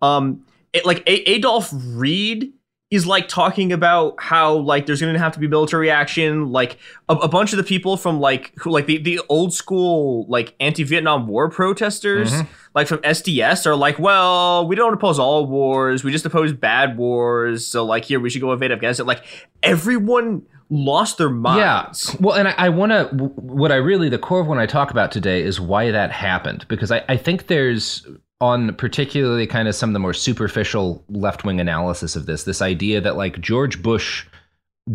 Um, it, like a- Adolph Reed is like talking about how like there's gonna have to be military action. Like a, a bunch of the people from like who like the, the old school like anti-Vietnam War protesters, Mhm. like from SDS, are like, well, we don't oppose all wars, we just oppose bad wars. So like here we should go invade Afghanistan. Like everyone lost their minds. Yeah. Well, and I, I want to, what I really, the core of what I talk about today is why that happened. Because I, I think there's, on particularly kind of some of the more superficial left wing analysis of this, this idea that like George Bush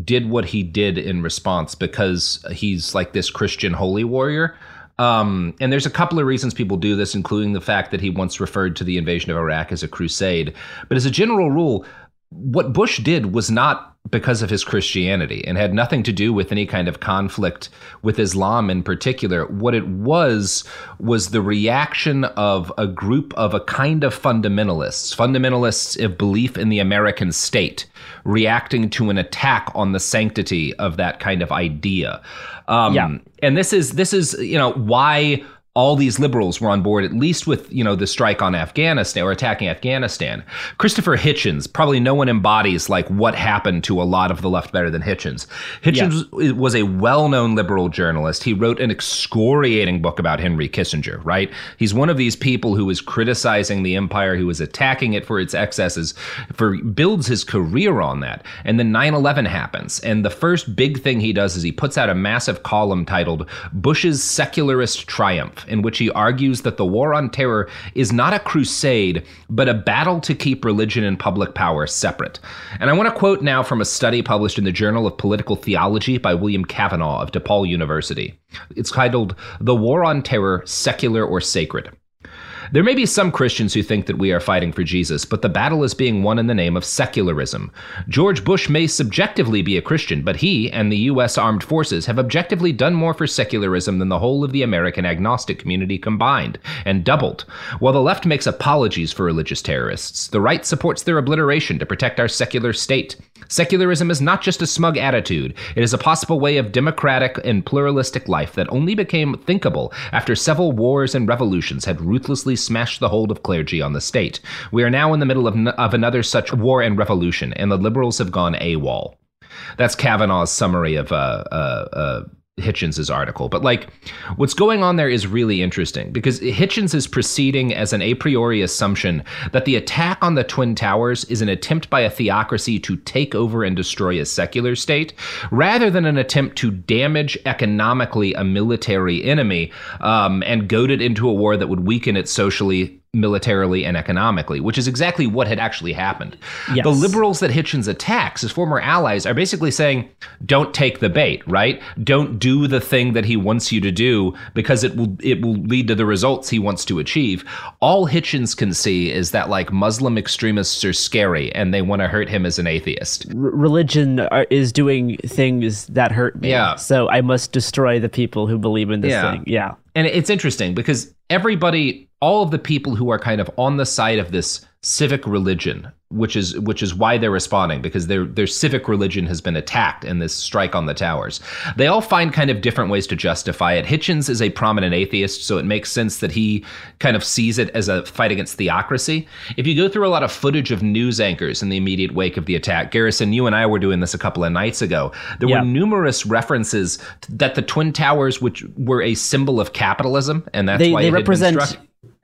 did what he did in response because he's like this Christian holy warrior. Um, and there's a couple of reasons people do this, including the fact that he once referred to the invasion of Iraq as a crusade. But as a general rule, what Bush did was not because of his Christianity and had nothing to do with any kind of conflict with Islam in particular. What it was was the reaction of a group of a kind of fundamentalists, fundamentalists of belief in the American state, reacting to an attack on the sanctity of that kind of idea. Um, Yeah. and this is this is you know why all these liberals were on board at least with you know the strike on Afghanistan or attacking Afghanistan. Christopher Hitchens, probably no one embodies like what happened to a lot of the left better than Hitchens. Hitchens was a well-known liberal journalist. He wrote an excoriating book about Henry Kissinger, right? He's one of these people who is criticizing the empire, who is attacking it for its excesses, for builds his career on that. And then 9/11 happens, and the first big thing he does is he puts out a massive column titled Bush's Secularist Triumph, in which he argues that the war on terror is not a crusade, but a battle to keep religion and public power separate. And I want to quote now from a study published in the Journal of Political Theology by William Cavanaugh of DePaul University. It's titled The War on Terror Secular or Sacred. There may be some Christians who think that we are fighting for Jesus, but the battle is being won in the name of secularism. George Bush may subjectively be a Christian, but he and the U.S. armed forces have objectively done more for secularism than the whole of the American agnostic community combined, and doubled. While the left makes apologies for religious terrorists, the right supports their obliteration to protect our secular state. Secularism is not just a smug attitude, it is a possible way of democratic and pluralistic life that only became thinkable after several wars and revolutions had ruthlessly smashed the hold of clergy on the state. We are now in the middle of, n- of another such war and revolution, and the liberals have gone AWOL. That's Cavanaugh's summary of uh, uh, uh, Hitchens' article. But like, what's going on there is really interesting because Hitchens is proceeding as an a priori assumption that the attack on the Twin Towers is an attempt by a theocracy to take over and destroy a secular state, rather than an attempt to damage economically a military enemy um, and goad it into a war that would weaken it socially. Militarily and economically, which is exactly what had actually happened. Yes. The liberals that Hitchens attacks, his former allies, are basically saying, "Don't take the bait, right? Don't do the thing that he wants you to do because it will it will lead to the results he wants to achieve." All Hitchens can see is that like Muslim extremists are scary and they want to hurt him as an atheist. R- religion are, is doing things that hurt me. Yeah. So I must destroy the people who believe in this Yeah. thing. Yeah. And it's interesting because everybody, all of the people who are kind of on the side of this civic religion, which is which is why they're responding because their their civic religion has been attacked in this strike on the towers. They all find kind of different ways to justify it. Hitchens is a prominent atheist, so it makes sense that he kind of sees it as a fight against theocracy. If you go through a lot of footage of news anchors in the immediate wake of the attack, Garrison, you and I were doing this a couple of nights ago. There Yeah. were numerous references that the twin towers, which were a symbol of capitalism, and that's they why they it had been represent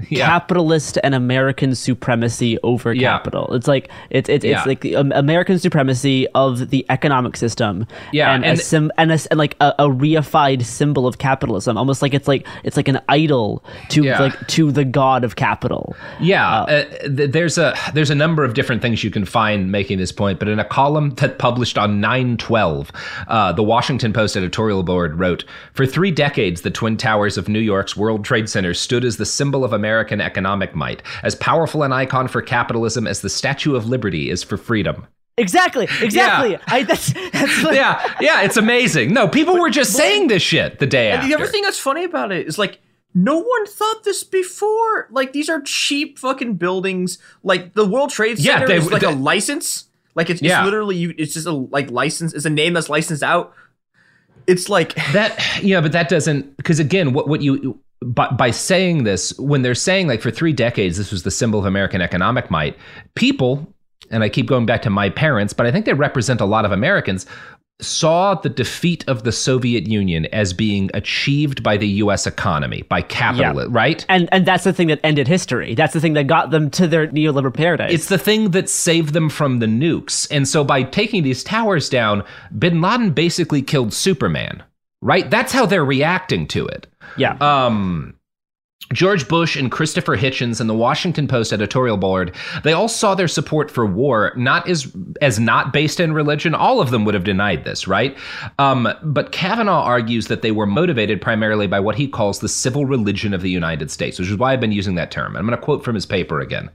Yeah. capitalist and American supremacy over Yeah. capital. It's like it's it's, Yeah. it's like the um, American supremacy of the economic system. Yeah, and, and- a sim- and, a, and like a, a reified symbol of capitalism, almost like it's like it's like an idol to like to the god of capital. Yeah, uh, th- there's a there's a number of different things you can find making this point, but in a column that published on 9/12, uh, the Washington Post editorial board wrote, "For three decades, the twin towers of New York's World Trade Center stood as the symbol of American economic might, as powerful an icon for capitalism as the Statue of Liberty is for freedom." Exactly, exactly. I that's that's like, yeah, yeah, it's amazing. No, people were just saying this shit the day And after. the other thing that's funny about it is like no one thought this before. Like these are cheap fucking buildings. Like the World Trade Yeah, Center they- is like they- a license. Like it's, Yeah. it's literally you. It's just a like license. It's a name that's licensed out. It's like that yeah but that doesn't because again what what you by, by saying this when they're saying like for three decades this was the symbol of american economic might people and I keep going back to my parents, but I think they represent a lot of Americans, saw the defeat of the Soviet Union as being achieved by the US economy, by capital, right? And and that's the thing that ended history. That's the thing that got them to their neoliberal paradise. It's the thing that saved them from the nukes. And so by taking these towers down, bin Laden basically killed Superman, right? That's how they're reacting to it. Yeah. Um George Bush and Christopher Hitchens and the Washington Post editorial board, they all saw their support for war not as as not based in religion. All of them would have denied this, right? Um, but Cavanaugh argues that they were motivated primarily by what he calls the civil religion of the United States, which is why I've been using that term. I'm going to quote from his paper again.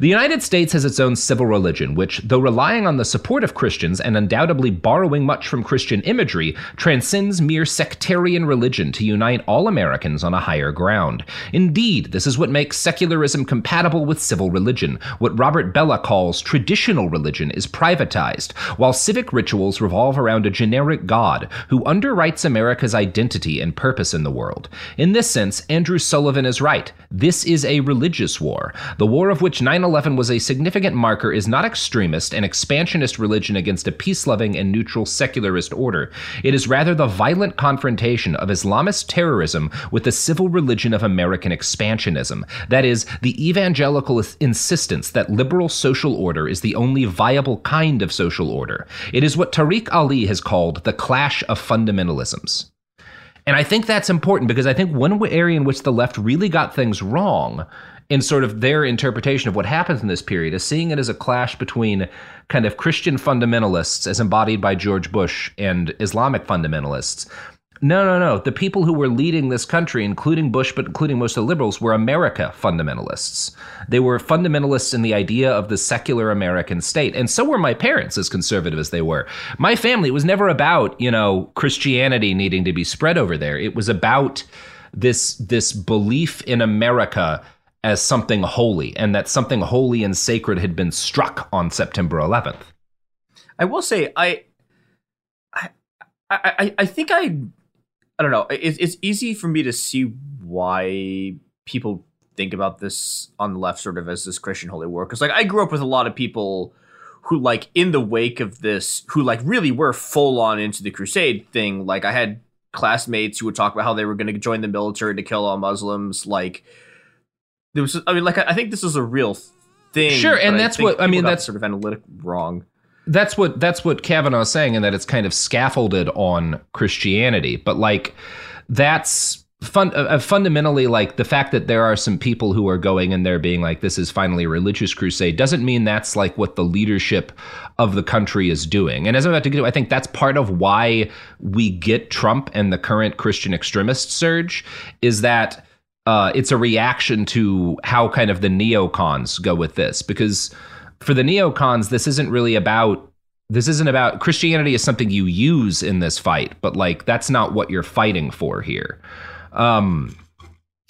The United States has its own civil religion, which, though relying on the support of Christians and undoubtedly borrowing much from Christian imagery, transcends mere sectarian religion to unite all Americans on a higher ground. Indeed, this is what makes secularism compatible with civil religion. What Robert Bellah calls traditional religion is privatized, while civic rituals revolve around a generic God who underwrites America's identity and purpose in the world. In this sense, Andrew Sullivan is right. This is a religious war. The war of which 9 11 was a significant marker is not extremist and expansionist religion against a peace loving and neutral secularist order. It is rather the violent confrontation of Islamist terrorism with the civil religion of American expansionism. That is, the evangelical insistence that liberal social order is the only viable kind of social order. It is what Tariq Ali has called the clash of fundamentalisms. And I think that's important because I think one area in which the left really got things wrong in sort of their interpretation of what happens in this period is seeing it as a clash between kind of Christian fundamentalists as embodied by George Bush and Islamic fundamentalists. No, no, no. The people who were leading this country, including Bush, but including most of the liberals, were America fundamentalists. They were fundamentalists in the idea of the secular American state. And so were my parents, as conservative as they were. My family was never about, you know, Christianity needing to be spread over there. It was about this this belief in America as something holy and that something holy and sacred had been struck on September 11th. I will say I I I, I think I I don't know. It's it's easy for me to see why people think about this on the left sort of as this Christian holy war because like I grew up with a lot of people who like in the wake of this who like really were full on into the crusade thing. Like I had classmates who would talk about how they were going to join the military to kill all Muslims. Like there was I mean like I think this is a real thing sure and that's what I mean that's sort of analytic wrong that's what that's what Cavanaugh is saying, and that it's kind of scaffolded on Christianity. But like, that's fun, uh, fundamentally like the fact that there are some people who are going in there being like, this is finally a religious crusade, doesn't mean that's like what the leadership of the country is doing. And as I'm about to get to, I think that's part of why we get Trump and the current Christian extremist surge is that. Uh, it's a reaction to how kind of the neocons go with this because for the neocons, this isn't really about this isn't about Christianity is something you use in this fight, but like that's not what you're fighting for here. Um,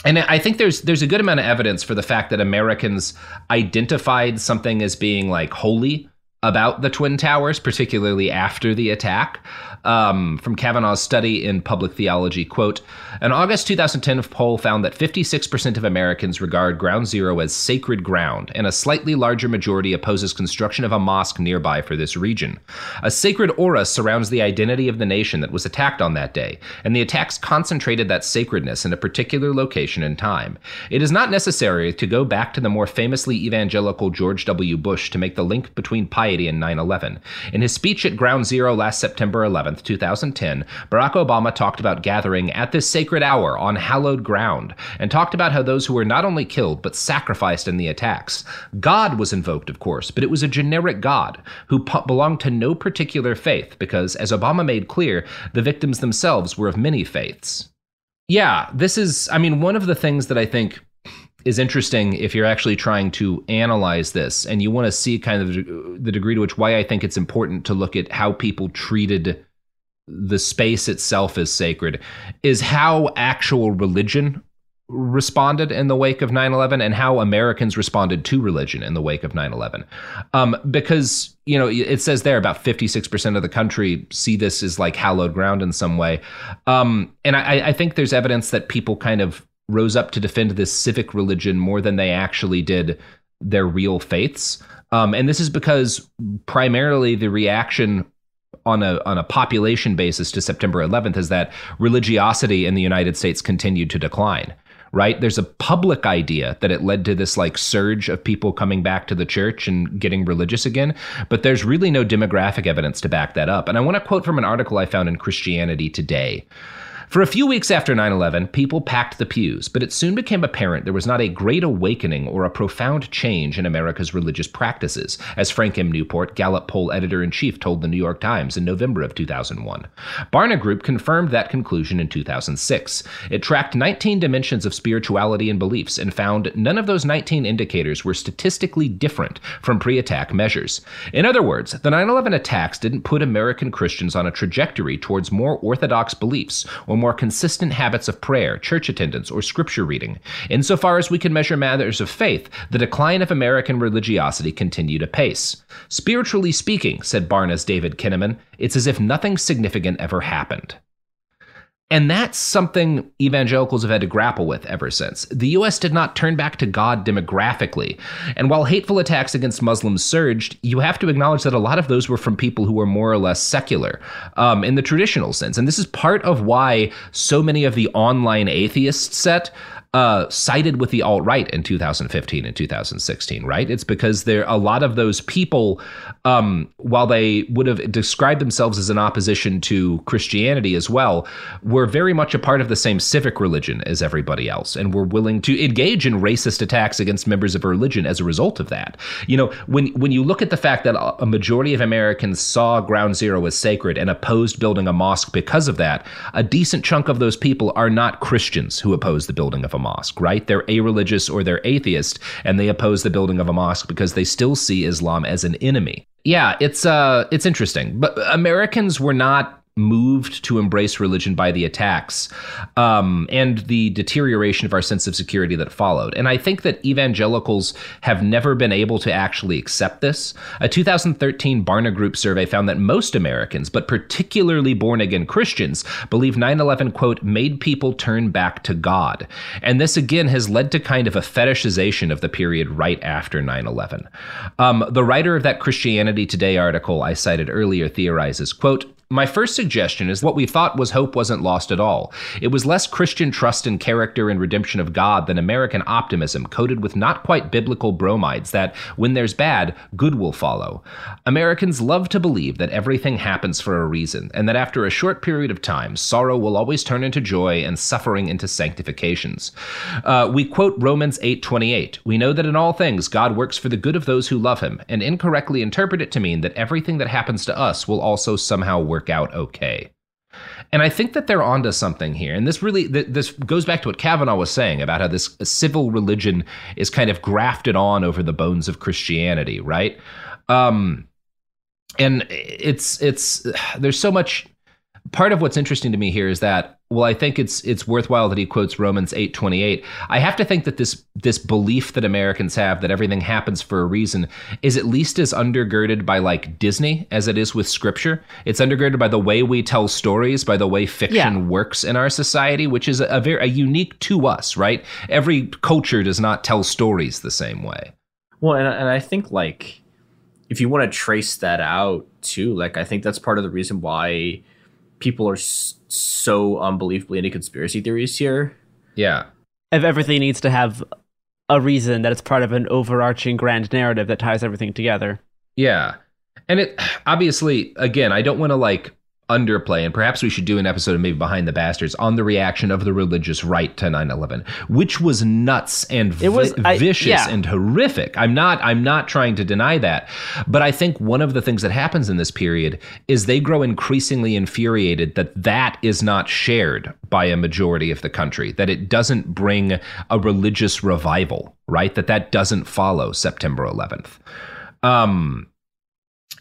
and I think there's there's a good amount of evidence for the fact that Americans identified something as being like holy about the Twin Towers, particularly after the attack um, from Cavanaugh's study in public theology. Quote An August 2010 poll found that 56% of Americans regard Ground Zero as sacred ground, and a slightly larger majority opposes construction of a mosque nearby for this region. A sacred aura surrounds the identity of the nation that was attacked on that day, and the attacks concentrated that sacredness in a particular location and time. It is not necessary to go back to the more famously evangelical George W. Bush to make the link between piety and 9 11. In his speech at Ground Zero last September 11, 2010, Barack Obama talked about gathering at this sacred hour on hallowed ground and talked about how those who were not only killed but sacrificed in the attacks. God was invoked, of course, but it was a generic God who belonged to no particular faith because, as Obama made clear, the victims themselves were of many faiths. Yeah, this is, I mean, one of the things that I think is interesting if you're actually trying to analyze this and you want to see kind of the degree to which why I think it's important to look at how people treated the space itself is sacred is how actual religion responded in the wake of 9-11 and how americans responded to religion in the wake of 9-11 um, because you know it says there about 56% of the country see this as like hallowed ground in some way. Um, and I, I think there's evidence that people kind of rose up to defend this civic religion more than they actually did their real faiths. Um, and this is because primarily the reaction on a on a population basis to September 11th is that religiosity in the United States continued to decline. Right? There's a public idea that it led to this like surge of people coming back to the church and getting religious again, but there's really no demographic evidence to back that up. And I want to quote from an article I found in Christianity Today. For a few weeks after 9 11, people packed the pews, but it soon became apparent there was not a great awakening or a profound change in America's religious practices, as Frank M. Newport, Gallup poll editor in chief, told the New York Times in November of 2001. Barna Group confirmed that conclusion in 2006. It tracked 19 dimensions of spirituality and beliefs and found none of those 19 indicators were statistically different from pre attack measures. In other words, the 9 11 attacks didn't put American Christians on a trajectory towards more orthodox beliefs or more consistent habits of prayer, church attendance, or scripture reading. Insofar as we can measure matters of faith, the decline of American religiosity continued apace. Spiritually speaking, said Barna's David Kinnaman, it's as if nothing significant ever happened. And that's something evangelicals have had to grapple with ever since. The US did not turn back to God demographically. And while hateful attacks against Muslims surged, you have to acknowledge that a lot of those were from people who were more or less secular um, in the traditional sense. And this is part of why so many of the online atheist set uh, sided with the alt right in 2015 and 2016, right? It's because there a lot of those people, um, while they would have described themselves as in opposition to Christianity as well, were very much a part of the same civic religion as everybody else, and were willing to engage in racist attacks against members of a religion as a result of that. You know, when when you look at the fact that a majority of Americans saw Ground Zero as sacred and opposed building a mosque because of that, a decent chunk of those people are not Christians who oppose the building of a mosque, right? They're a religious or they're atheist, and they oppose the building of a mosque because they still see Islam as an enemy. Yeah, it's uh, it's interesting, but Americans were not moved to embrace religion by the attacks um, and the deterioration of our sense of security that followed. And I think that evangelicals have never been able to actually accept this. A 2013 Barna Group survey found that most Americans, but particularly born again Christians, believe 9 11, quote, made people turn back to God. And this again has led to kind of a fetishization of the period right after 9 11. Um, the writer of that Christianity Today article I cited earlier theorizes, quote, my first suggestion is what we thought was hope wasn't lost at all. It was less Christian trust in character and redemption of God than American optimism coated with not quite biblical bromides that, when there's bad, good will follow. Americans love to believe that everything happens for a reason, and that after a short period of time, sorrow will always turn into joy and suffering into sanctifications. Uh, we quote Romans 8:28. We know that in all things God works for the good of those who love him, and incorrectly interpret it to mean that everything that happens to us will also somehow work out okay. And I think that they're onto something here. And this really this goes back to what Cavanaugh was saying about how this civil religion is kind of grafted on over the bones of Christianity, right? Um, and it's it's there's so much part of what's interesting to me here is that well i think it's it's worthwhile that he quotes romans 8.28 i have to think that this this belief that americans have that everything happens for a reason is at least as undergirded by like disney as it is with scripture. It's undergirded by the way we tell stories by the way fiction yeah. works in our society which is a, a very a unique to us right? Every culture does not tell stories the same way. Well and, and i think like if you want to trace that out too like i think that's part of the reason why people are so unbelievably into conspiracy theories here. Yeah. If everything needs to have a reason that it's part of an overarching grand narrative that ties everything together. Yeah. And it [SIGHS] obviously again, I don't want to like underplay, and perhaps we should do an episode of maybe Behind the Bastards on the reaction of the religious right to 9/11, which was nuts and it was, I, vicious yeah. and horrific. I'm not I'm not trying to deny that, but I think one of the things that happens in this period is they grow increasingly infuriated that that is not shared by a majority of the country, that it doesn't bring a religious revival, right? That that doesn't follow September 11th. Um,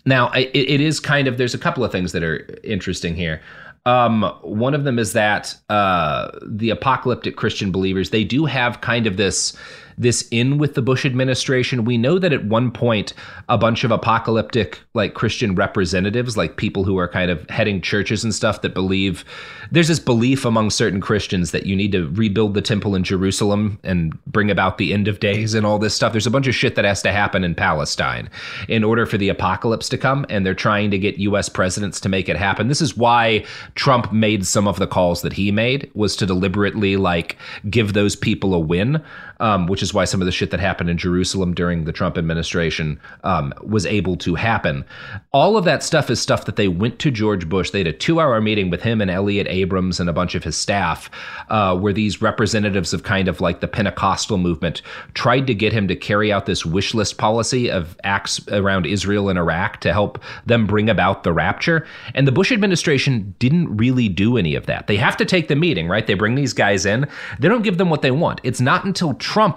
now, it, it is kind of, there's a couple of things that are interesting here. Um, one of them is that uh, the apocalyptic Christian believers, they do have kind of this this in with the Bush administration. We know that at one point, a bunch of apocalyptic, like Christian representatives, like people who are kind of heading churches and stuff that believe there's this belief among certain Christians that you need to rebuild the temple in Jerusalem and bring about the end of days and all this stuff. There's a bunch of shit that has to happen in Palestine in order for the apocalypse to come, and they're trying to get U.S. presidents to make it happen. This is why Trump made some of the calls that he made was to deliberately like give those people a win um, which is why some of the shit that happened in Jerusalem during the Trump administration um, was able to happen. All of that stuff is stuff that they went to George Bush. They had a two hour meeting with him and Elliott Abrams and a bunch of his staff, uh, where these representatives of kind of like the Pentecostal movement tried to get him to carry out this wish list policy of acts around Israel and Iraq to help them bring about the rapture. And the Bush administration didn't really do any of that. They have to take the meeting, right? They bring these guys in, they don't give them what they want. It's not until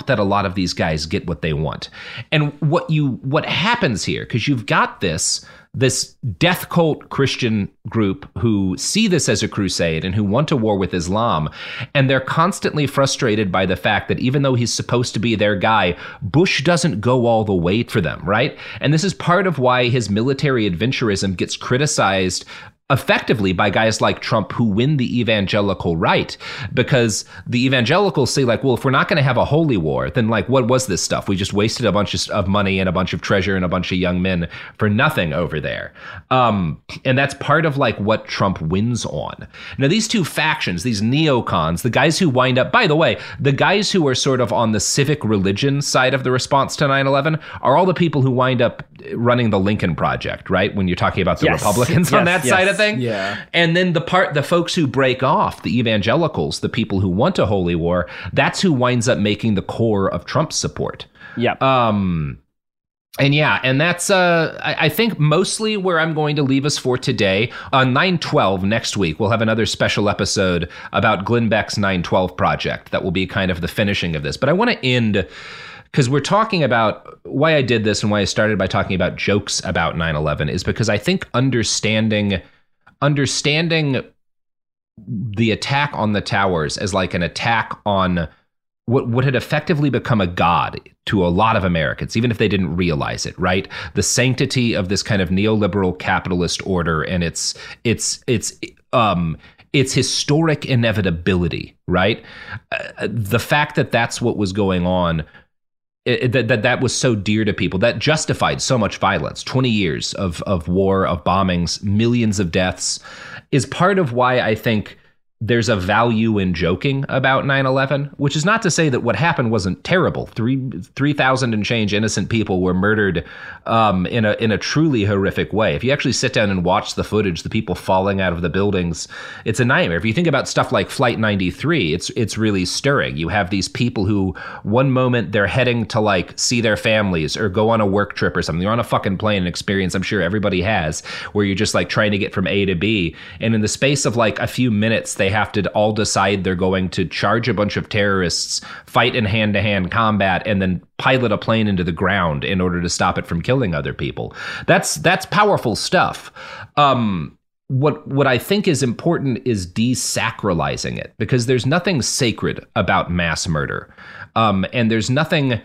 that a lot of these guys get what they want. And what you what happens here cuz you've got this this death cult Christian group who see this as a crusade and who want to war with Islam. And they're constantly frustrated by the fact that even though he's supposed to be their guy, Bush doesn't go all the way for them, right? And this is part of why his military adventurism gets criticized effectively by guys like Trump who win the evangelical right. Because the evangelicals say like well if we're not going to have a holy war then like what was this stuff? We just wasted a bunch of money and a bunch of treasure and a bunch of young men for nothing over there. Um, and that's part of like what Trump wins on. Now these two factions these neocons the guys who wind up by the way the guys who are sort of on the civic religion side of the response to 9-11 are all the people who wind up running the Lincoln project right when you're talking about the Yes. Republicans on Yes, that side of thing Yeah. and then the part, the folks who break off, the evangelicals, the people who want a holy war, that's who winds up making the core of Trump's support. Yeah. Um, and yeah, and that's uh, I, I think mostly where I'm going to leave us for today. On 912 next week, we'll have another special episode about Glenn Beck's 912 project. That will be kind of the finishing of this. But I want to end because we're talking about why I did this and why I started by talking about jokes about 9/11 is because I think understanding understanding the attack on the towers as like an attack on what what had effectively become a god to a lot of Americans, even if they didn't realize it, right? The sanctity of this kind of neoliberal capitalist order and its its its um its historic inevitability, right? Uh, the fact that that's what was going on it, that, that that was so dear to people that justified so much violence. 20 years of of war of bombings millions of deaths is part of why i think there's a value in joking about 9/11, which is not to say that what happened wasn't terrible. Three three thousand and change innocent people were murdered um, in a in a truly horrific way. If you actually sit down and watch the footage, the people falling out of the buildings, it's a nightmare. If you think about stuff like Flight 93, it's it's really stirring. You have these people who one moment they're heading to like see their families or go on a work trip or something. They're on a fucking plane, an experience I'm sure everybody has, where you're just like trying to get from A to B, and in the space of like a few minutes, they have to all decide they're going to charge a bunch of terrorists, fight in hand to hand combat, and then pilot a plane into the ground in order to stop it from killing other people. That's that's powerful stuff. Um, what what I think is important is desacralizing it because there's nothing sacred about mass murder, um, and there's nothing.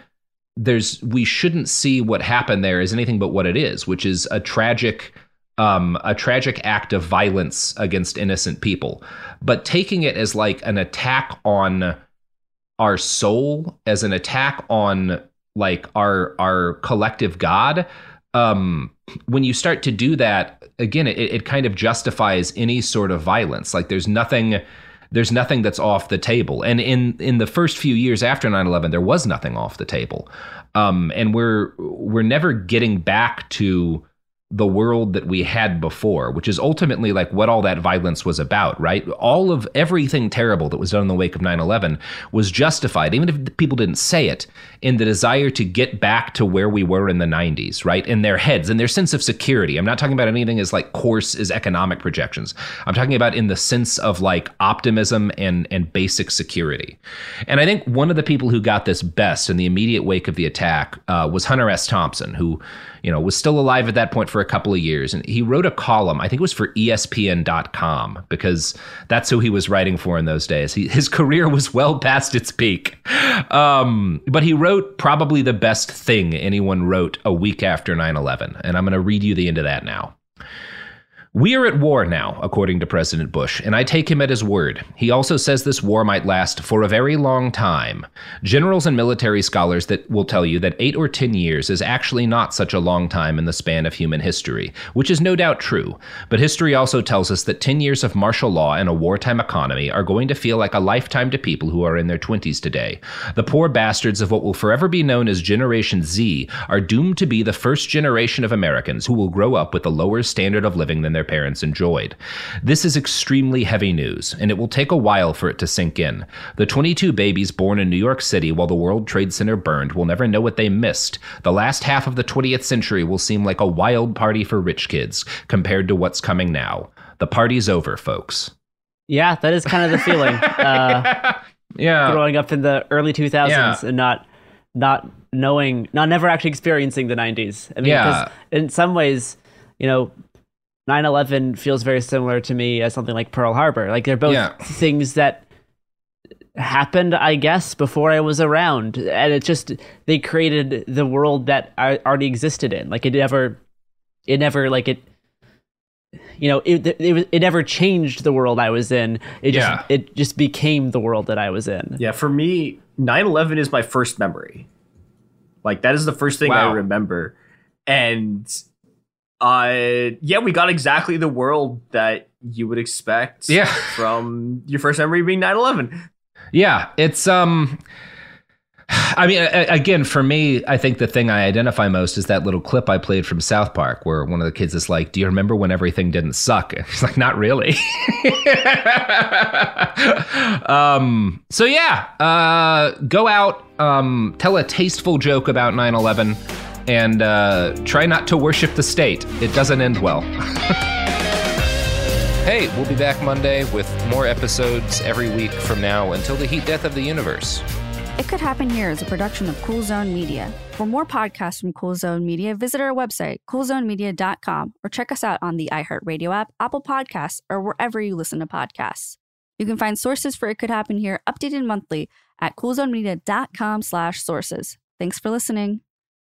There's we shouldn't see what happened there as anything but what it is, which is a tragic um, a tragic act of violence against innocent people. But taking it as like an attack on our soul, as an attack on like our our collective God, um, when you start to do that, again, it, it kind of justifies any sort of violence. Like there's nothing there's nothing that's off the table. And in in the first few years after 9/11, there was nothing off the table. Um, and we're we're never getting back to the world that we had before, which is ultimately like what all that violence was about, right? All of everything terrible that was done in the wake of 9 11 was justified, even if people didn't say it, in the desire to get back to where we were in the 90s, right? In their heads, in their sense of security. I'm not talking about anything as like coarse as economic projections. I'm talking about in the sense of like optimism and, and basic security. And I think one of the people who got this best in the immediate wake of the attack uh, was Hunter S. Thompson, who, you know, was still alive at that point for a couple of years. And he wrote a column, I think it was for ESPN.com, because that's who he was writing for in those days. He, his career was well past its peak. Um, but he wrote probably the best thing anyone wrote a week after 9 11. And I'm going to read you the end of that now. We are at war now, according to President Bush, and I take him at his word. He also says this war might last for a very long time. Generals and military scholars that will tell you that 8 or 10 years is actually not such a long time in the span of human history, which is no doubt true. But history also tells us that 10 years of martial law and a wartime economy are going to feel like a lifetime to people who are in their 20s today. The poor bastards of what will forever be known as Generation Z are doomed to be the first generation of Americans who will grow up with a lower standard of living than their parents enjoyed. This is extremely heavy news, and it will take a while for it to sink in. The 22 babies born in New York City while the World Trade Center burned will never know what they missed. The last half of the 20th century will seem like a wild party for rich kids compared to what's coming now. The party's over, folks. Yeah, that is kind of the feeling. Uh, [LAUGHS] yeah, growing up in the early 2000s Yeah. and not not knowing, not never actually experiencing the 90s. I mean, Yeah. because in some ways, you know, 9/11 feels very similar to me as something like Pearl Harbor. Like they're both Yeah. things that happened, I guess, before I was around, and it just they created the world that I already existed in. Like it never, it never like it. You know, it it, it never changed the world I was in. It just Yeah. it just became the world that I was in. Yeah, for me, 9/11 is my first memory. Like that is the first thing Wow. I remember. And uh yeah, we got exactly the world that you would expect Yeah. [LAUGHS] from your first memory being 9/11. Yeah, it's um I mean, again, for me, I think the thing I identify most is that little clip I played from South Park, where one of the kids is like, "Do you remember when everything didn't suck?" And he's like, "Not really." [LAUGHS] um, so yeah, uh, go out, um, tell a tasteful joke about 9/11, and uh, try not to worship the state. It doesn't end well. [LAUGHS] Hey, we'll be back Monday with more episodes every week from now until the heat death of the universe. It Could Happen Here is a production of Cool Zone Media. For more podcasts from Cool Zone Media, visit our website, coolzonemedia.com, or check us out on the iHeartRadio app, Apple Podcasts, or wherever you listen to podcasts. You can find sources for It Could Happen Here updated monthly at coolzonemedia.com slash sources. Thanks for listening.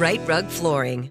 Rite Rug Flooring.